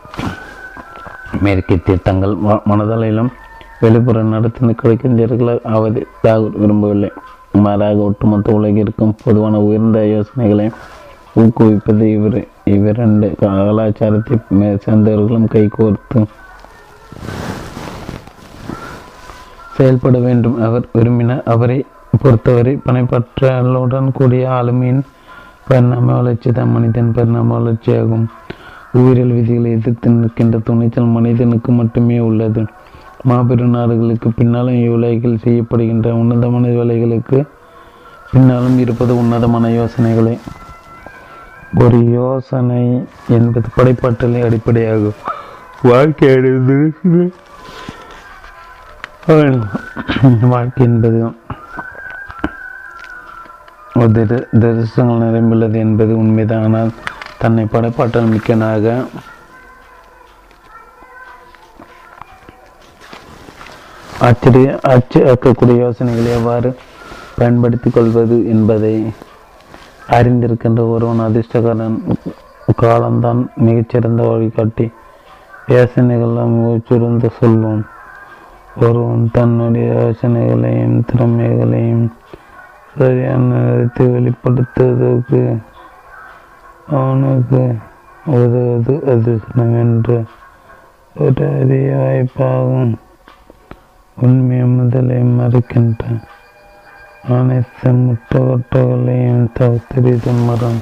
மேற்கத்திய தங்கள் ம- மனதளவிலும் வெளிப்புற நடத்தின கிழக்கிந்தியர்கள் ஆவதை தாகூர் விரும்பவில்லை மாறாக ஒட்டுமொத்த உலகிற்கும் பொதுவான உயர்ந்த யோசனைகளை ஊக்குவிப்பது இவர் இவ்விரண்டு கலாச்சாரத்தை சேர்ந்தவர்களும் கைகோர்த்து செயல்பட வேண்டும். அவர் விரும்பினார் அவரை பொறுத்தவரை பனைப்பற்றலுடன் கூடிய ஆளுமையின் பரிணாம வளர்ச்சி தான் மனிதன் பரிணாம வளர்ச்சியாகும். உயிரியல் விதிகளை எதிர்த்து நிற்கின்ற துணிச்சல் மனிதனுக்கு மட்டுமே உள்ளது. மாபெரும் நாடுகளுக்கு பின்னாலும் இவ்வுலகில் செய்யப்படுகின்ற உன்னதமான வேலைகளுக்கு பின்னாலும் இருப்பது உன்னதமான யோசனைகளை. ஒரு யோசனை என்பது படைப்பாற்றலை அடிப்படையாகும். வாழ்க்கையடைந்து வாழ்க்கை என்பது ஒரு திரு தரிசனங்கள் நிரம்பியுள்ளது என்பது உண்மைதான். ஆனால் தன்னை படைப்பாற்றல் மிக்கனாக ஆச்சரிய அச்சு ஆக்கக்கூடிய யோசனைகளை எவ்வாறு பயன்படுத்திக் கொள்வது என்பதை அறிந்திருக்கின்ற ஒருவன் அதிர்ஷ்டக்காரன். காலம்தான் மிகச்சிறந்த வழிகாட்டி. யோசனைகள்லாம் மிகச்சிறந்த சொல்லும். ஒருவன் தன்னுடைய யோசனைகளையும் திறமைகளையும் சரியான நேரத்தை வெளிப்படுத்துவதற்கு அவனுக்கு உதவுவது அதிர்ஷ்டம் என்ற ஒரு அரிய வாய்ப்பாகும் உண்மையை முதலை மறுக்கின்றான். அனைத்து முட்டகட்டுகளையும் தவிர்த்து மரம்